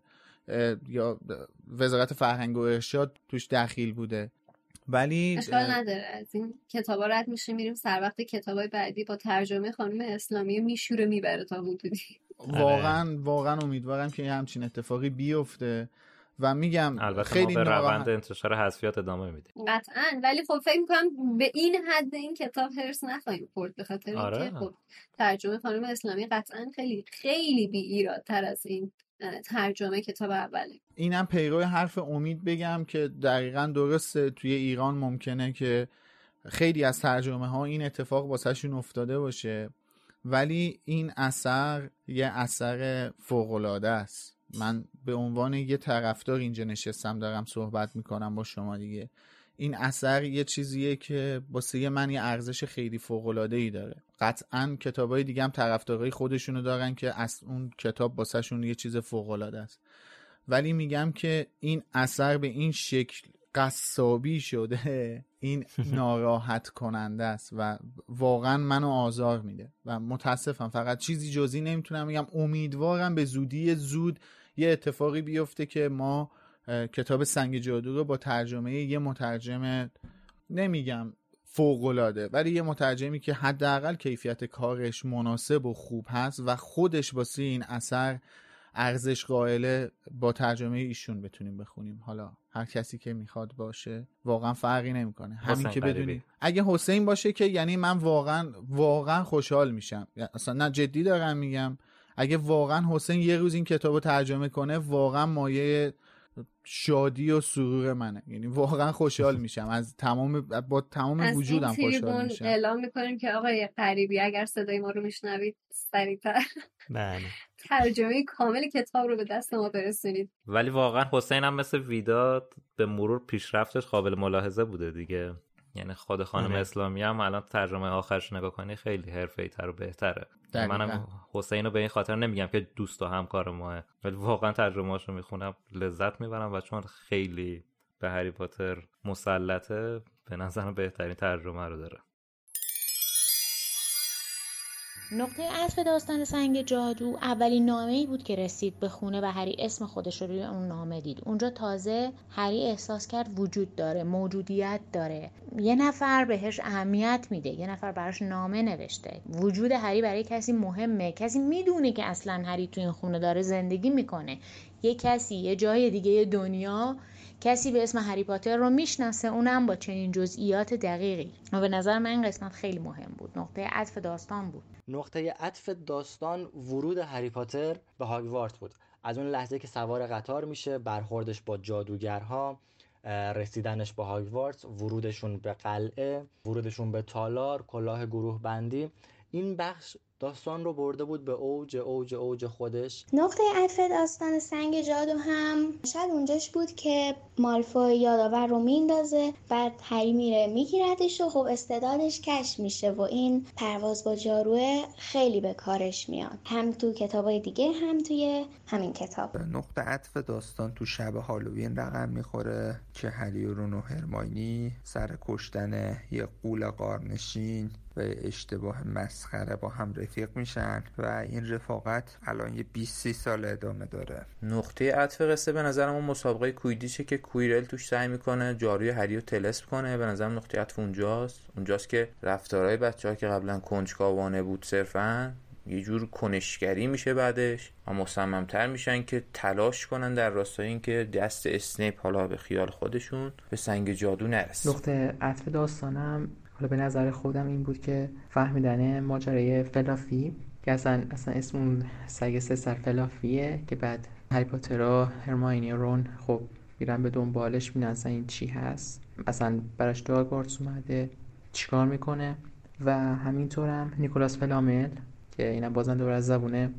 یا وزارت فرهنگ و ارشاد توش دخیل بوده ولی اشکال نداره. از این کتابا رد میشه میریم سر وقت کتابای بعدی با ترجمه خانم اسلامی میشوره می‌بره تا حدودی. واقعا واقعا امیدوارم که همچین اتفاقی بیفته و میگم البته خیلی ما به روند انتشار حذفیات ادامه میدیم. قطعا. ولی خب فکر می‌کنم به این حد این کتاب هرس نخواهیم خورد به خاطر آره. اینکه خب ترجمه خانم اسلامی قطعا خیلی خیلی بی ایرادتر از این ترجمه کتاب اوله. اینم پیرو حرف امید بگم که دقیقا درسته توی ایران ممکنه که خیلی از ترجمه ها این اتفاق واسهشون افتاده باشه ولی این اثر یه اثر فوقالعاده است. من به عنوان یه طرفدار اینجا نشستم دارم صحبت می‌کنم با شما دیگه. این اثر یه چیزیه که واسه من یه ارزش خیلی فوق العاده ای داره. قطعا کتابای دیگه هم طرفدارای خودشونو دارن که از اون کتاب واسهشون یه چیز فوق العاده است. ولی میگم که این اثر به این شکل قصابی شده این ناراحت کننده است و واقعا منو آزار میده و متاسفم. فقط چیزی جزی نمی‌تونم بگم. امیدوارم به زودی زود یه اتفاقی بیفته که ما کتاب سنگ جادو رو با ترجمه یه مترجم نمیگم فوقلاده ولی یه مترجمی که حداقل کیفیت کارش مناسب و خوب هست و خودش واسه این اثر ارزش قائله با ترجمه ایشون بتونیم بخونیم. حالا هر کسی که می‌خواد باشه واقعا فرقی نمی‌کنه. همین که بدونی. اگه حسین باشه که یعنی من واقعا واقعا خوشحال میشم. اصلا نه جدی دارم میگم. اگه واقعا حسین یه روز این کتاب رو ترجمه کنه واقعا مایه شادی و سرور منه. یعنی واقعا خوشحال میشم. از تمام با تمام وجودم خوشحال میشم. اعلام می‌کنیم که آقای قریبی اگر صدای ما رو میشنوید سریعتر. بله. ترجمه کامل کتاب رو به دست ما برسونید. ولی واقعا حسین هم مثل ویداد به مرور پیشرفتش قابل ملاحظه بوده دیگه. یعنی خود خانم آره. اسلامی هم الان ترجمه آخرش نگاه کنی خیلی حرفه تر و بهتره. منم حسین رو به این خاطر نمیگم که دوست و همکار ماه. ولی واقعا ترجمه رو می‌خونم لذت می‌برم و چون خیلی به هری پاتر مسلطه به نظرم بهترین ترجمه رو داره. نقطه عطف داستان سنگ جادو اولین نامه ای بود که رسید به خونه و هری اسم خودش رو روی اون نامه دید. اونجا تازه هری احساس کرد وجود داره موجودیت داره. یه نفر بهش اهمیت میده یه نفر براش نامه نوشته. وجود هری برای کسی مهمه. کسی می‌دونه که اصلا هری تو این خونه داره زندگی می‌کنه. یه کسی یه جای دیگه دنیا کسی به اسم هری پاتر رو می‌شناسه اونم با چنین جزئیات دقیقی. و به نظر من این قسمت خیلی مهم بود. نقطه عطف داستان بود. نقطه عطف داستان ورود هری پاتر به هاگوارت بود. از اون لحظه که سوار قطار میشه برخوردش با جادوگرها رسیدنش به هاگوارتس ورودشون به قلعه ورودشون به تالار کلاه گروه بندی این بخش داستان رو برده بود به اوج اوج اوج خودش. نقطه عطف داستان سنگ جادو هم شاید اونجاش بود که مالفوی یادآور رو میندازه بعد هری میره میگیردش و خب استعدادش کش میشه و این پرواز با جاروه خیلی به کارش میاد. هم تو کتابای دیگه هم توی همین کتاب. نقطه عطف داستان تو شب هالووین رقم می‌خوره که هری و رون و هرماینی سر کشتن یه قول قارنشین و اشتباه مسخره با هم رفیق میشن و این رفاقت الان یه 20 سال ادامه داره. نقطه عطف قصه به نظرم اون مسابقه کویدیشه که کویرل توش سعی می‌کنه جاروی هری رو تلسپ کنه. به نظرم نقطه عطف اونجاست. اونجاست که رفتارهای بچه ها که قبلا کنجکاوانه بود صرفا یه جور کنشگری میشه بعدش و مصممتر میشن که تلاش کنن در راستای اینکه دست اسنیپ حالا به خیال خودشون به سنگ جادو نرسه. نقطه عطف داستانم حالا به نظر خودم این بود که فهمیدن ماجرای فلافی که اصلا, اصلا اسم اون سگ سه سر فلافیه که بعد هری پاتر و هرماینی رون خب میرن به دنبالش میدن اصلا این چی هست. اصلا براش داگوارتس اومده چیکار می‌کنه؟ و همینطورم نیکولاس فلامل که اینم بازم دور از زبونه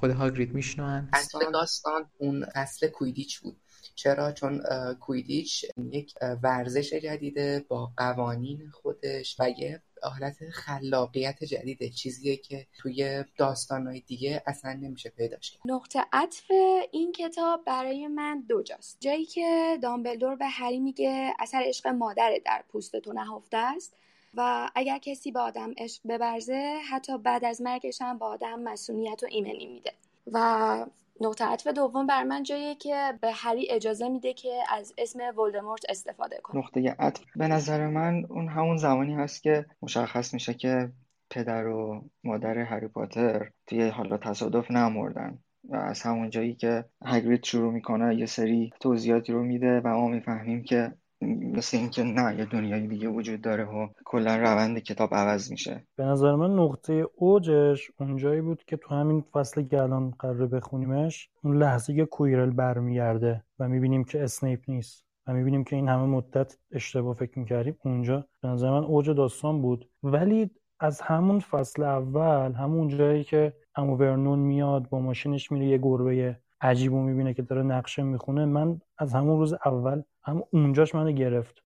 خود هاگرید میشنوان اصل داستان اون اصل کویدیچ بود. چرا؟ چون کویدیچ یک ورزش جدیده با قوانین خودش و یه حالت خلاقیت جدیده چیزیه که توی داستانهای دیگه اصلا نمیشه پیداش کرد. نقطه عطف این کتاب برای من دو جاست. جایی که دامبلدور به هری میگه اثر عشق مادر در پوست تو نهفته است و اگر کسی به آدم عشق ببرزه حتی بعد از مرگش هم به آدم مسئولیت و ایمنی میده. و نقطه عطف دوم بر من جاییه که به هری اجازه میده که از اسم ولدمورت استفاده کنه. نقطه عطف. به نظر من اون همون زمانی هست که مشخص میشه که پدر و مادر هری پاتر توی حالا تصادف نمردن و از همون جایی که هگرید شروع می‌کنه یه سری توضیحاتی رو میده و ما می‌فهمیم که مثل اینکه نه یه دنیای دیگه وجود داره و کلا روند کتاب عوض میشه. به نظر من نقطه اوجش اونجایی بود که تو همین فصل که الان قراره بخونیمش اون لحظه که کویرل برمیگرده و می‌بینیم که اسنیپ نیست و می‌بینیم که این همه مدت اشتباه فکر می‌کردیم اونجا به نظر من اوج داستان بود. ولی از همون فصل اول همون جایی که امو ورنون میاد با ماشینش میره یه گربه عجیبو می‌بینه که داره نقشه می‌خونه من از همون روز اول هم اونجاش منو گرفت.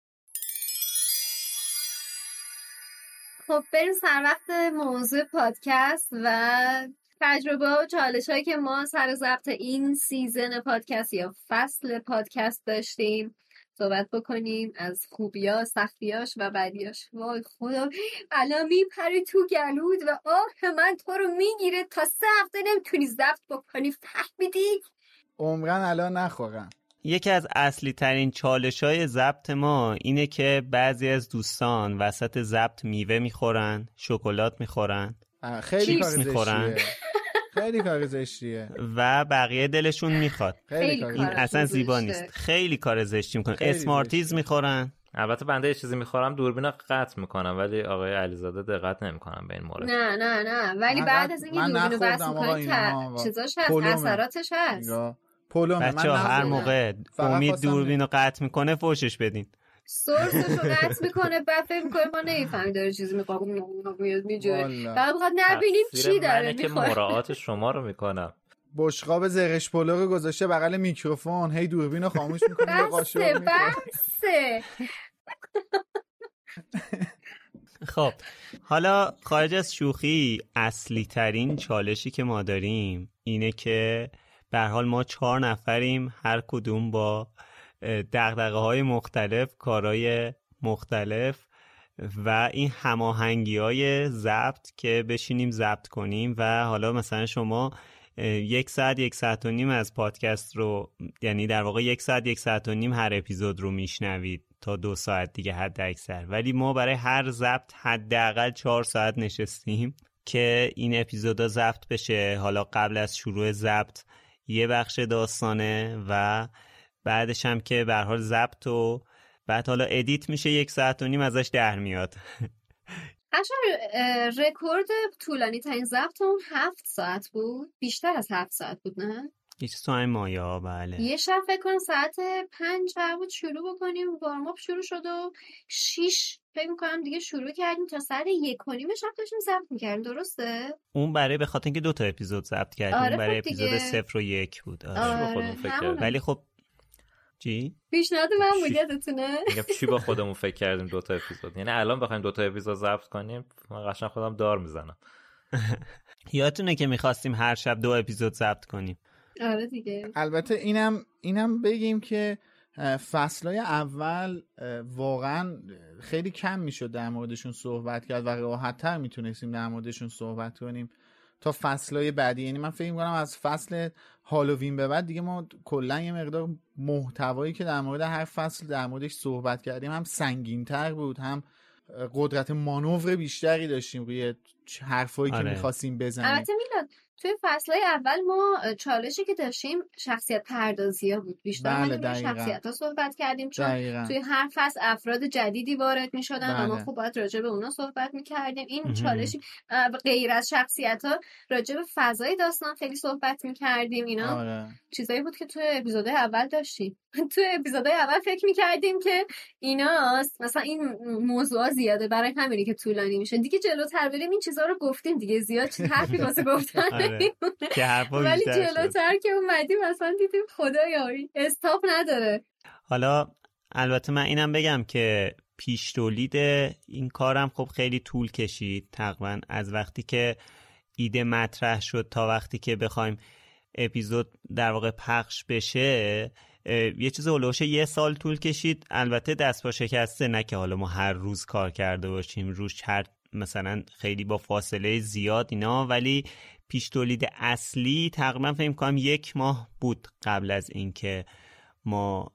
خب بریم سر وقت موضوع پادکست و تجربه و چالش هایی که ما سر ضبط این season پادکست یا فصل پادکست داشتیم. صحبت بکنیم از خوبیا سختیاش و بدیاش. وای خدا. الان میپری تو گلوت و آه من تو رو می‌گیره تا سه هفته نمی‌تونی ضبط بکنی. فهمیدی؟ عمرن الان نخورم. یکی از اصلی ترین چالش های ضبط ما اینه که بعضی از دوستان وسط ضبط میوه می‌خورن شکلات می‌خورن. خیلی کار می‌خورن. خیلی کار زشتیه. و بقیه دلشون می‌خواد. خیلی این اصلا زیبا نیست. خیلی کار زشتی می‌کنن اسمارتیز می‌خورن. البته بنده یه چیزی می‌خورم دوربین قطع می‌کنم ولی آقای علیزاده دقت نمی‌کنم به این مورد. نه نه نه. ولی بعد از اینکه دوربینو بس می‌کنی چیزاش هست اثراتش هست. بچه هر موقع امید دوربین رو قطع می‌کنه فوشش بدین. سورسش رو قطع می‌کنه بعد فکر می‌کنه ما نمی‌فهمیم داره چیزی می‌خواد میجوره بعد می‌خواد نبینیم چی داره که مراعات شما رو می‌کنم. بشقاب زرش پلو رو گذاشته بغل میکروفون هی دوربین رو خاموش می‌کنه بسه بسه خب حالا خارج از شوخی اصلی ترین چالشی که ما داریم اینه که به حال ما چهار نفریم هر کدوم با دقدقه های مختلف کارهای مختلف و این هماهنگی های ضبط که بشینیم ضبط کنیم و حالا مثلا شما یک ساعت یک ساعت و نیم از پادکست رو یعنی در واقع یک ساعت یک ساعت و نیم هر اپیزود رو میشنوید تا دو ساعت دیگه حد اکثر ولی ما برای هر ضبط حداقل چهار ساعت نشستیم که این اپیزودا ضبط بشه. حالا قبل از شروع ضبط یه بخش داستانه و بعدش هم که به حال ضبط و بعد حالا edit میشه یک ساعت و نیم ازش در میاد خشایار رکورد طولانی ترین ضبط اون هفت ساعت بود بیشتر از هفت ساعت بود نه یه چیز تو مایا بله یه شب فکر کنم ساعت پنج بود شروع بکنیم warm-up شروع شد و شیش فکر می‌کنم دیگه شروع کردیم تا ساعت یک و نیم شب داشتیم ضبط می‌کردیم درسته اون برای به خاطر اینکه دو تا اپیزود ضبط کردیم آره برای خب اپیزود دیگه. صفر و یک بود آره. آره، همونه. ولی خب چی؟ پیشنهاد من بود یادتونه؟ چی با خودمون فکر کردیم دوتا اپیزود؟ یعنی الان بخوایم دوتا اپیزود ضبط کنیم من قشنگ خودم دار می‌زنم. یادتونه که می‌خواستیم هر شب دو اپیزود ضبط کنیم. آره دیگه. البته اینم اینم بگیم که فصلهای اول واقعا خیلی کم می‌شد در موردشون صحبت کرد و راحت تر می‌تونستیم در موردشون صحبت کنیم. تا فصلهای بعدی. یعنی من فکر می‌کنم از فصل هالووین به بعد دیگه ما کلا یه مقدار محتوایی که در مورد هر فصل در موردش صحبت کردیم هم سنگینتر بود هم قدرت مانور بیشتری داشتیم روی حرفایی که آره. می‌خواستیم بزنیم البته میلاد توی فصلهای اول ما چالشی که داشتیم شخصیت پردازی ها بود بیشتر بله، دقیقاً. شخصیت ها صحبت کردیم چون دقیقاً. توی هر فصل افراد جدیدی وارد می شدن و ما بله. خب باید راجع به اونا صحبت می کردیم این مهم. چالشی غیر از شخصیت ها راجع به فضای داستان خیلی صحبت می کردیم اینا آره. چیزایی بود که توی اپیزودهای اول داشتیم توی اپیزودهای اول فکر می‌کردیم که ایناست مثلا این موضوع زیاده برای همینی که طولانی میشه دیگه جلوتر بریم این چیزها رو گفتیم دیگه زیاد چیز حرفی واسه گفتن آره. ولی. جلوتر که اومدیم مثلا دیدیم خدایا استاپ نداره حالا البته من اینم بگم که پیش تولید این کارم خب خیلی طول کشید تقریبا از وقتی که ایده مطرح شد تا وقتی که بخوایم اپیزود در واقع پخش بشه یه چیز هلوش یه سال طول کشید البته دست با شکسته نه که حالا ما هر روز کار کرده باشیم روش هر مثلا خیلی با فاصله زیاد اینا ولی پیش تولید اصلی تقریبا فکر کنم یک ماه بود قبل از اینکه ما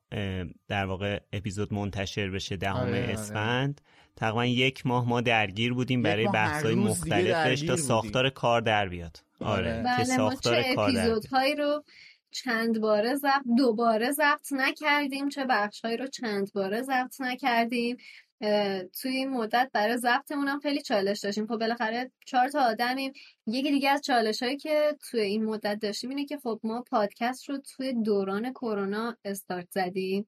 در واقع اپیزود منتشر بشه دهم آره، آره. اسفند تقریبا یک ماه ما درگیر بودیم برای بحث‌های مختلفش تا بودیم. ساختار کار در بیاد آره که بله ما ساختار چه کار در بیاد. اپیزودهایی رو چند باره ضبط دوباره ضبط نکردیم چه بخشهایی رو چند باره ضبط نکردیم توی این مدت برای ضبطمون هم خیلی چالش داشتیم. خب بالاخره چهار تا آدمیم. یکی دیگه از چالش هایی که توی این مدت داشتیم اینه که خب ما پادکست رو توی دوران کرونا استارت زدیم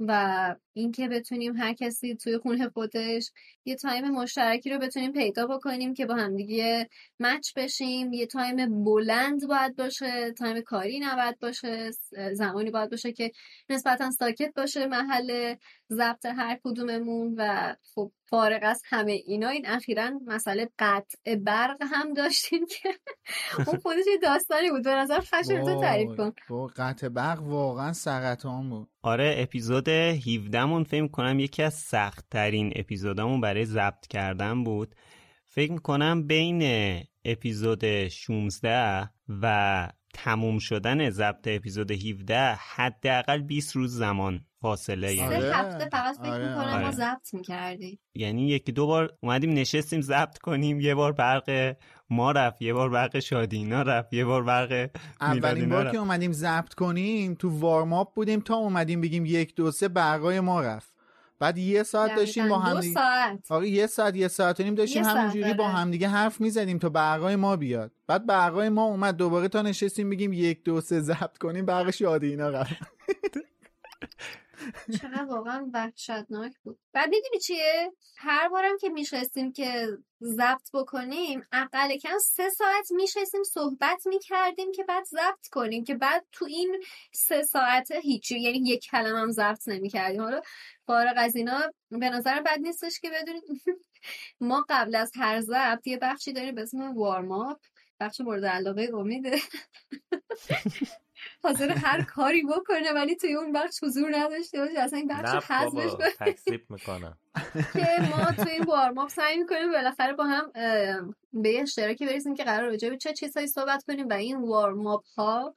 و اینکه بتونیم هر کسی توی خونه خودش یه time مشترکی رو بتونیم پیدا بکنیم که با همدیگه match بشیم. یه time بلند باید باشه time کاری نباید باشه زمانی باید باشه که نسبتا ساکت باشه محل ضبط هر کدوممون و خب فارغ از همه اینا. این اخیرا مسئله قطع برق هم داشتیم که اون خودش یه داستانی بود. به نظر خشی تو تعریف کن. قطع برق واقعا سرطان بود. آره اپیزود 17 مون فکر کنم یکی از سخت ترین اپیزودامون برای ضبط کردن بود. فکر کنم بین اپیزود 16 و تموم شدن ضبط اپیزود 17 حداقل 20 روز زمان فاصله یعنی. سه هفته فقط فکر آره، می‌کنم آره. ما ضبط می‌کردیم. یعنی یکی دو بار اومدیم نشستیم ضبط کنیم یه بار برق ما رفت یه بار برق شادینا رفت یه بار برق اولین بار رفت. که اومدیم ضبط کنیم تو وارماپ بودیم تا اومدیم بگیم یک دو سه برقای ما رفت بعد یه ساعت داشتیم با هم دو دیگه- ساعت آره یه ساعت یه ساعت و نیم داشتیم یه ساعت، همونجوری با آره. همدیگه حرف می‌زدیم تا برقای ما بیاد بعد برقای ما اومد دوباره تا نشستیم بگیم یک دو سه ضبط کنیم برق شادی اینا رفت چقدر واقعا وحشتناک بود. بعد می‌دونی چیه؟ هر بارم که میشستیم که ضبط بکنیم اقل کم سه ساعت میشستیم صحبت می‌کردیم که بعد ضبط کنیم که بعد تو این سه ساعته هیچی یعنی یک کلمه هم ضبط نمی‌کردیم. حالا فارغ از اینا به نظر بد نیستش که بدونید. ما قبل از هر ضبط یه بخشی داریم به اسم وارماپ بخش مورد علاقه امیده حاضر هر کاری بکنه ولی توی اون بخش حضور نداشته باشه. اصلا این بخش حذفش تکذیب می‌کنم. که ما توی این وارماپ سعی می‌کنیم بالاخره با هم به یه اشتراکی برسیم که قرار راجع به چه چیزهایی صحبت کنیم و این وارماپ ها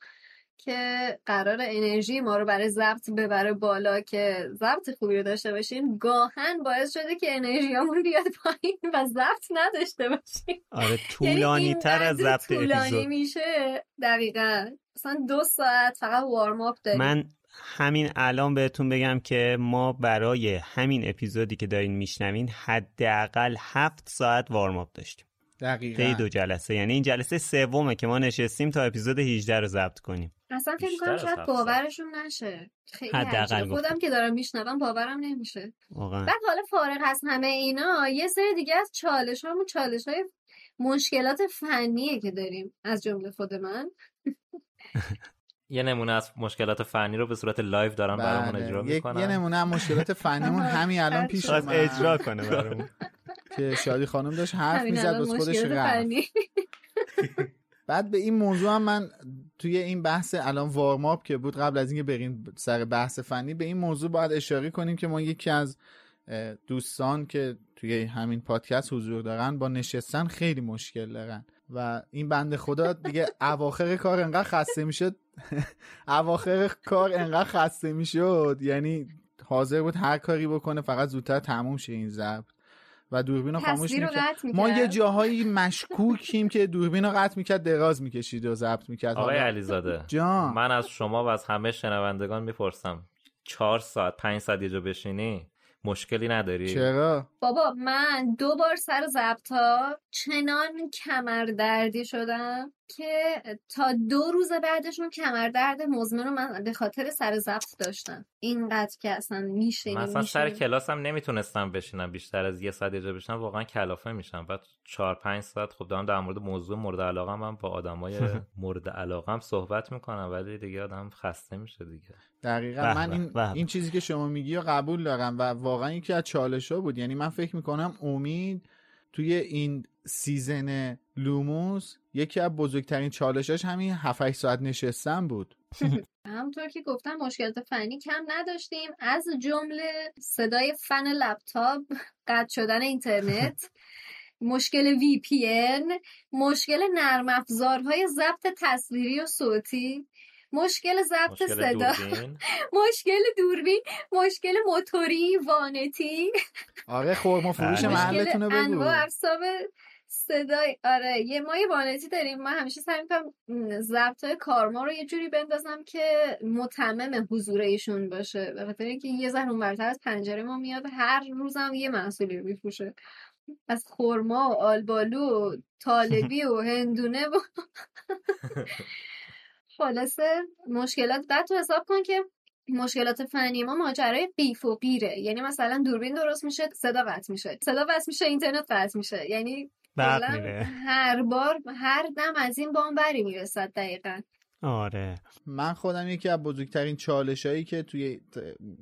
که قرار انرژی ما رو برای ضبط ببره بالا که ضبط خوبی رو داشته باشیم گاهن باعث شده که انرژیامون بیاد پایین و ضبط نداشته باشیم. آره طولانی تر از ضبط طولانی میشه. دقیقا. مثلا دو ساعت فقط وارماپ داریم. من همین الان بهتون بگم که ما برای همین اپیزودی که دارین میشنوین حداقل هفت ساعت وارماپ داشتیم. دقیقا. دو جلسه. یعنی این جلسه سومه که ما نشستیم تا اپیزود 18 رو ضبط کنیم. اصلا فکر کنم شاید باورشون نشه. خیلی خودم که دارم میشنوم باورم نمیشه. واقعا. بعد حالا فارغ از همه اینا یه سری دیگه از چالش همون چالش های مشکلات فنیه که داریم از جمله خود من. یه نمونه از مشکلات فنی رو به صورت live دارم بله. برامون اجرا می‌کنم یه نمونه از مشکلات فنیمون همین الان پیش اومد. اجرا کنه برامون. که شادی خانم داشت حرف می‌زد بس خودش رفت. بعد به این موضوع هم من توی این بحث الان وارماپ که بود قبل از اینکه بریم سر بحث فنی به این موضوع باید اشاره کنیم که ما یکی از دوستان که توی همین پادکست حضور دارن با نشستن خیلی مشکل دارن. و این بند خدا دیگه اواخر کار انقدر خسته می‌شد. اواخر کار انقدر خسته می‌شد. یعنی حاضر بود هر کاری بکنه فقط زودتر تموم شه این ضبط. و دوربین رو خاموش می‌کرد. ما یه جاهایی مشکوکیم که دوربین رو قطع می‌کرد دراز می‌کشید و ضبط می‌کرد. آقای علیزاده جان. من از شما و از همه شنوندگان می‌پرسم چهار ساعت پنج ساعت یه جا بشینی؟ مشکلی نداری؟ چرا؟ بابا من دو بار سر ضبطا چنان کمر دردی شدم که تا دو روز بعدشون کمر درد مزمن رو من به خاطر سر ضبط داشتم. اینقدر که اصلا میشه مثلا سر کلاسم نمی‌تونستم بشینم بیشتر از یه ساعت یه بشینم واقعا کلافه میشم. بعد چهار پنج ساعت خب دارم در مورد موضوع مورد علاقه من با آدمای مورد علاقه صحبت می‌کنم ولی دیگه آدم خسته میشه دیگه. دقیقا. من این, این چیزی که شما میگی رو قبول دارم و واقعا یکی از چالش ها بود. یعنی من فکر می‌کنم امید توی این season لوموس یکی از بزرگترین چالشاش همین 7 ساعت نشستن بود. همونطور که گفتم مشکلات فنی کم نداشتیم. از جمله صدای فن لپتاپ قطع شدن اینترنت مشکل وی پی مشکل نرم افزارهای ضبط تصویری و صوتی. مشکل ضبط صدا. مشکل دوربین مشکل موتوری وانتی. آره خورما فروش محلتون رو بگو. انواع صدای. آره یه ما یه وانتی داریم. من همیشه سعی می‌کنم ضبط های کارما رو یه جوری بندازم که متمم حضور ایشون باشه. به خاطر اینکه یه ذره اون برتر از پنجره ما میاد. هر روزم یه محصولی رو میفروشه. از خورما و آلبالو و طالبی و هندونه و خلاصه مشکلات بعد تو حساب کن که مشکلات فنی ما ماجرای قیف و قیره یعنی مثلا دوربین درست میشه صدا قطع میشه. صدا قطع میشه اینترنت قطع میشه. یعنی هر بار هر دم از این بام بری می‌رسد دقیقا آره. من خودم یکی از بزرگترین چالش هایی که توی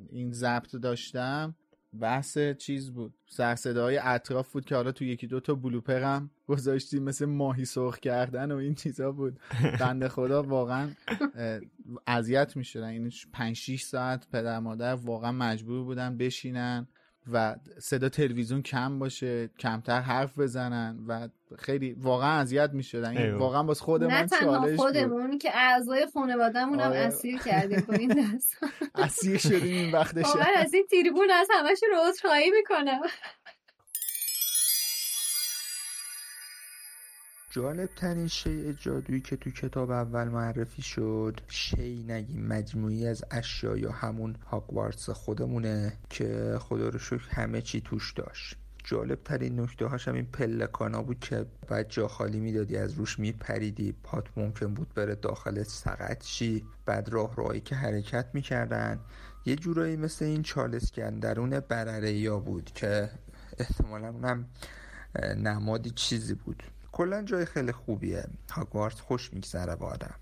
این ضبط داشتم بحث چیز بود. سرصداهای اطراف بود که حالا تو یکی دو تا بلوپرم گذاشتیم مثل ماهی سرخ کردن و این چیزا بود. بنده خدا واقعا اذیت می‌شدن. این 5 6 ساعت پدر مادر واقعا مجبور بودن بشینن. و صدا تلویزیون کم باشه کمتر حرف بزنن و خیلی واقعا اذیت می‌شدن این واقعا باز خودمون نه تنها خودمون که اعضای خانوادهمون هم آره. اسیر کردیم. با این دست اسیر شدیم این وقتش واقعا از این تریبون از همش رو عذرخواهی می‌کنم. جالب ترین شیء جادویی که تو کتاب اول معرفی شد شی نگیم مجموعی از اشیا یا همون هاگوارتس خودمونه که خدا رو شکر همه چی توش داشت. جالب ترین نکته هاش هم این پلکانا بود که بعد جا خالی می‌دادی از روش میپریدی پات ممکن بود بره داخل سقط شی بعد راه راهی که حرکت می‌کردن. یه جورایی مثل این چالس درون برره یا بود که احتمالا اونم نمادی چیزی بود. کلا جای خیلی خوبیه. هاگوارت خوش میگذره با آدم.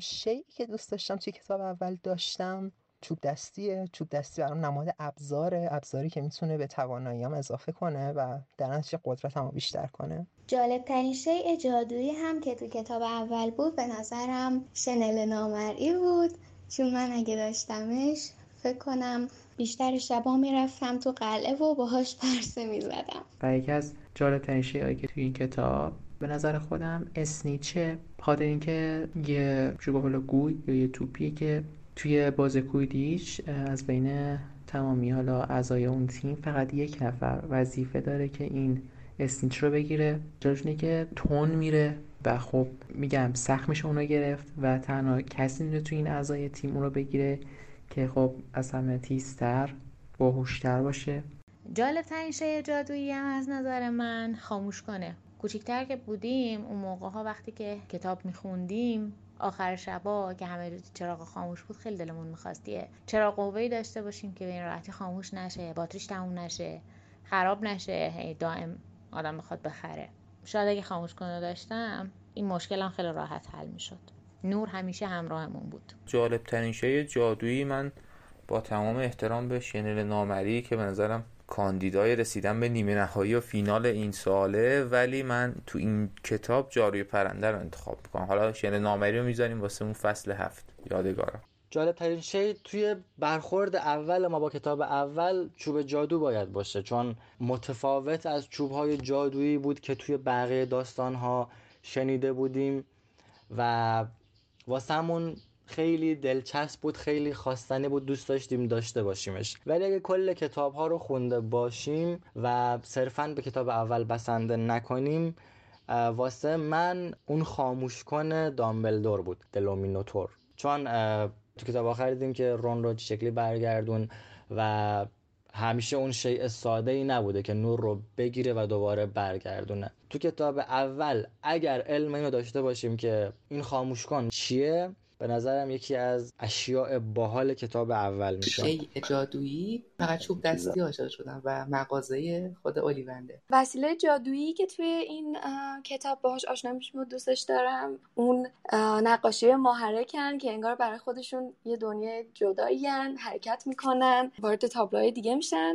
شیعی که دوست داشتم توی کتاب اول داشتم چوب دستیه. چوب دستی برام نماد ابزاره. ابزاری که می‌تونه به تواناییام اضافه کنه و در نتیجه قدرتمو بیشتر کنه. جالب ترین شیء جادویی هم که تو کتاب اول بود به نظرم شنل نامرئی بود. چون من اگه داشتمش فکر کنم بیشتر شبا می‌رفتم تو قلعه و باهاش پرسه می‌زدم. و یکی از جالب ترین که توی این کتاب به نظر خودم اسنیچه بخاطر اینکه یه شبه گوی یا یه توپیه که توی باز کویدیش از بین تمامی حالا اعضای اون تیم فقط یک نفر وظیفه داره که این اسنیچ رو بگیره. جالبش که تون میره و خب میگم سخت میشه اونو گرفت و تنها کسی میره توی این اعضای تیم اون رو بگیره که خب از همه تیزتر باهوشتر باشه. جالب ترین شی جادویی هم از نظر من خاموش کنه. کوچیکتر که بودیم اون موقع ها وقتی که کتاب میخوندیم آخر شبا که همه چراغ خاموش بود خیلی دلمون می‌خواست یه چراغ قوه‌ای داشته باشیم که به این راحتی خاموش نشه باتریش تموم نشه خراب نشه هی دائم آدم می‌خواد بخره. شاید اگه خاموش کنه داشتم این مشکلم خیلی راحت حل می‌شد. نور همیشه همراهمون بود. جالب ترین شی جادویی من با تمام احترام به شنل نامری که به نظرم کاندیدای رسیدن به نیمه نهایی و فینال این ساله ولی من تو این کتاب جاروی پرنده رو انتخاب می‌کنم. حالا شنل نامری رو می‌ذاریم واسه اون فصل هفت. یادگارم. جالب ترین شی توی برخورد اول ما با کتاب اول چوب جادو باید باشه چون متفاوت از چوب های جادویی بود که توی بقیه داستان ها شنیده بودیم و واسمون خیلی دلچسب بود خیلی خواستنی بود دوست داشتیم داشته باشیمش. ولی اگه کل کتاب ها رو خونده باشیم و صرفا به کتاب اول بسنده نکنیم واسه من اون خاموش کن دامبلدور بود دلومینوتور چون تو کتاب آخر دیدیم که رون رو شکلی برگردون و همیشه اون شیء ساده ای نبوده که نور رو بگیره و دوباره برگردونه. تو کتاب اول اگر علم اینو داشته باشیم که این خاموش کن چیه به نظرم یکی از اشیاء باحال کتاب اول میشه شیء جادویی فقط چوب دستی آشنا شدم و مغازه خود اولیونده. وسیله جادویی که توی این کتاب باهاش آشنا میشیم و دوستش دارم اون نقاشی ماهرکن که انگار برای خودشون یه دنیا جدایی حرکت می‌کنن وارد تابلوهای دیگه میشن.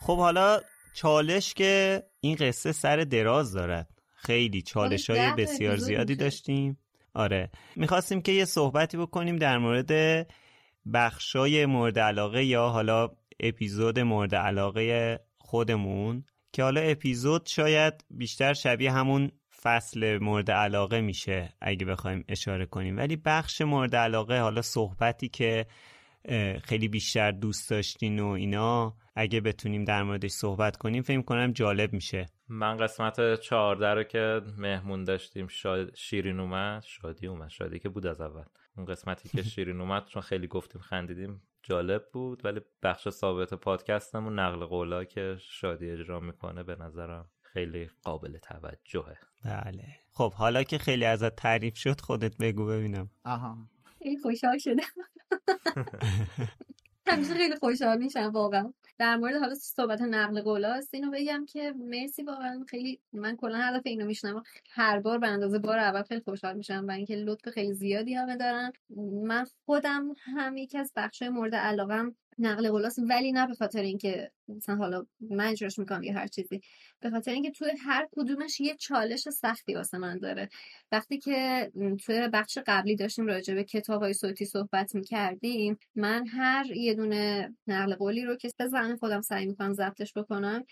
خب حالا چالش که این قصه سر دراز دارد. خیلی چالش های بسیار زیادی داشتیم. آره. می‌خواستیم که یه صحبتی بکنیم در مورد بخشای مورد علاقه یا حالا اپیزود مورد علاقه خودمون که حالا اپیزود شاید بیشتر شبیه همون فصل مورد علاقه میشه اگه بخوایم اشاره کنیم. ولی بخش مورد علاقه حالا صحبتی که خیلی بیشتر دوست داشتین و اینا اگه بتونیم در موردش صحبت کنیم فکر کنم جالب میشه. من قسمت چهارده رو که مهمون داشتیم شاد... شیرین اومد. شادی اومد. شادی که بود از اول. اون قسمتی که شیرین اومد چون خیلی گفتیم خندیدیم جالب بود. ولی بخش ثابت پادکستمون نقل قولا که شادی اجرا می‌کنه به نظرم خیلی قابل توجهه. بله. خب حالا که خیلی ازت تعریف شد خودت بگو ببینم. آها. خیلی خوشحال شده همیشه خیلی خوشحال میشم واقعا. در مورد حالا صحبت نقل قولاست اینو بگم که مرسی واقعا. خیلی من کلا هر دفعه اینو میشنم هر بار به اندازه بار اول خیلی خوشحال میشم و اینکه لطف خیلی زیادی همه دارن. من خودم هم یکی از بخشای مورد علاقم نقل قولاست ولی نه به خاطر اینکه مثلا حالا من اجراش می‌کنم یا هر چیزی به خاطر اینکه توی هر کدومش یه چالش سختی واسه من داره. وقتی که توی بخش قبلی داشتیم راجع به کتاب های صوتی صحبت می‌کردیم من هر یه دونه نقل قولی رو که به خودم سعی می‌کنم ضبطش بکنم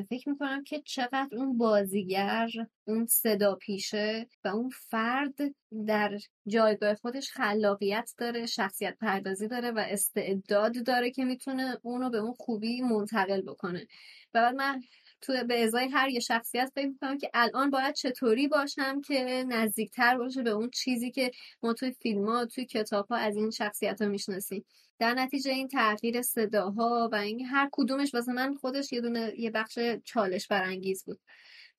فکر می‌کنم که چقدر اون بازیگر اون صدا پیشه و اون فرد در جایگاه خودش خلاقیت داره شخصیت پردازی داره و استعداد داره که می‌تونه اونو به اون خوبی منتقل بکنه. و بعد من تو به ازای هر یه شخصیت فکر می‌کنم که الان باید چطوری باشم که نزدیکتر باشه به اون چیزی که ما توی فیلم ها توی کتاب ها از این شخصیت ها می‌شناسیم. در نتیجه این تغییر صداها و این هر کدومش واسه من خودش یه دونه یه بخش چالش برانگیز بود.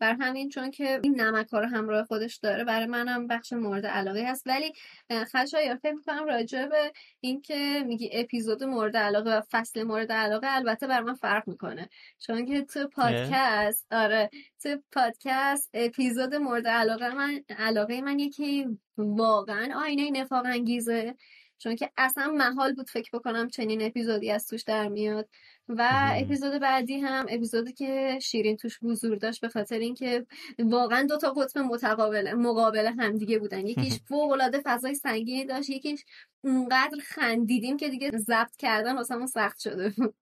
بر همین چون که این نمک ها رو همراه خودش داره برای منم بخش مورد علاقه هست. ولی خشایار فکر می‌کنم راجع به اینکه میگی اپیزود مورد علاقه و فصل مورد علاقه البته بر من فرق می‌کنه. چون که تو پادکست آره تو پادکست اپیزود مورد علاقه من علاقه من یکی واقعا آینه نفاق انگیزه. چون که اصلا محال بود فکر بکنم چنین اپیزودی از توش در میاد. و اپیزود بعدی هم اپیزودی که شیرین توش حضور داشت به خاطر اینکه واقعا دو تا قطب متقابل مقابل همدیگه بودن. یکیش فوق العاده فضای سنگینی داشت یکیش اونقدر خندیدیم که دیگه ضبط کردن واسمون سخت شده بود.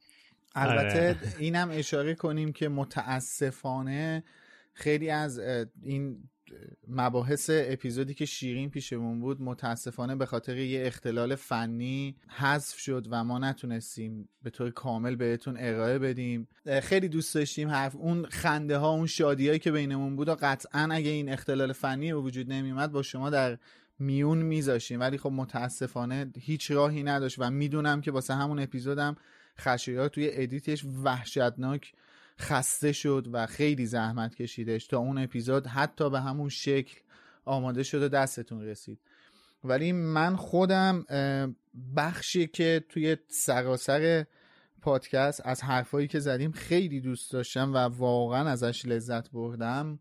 البته اینم اشاره کنیم که متاسفانه خیلی از این مباحث اپیزودی که شیرین پیشمون بود متاسفانه به خاطر یه اختلال فنی حذف شد و ما نتونستیم به طور کامل بهتون ارائه بدیم. خیلی دوست داشتیم حرف اون خنده ها اون شادی هایی که بینمون بود و قطعا اگه این اختلال فنی به وجود نمیومد با شما در میون میذاشیم ولی خب متاسفانه هیچ راهی نداشت و می‌دونم که واسه همون اپیزودم خشایار توی ادیتش وحشتناک خسته شد و خیلی زحمت کشیدش تا اون اپیزود حتی به همون شکل آماده شد و دستتون رسید. ولی من خودم بخشی که توی سراسر پادکست از حرفایی که زدیم خیلی دوست داشتم و واقعا ازش لذت بردم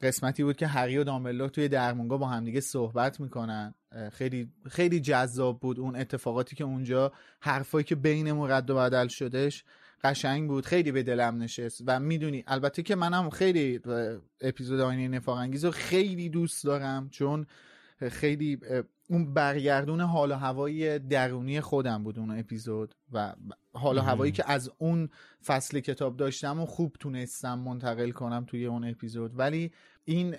قسمتی بود که هری و دامبلدور توی درمونگا با همدیگه صحبت می‌کنن. خیلی خیلی جذاب بود اون اتفاقاتی که اونجا حرفایی که بین رد و بدل شدش قشنگ بود خیلی به دلم نشست و می‌دونی البته که منم خیلی اپیزود آینه نفاق انگیز رو خیلی دوست دارم چون خیلی اون برگردون حال و هوایی درونی خودم بود اون اپیزود و حال و هوایی که از اون فصل کتاب داشتم و خوب تونستم منتقل کنم توی اون اپیزود. ولی این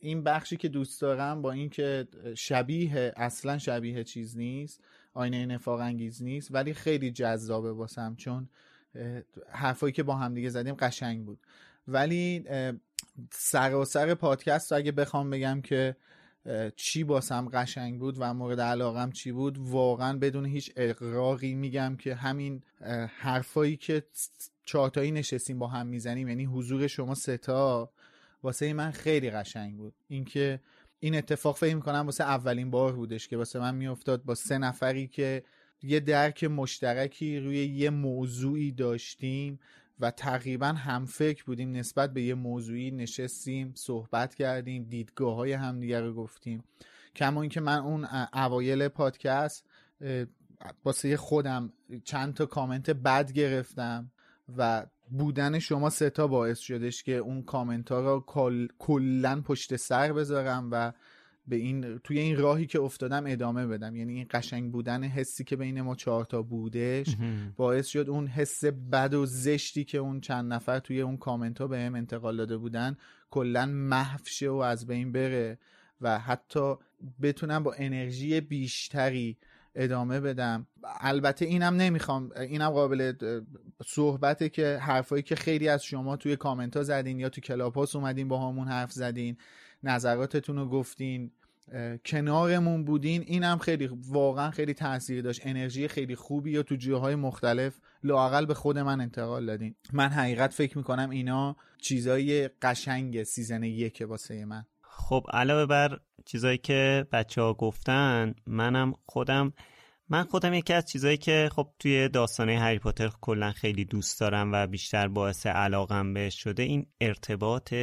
این بخشی که دوست دارم با اینکه شبیه اصلا شبیه چیز نیست آینه نفاق انگیز نیست ولی خیلی جذابه واسم چون حرفایی که با هم دیگه زدیم قشنگ بود. ولی سراسر پادکست اگه بخوام بگم که چی باسم قشنگ بود و مورد علاقم چی بود واقعا بدون هیچ اقراقی میگم که همین حرفایی که چهارتایی نشستیم با هم می‌زنیم یعنی حضور شما ستا واسه من خیلی قشنگ بود. اینکه این اتفاق فکر می‌کنم واسه اولین بار بودش که واسه من میافتاد با سه نفری که یه درک مشترکی روی یه موضوعی داشتیم و تقریبا هم فکر بودیم نسبت به یه موضوعی نشستیم صحبت کردیم دیدگاه های همدیگه رو گفتیم. کما اینکه من اون اوایل پادکست واسه خودم چند تا کامنت بد گرفتم و بودن شما ستا باعث شدش که اون کامنت ها رو کلا پشت سر بذارم و به این توی این راهی که افتادم ادامه بدم. یعنی این قشنگ بودن حسی که بین ما چهار تا بودش باعث شد اون حس بد و زشتی که اون چند نفر توی اون کامنت ها به هم انتقال داده بودن کلا محو شه و از بین بره و حتی بتونم با انرژی بیشتری ادامه بدم. البته اینم نمی‌خوام اینم قابل صحبته که حرفایی که خیلی از شما توی کامنت ها زدین یا تو کلاب‌هاوس اومدین باهامون حرف زدین. نظراتتون رو گفتین کنارمون بودین اینم خیلی واقعا خیلی تاثیر داشت. انرژی خیلی خوبی یا تو جاهای مختلف لااقل به خود من انتقال دادین. من حقیقتا فکر می‌کنم اینا چیزای قشنگ season یک واسه من. خب علاوه بر چیزایی که بچه ها گفتن منم خودم من خودم یکی از چیزایی که خب توی داستانه هری پاتر کلا خیلی دوست دارم و بیشتر باعث علاقم بهش شده این ارتباط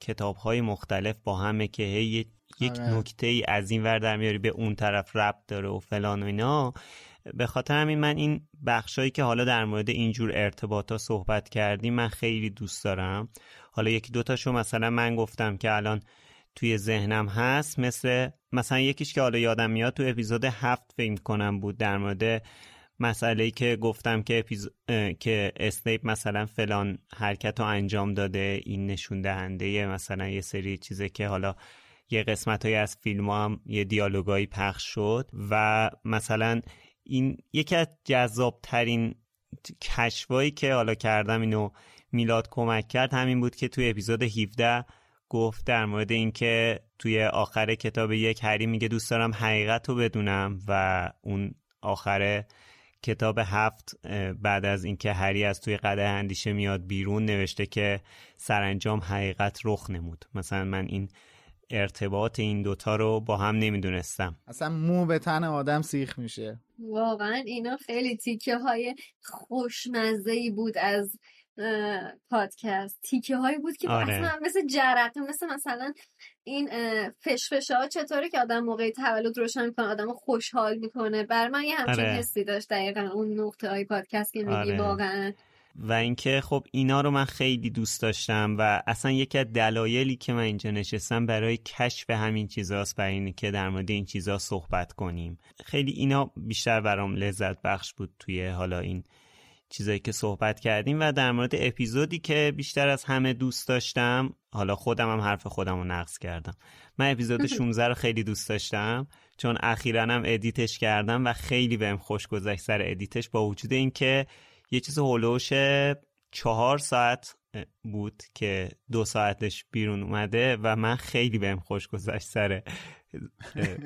کتاب های مختلف با همه که هی یک آره. نکته ای از این ور در میاری به اون طرف ربط داره و فلان و اینا به خاطر همین من این بخشایی که حالا در مورد اینجور ارتباط ها صحبت کردیم من خیلی دوست دارم حالا یکی دوتاشو مثلا من گفتم که الان توی ذهنم هست مثل مثلا یکیش که حالا یادم میاد تو اپیزود هفت فکر کنم بود در مورد مسئله که گفتم که اپیز... که اسنیپ مثلا فلان حرکت رو انجام داده این نشون دهنده مثلا یه سری چیزه که حالا یه قسمت های از فیلم هم یه دیالوگایی پخش شد و مثلا این یکی از جذاب ترین کشفایی که حالا کردم اینو میلاد کمک کرد همین بود که توی اپیزود 17 گفت در مورد اینکه توی آخر کتاب یک هری میگه دوست دارم حقیقت رو بدونم و اون آخر کتاب هفت بعد از اینکه هری از توی قده اندیشه میاد بیرون نوشته که سرانجام حقیقت رخ نمود. مثلا من این ارتباط این دوتا رو با هم نمی‌دونستم. اصلا مو به تن آدم سیخ میشه. واقعا اینا خیلی تیکه های خوشمزه ای بود از پادکست تیکه هایی بود که آره. اصلا مثل جرقه مثل مثلا این فشفشه ها چطوره که آدم موقعی تولد روشن می‌کنه آدم خوشحال می‌کنه بر من یه همچین آره. حسی داشت دقیقا اون نقطه های پادکست که میگی آره. واقعا و اینکه خب اینا رو من خیلی دوست داشتم و اصلا یکی از دلایلی که من اینجا نشستم برای کشف همین چیزاست برای اینه که در مورد این چیزا صحبت کنیم خیلی اینا بیشتر برام لذت بخش بود توی حالا این چیزایی که صحبت کردیم و در مورد اپیزودی که بیشتر از همه دوست داشتم حالا خودم هم حرف خودم رو نقض کردم. من اپیزود 16 رو خیلی دوست داشتم چون اخیرا هم edit ش کردم و خیلی بهم خوش گذشت سر edit ش با وجود اینکه یه چیز حول و حوش چهار ساعت بود که دو ساعتش بیرون اومده و من خیلی بهم خوش گذشت سر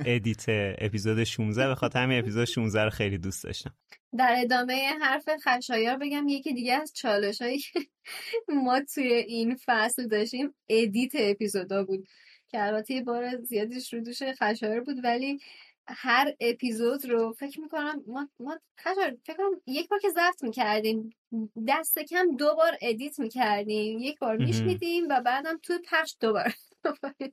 edit اپیزود 16 به خاطر همین اپیزود 16 رو خیلی دوست داشتم. در ادامه حرف خشایار بگم یکی دیگه از چالش هایی که ما توی این فصل داشتیم edit اپیزودا بود که البته یه بار زیادیش رو دوش خشایار بود ولی هر اپیزود رو فکر می‌کنم ما, ما فکر کنم یک بار که ضبط می‌کردیم دست کم دو بار edit می‌کردیم یک بار میشنیدیم و بعدم تو پخش دوبار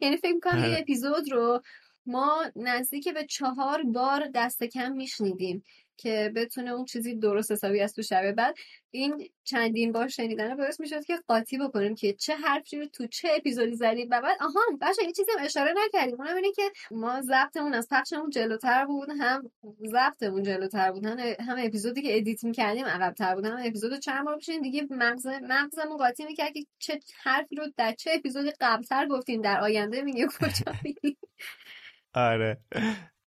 یعنی فکر می‌کنم این اپیزود رو ما نزدیک به چهار بار دست کم میشنیدیم. که بتونه اون چیزی درست حسابی از تو شبه. بعد این چندین بار شنیدن باعث می‌شد که قاطی بکنیم که چه حرفی رو تو چه اپیزودی زدیم. و بعد آها بچه این چیزی هم اشاره نکردیم. اونم اینه که ما ضبطمون از پخشمون جلوتر بود هم ضبطمون جلوتر بود. هم, هم اپیزودی که ادیت می‌کردیم عقبتر بود. هم اپیزود چند بار بشین دیگه مغز مغزمون قاطی می‌کرد که چه حرفی رو در چه اپیزودی قبلتر گفتیم. در آینده میگه کجا آره.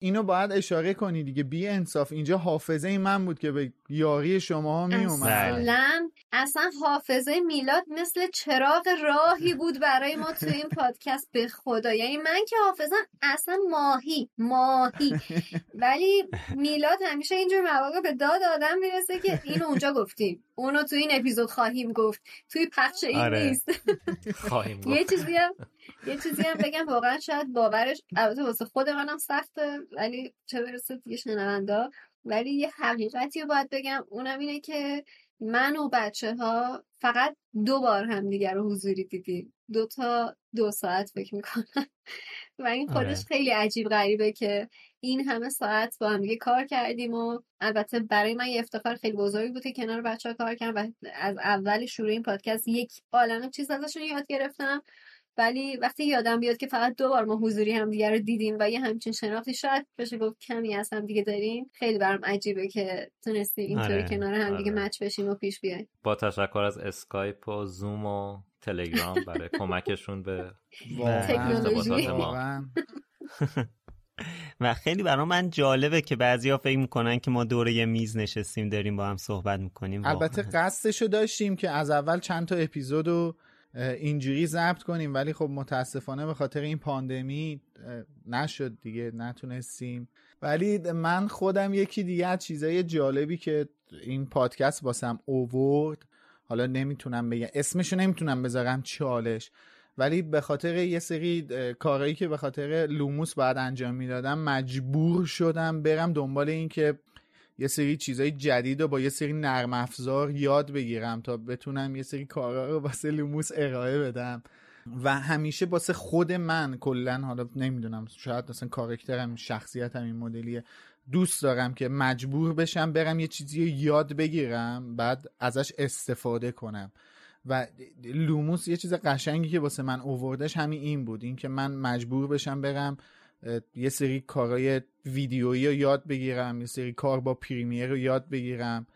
اینو باید اشاره کنی دیگه. بی انصاف. اینجا حافظه ای من بود که به یاری شما می اومد. اصلا اصلا حافظه میلاد مثل چراغ راهی بود برای ما تو این پادکست به خدا. یعنی من که حافظم اصلا ماهی ماهی. ولی میلاد همیشه اینجور مواقع به داد آدم می‌رسه که اینو اونجا گفتیم. اونو تو این اپیزود خواهیم گفت. توی پخش این آره. نیست. خواهیم یه چیزی هم یه چیزی هم بگم واقعا شاید باورش البته واسه خود منم سخته ولی چه برسه دیگه شنوندا. ولی یه حقیقتی رو باید بگم اونم اینه که من و بچه ها فقط دو بار هم دیگر رو حضوری دیدیم. دو تا دو ساعت فکر می‌کنم. و این خودش آره. خیلی عجیب غریبه که این همه ساعت با هم دیگه کار کردیم و البته برای من یه افتخار خیلی بزرگی بوده کنار بچه ها کار کردم و از اول شروع این پادکست یک عالمه چیز ازشون یاد گرفتم. ولی وقتی یادم بیاد که فقط دو بار ما حضوری هم دیگه رو دیدیم و یه همچین شناختی شاید بشه گفت کمی از هم دیگه داریم خیلی برام عجیبه که تونستیم اینطوری آره. کنار هم دیگه آره. مچ بشیم و پیش بیایم. با تشکر از اسکایپ و زوم و تلگرام برای کمکشون به تکنولوژی. و خیلی برای من جالبه که بعضیا فکر می‌کنن که ما دوره یه میز نشستیم داریم با هم صحبت می‌کنیم. البته قصدشو داشتیم که از اول چند تا اپیزودو اینجوری ضبط کنیم ولی خب متاسفانه به خاطر این پاندمی نشد دیگه نتونستیم. ولی من خودم یکی دیگه از چیزای جالبی که این پادکست واسم اوورد حالا نمی‌تونم بگم اسمشو نمی‌تونم بذارم چالش. ولی به خاطر یه سری کارهایی که به خاطر لوموس بعد انجام می‌دادم مجبور شدم برم دنبال این که یه سری چیزای جدید رو با یه سری نرم افزار یاد بگیرم تا بتونم یه سری کارا رو واسه لوموس ارائه بدم. و همیشه واسه خود من کلا حالا نمی‌دونم شاید مثلا کاراکترم شخصیتم این مدلیه دوست دارم که مجبور بشم برم یه چیزی رو یاد بگیرم بعد ازش استفاده کنم. و لوموس یه چیز قشنگی که واسه من اووردش همین این بود. اینکه من مجبور بشم برم یه سری کارهای ویدیویی رو یاد بگیرم یه سری کار با پریمیر رو یاد بگیرم.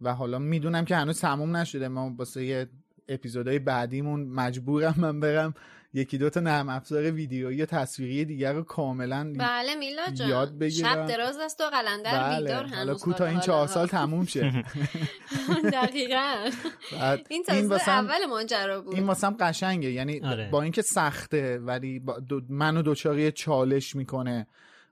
و حالا می‌دونم که هنوز تموم نشده. ما واسه اپیزودهای بعدیمون مجبورم من برم یکی دو تا نرم افزار ویدیویی یا تصویری دیگر رو کاملا بله میلا جان. یاد بگیرم. شب دراز است و قلندر بله. بیدار هنوز حالا کوتاه این چهار سال تموم شه. دقیقا. این تازه اول ماجرا بود. این واسم قشنگه یعنی آره. با اینکه سخته ولی دو منو دوچاری چالش می‌کنه.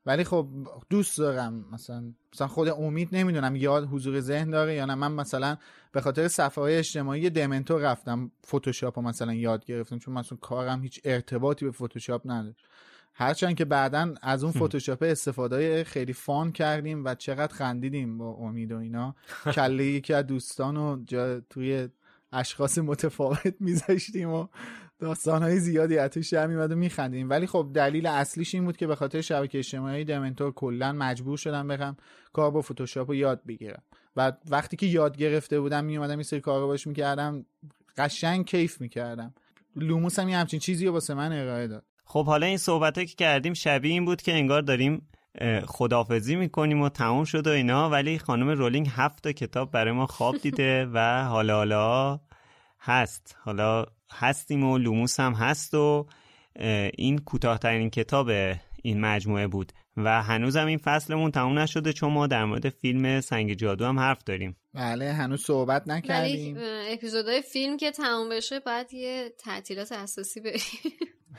ولی خب دوست دارم مثلا مثلا خود امید نمی‌دونم یاد حضور ذهن داره یا نه. من مثلا به خاطر صفحه های اجتماعی دمنتور رفتم فتوشاپ رو مثلا یاد گرفتم چون مثلا کارم هیچ ارتباطی به فتوشاپ نداره هرچند که بعدا از اون فتوشاپ استفاده خیلی فان کردیم و چقدر خندیدیم با امید و اینا. کله یکی از دوستان رو جا توی اشخاص متفاوت میذاشتیم و های زیادی از توش در میومد و میخندیم. ولی خب دلیل اصلیش این بود که به خاطر شبکه اجتماعی دمنتور کلا مجبور شدم برم کار با فتوشاپ رو یاد بگیرم. و وقتی که یاد گرفته بودم میومدم این سری کار رو باش می‌کردم قشنگ کیف می‌کردم. لوموس هم یه همچین چیزی رو واسه من ارائه داد. خب حالا این صحبت که کردیم شبیه این بود که انگار داریم خدافظی می‌کنیم و تموم شد و اینا. ولی خانم رولینگ هفت کتاب برای ما خواب دیده و حالا حالا هست. حالا هستیم و لوموس هم هست و این کوتاهترین کتاب این مجموعه بود و هنوزم این فصلمون تموم نشده چون ما در مورد فیلم سنگ جادو هم حرف داریم. بله هنوز صحبت ولی نکردیم. اپیزودهای فیلم که تموم بشه بعد یه تعطیلات اساسی بریم.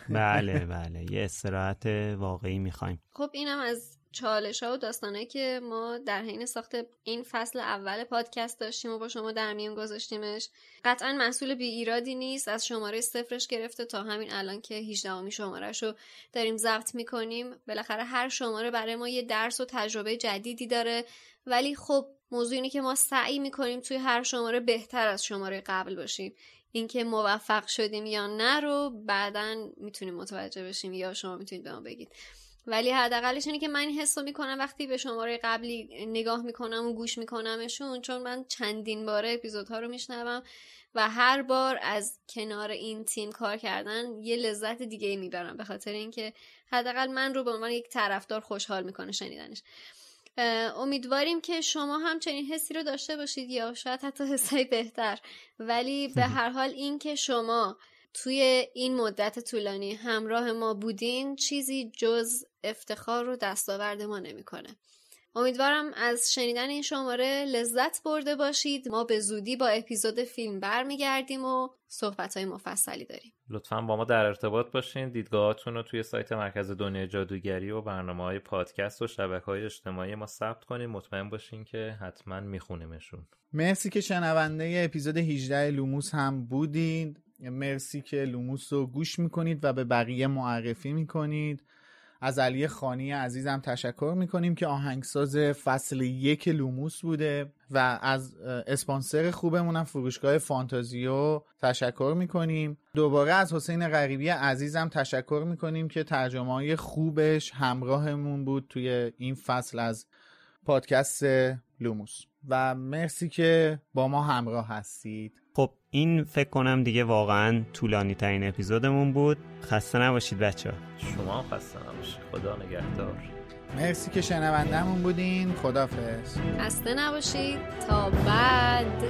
بله بله. یه استراحت واقعی می‌خوایم. خب اینم از چالش ها و داستانه که ما در حین ساخت این فصل اول پادکست داشتیم و با شما در میون گذاشتیمش قطعا محصول بی ایرادی نیست از شماره صفرش گرفته تا همین الان که 18 امی شمارش رو داریم ضبط می‌کنیم. بالاخره هر شماره برای ما یه درس و تجربه جدیدی داره. ولی خب موضوع اینه که ما سعی می‌کنیم توی هر شماره بهتر از شماره قبل باشیم. اینکه موفق شدیم یا نه رو بعدا می‌تونیم متوجه بشیم یا شما می‌تونید به ما بگید. ولی حداقلش اینه که من این حس رو می‌کنم وقتی به شماره قبلی نگاه می‌کنم و گوش میکنمشون چون من چندین باره اپیزودها رو میشنوم و هر بار از کنار این تیم کار کردن یه لذت دیگه می‌برم به خاطر اینکه حداقل من رو به عنوان یک طرفدار خوشحال می‌کنه شنیدنش. امیدواریم که شما هم چنین حسی رو داشته باشید یا شاید حتی حسای بهتر. ولی به هر حال این که شما توی این مدت طولانی همراه ما بودین چیزی جز افتخار رو دستاورد ما نمی‌کنه. امیدوارم از شنیدن این شماره لذت برده باشید. ما به زودی با اپیزود فیلم برمیگردیم و صحبت های مفصلی داریم. لطفا با ما در ارتباط باشین. دیدگاهاتون رو توی سایت مرکز دنیای جادوگری و برنامه های پادکست و شبکه های اجتماعی ما ثبت کنین. مطمئن باشین که حتما میخونیمشون. مرسی که شنونده اپیزود 18 لوموس هم بودید مرسی که لوموس رو گوش می‌کنید و به بقیه معرفی می‌کنید. از علی خانی عزیزم تشکر می‌کنیم که آهنگساز فصل یک لوموس بوده و از اسپانسر خوبمونم فروشگاه فانتازیو تشکر می‌کنیم. دوباره از حسین غریبی عزیزم تشکر می‌کنیم که ترجمه های خوبش همراهمون بود توی این فصل از پادکست لوموس. و مرسی که با ما همراه هستید. خب این فکر کنم دیگه واقعا طولانی ترین اپیزودمون بود. خسته نباشید بچه ها شما خسته نباشید. خدا نگهدار. مرسی که شنوندهمون بودین. خدافظ خسته نباشید. تا بعد.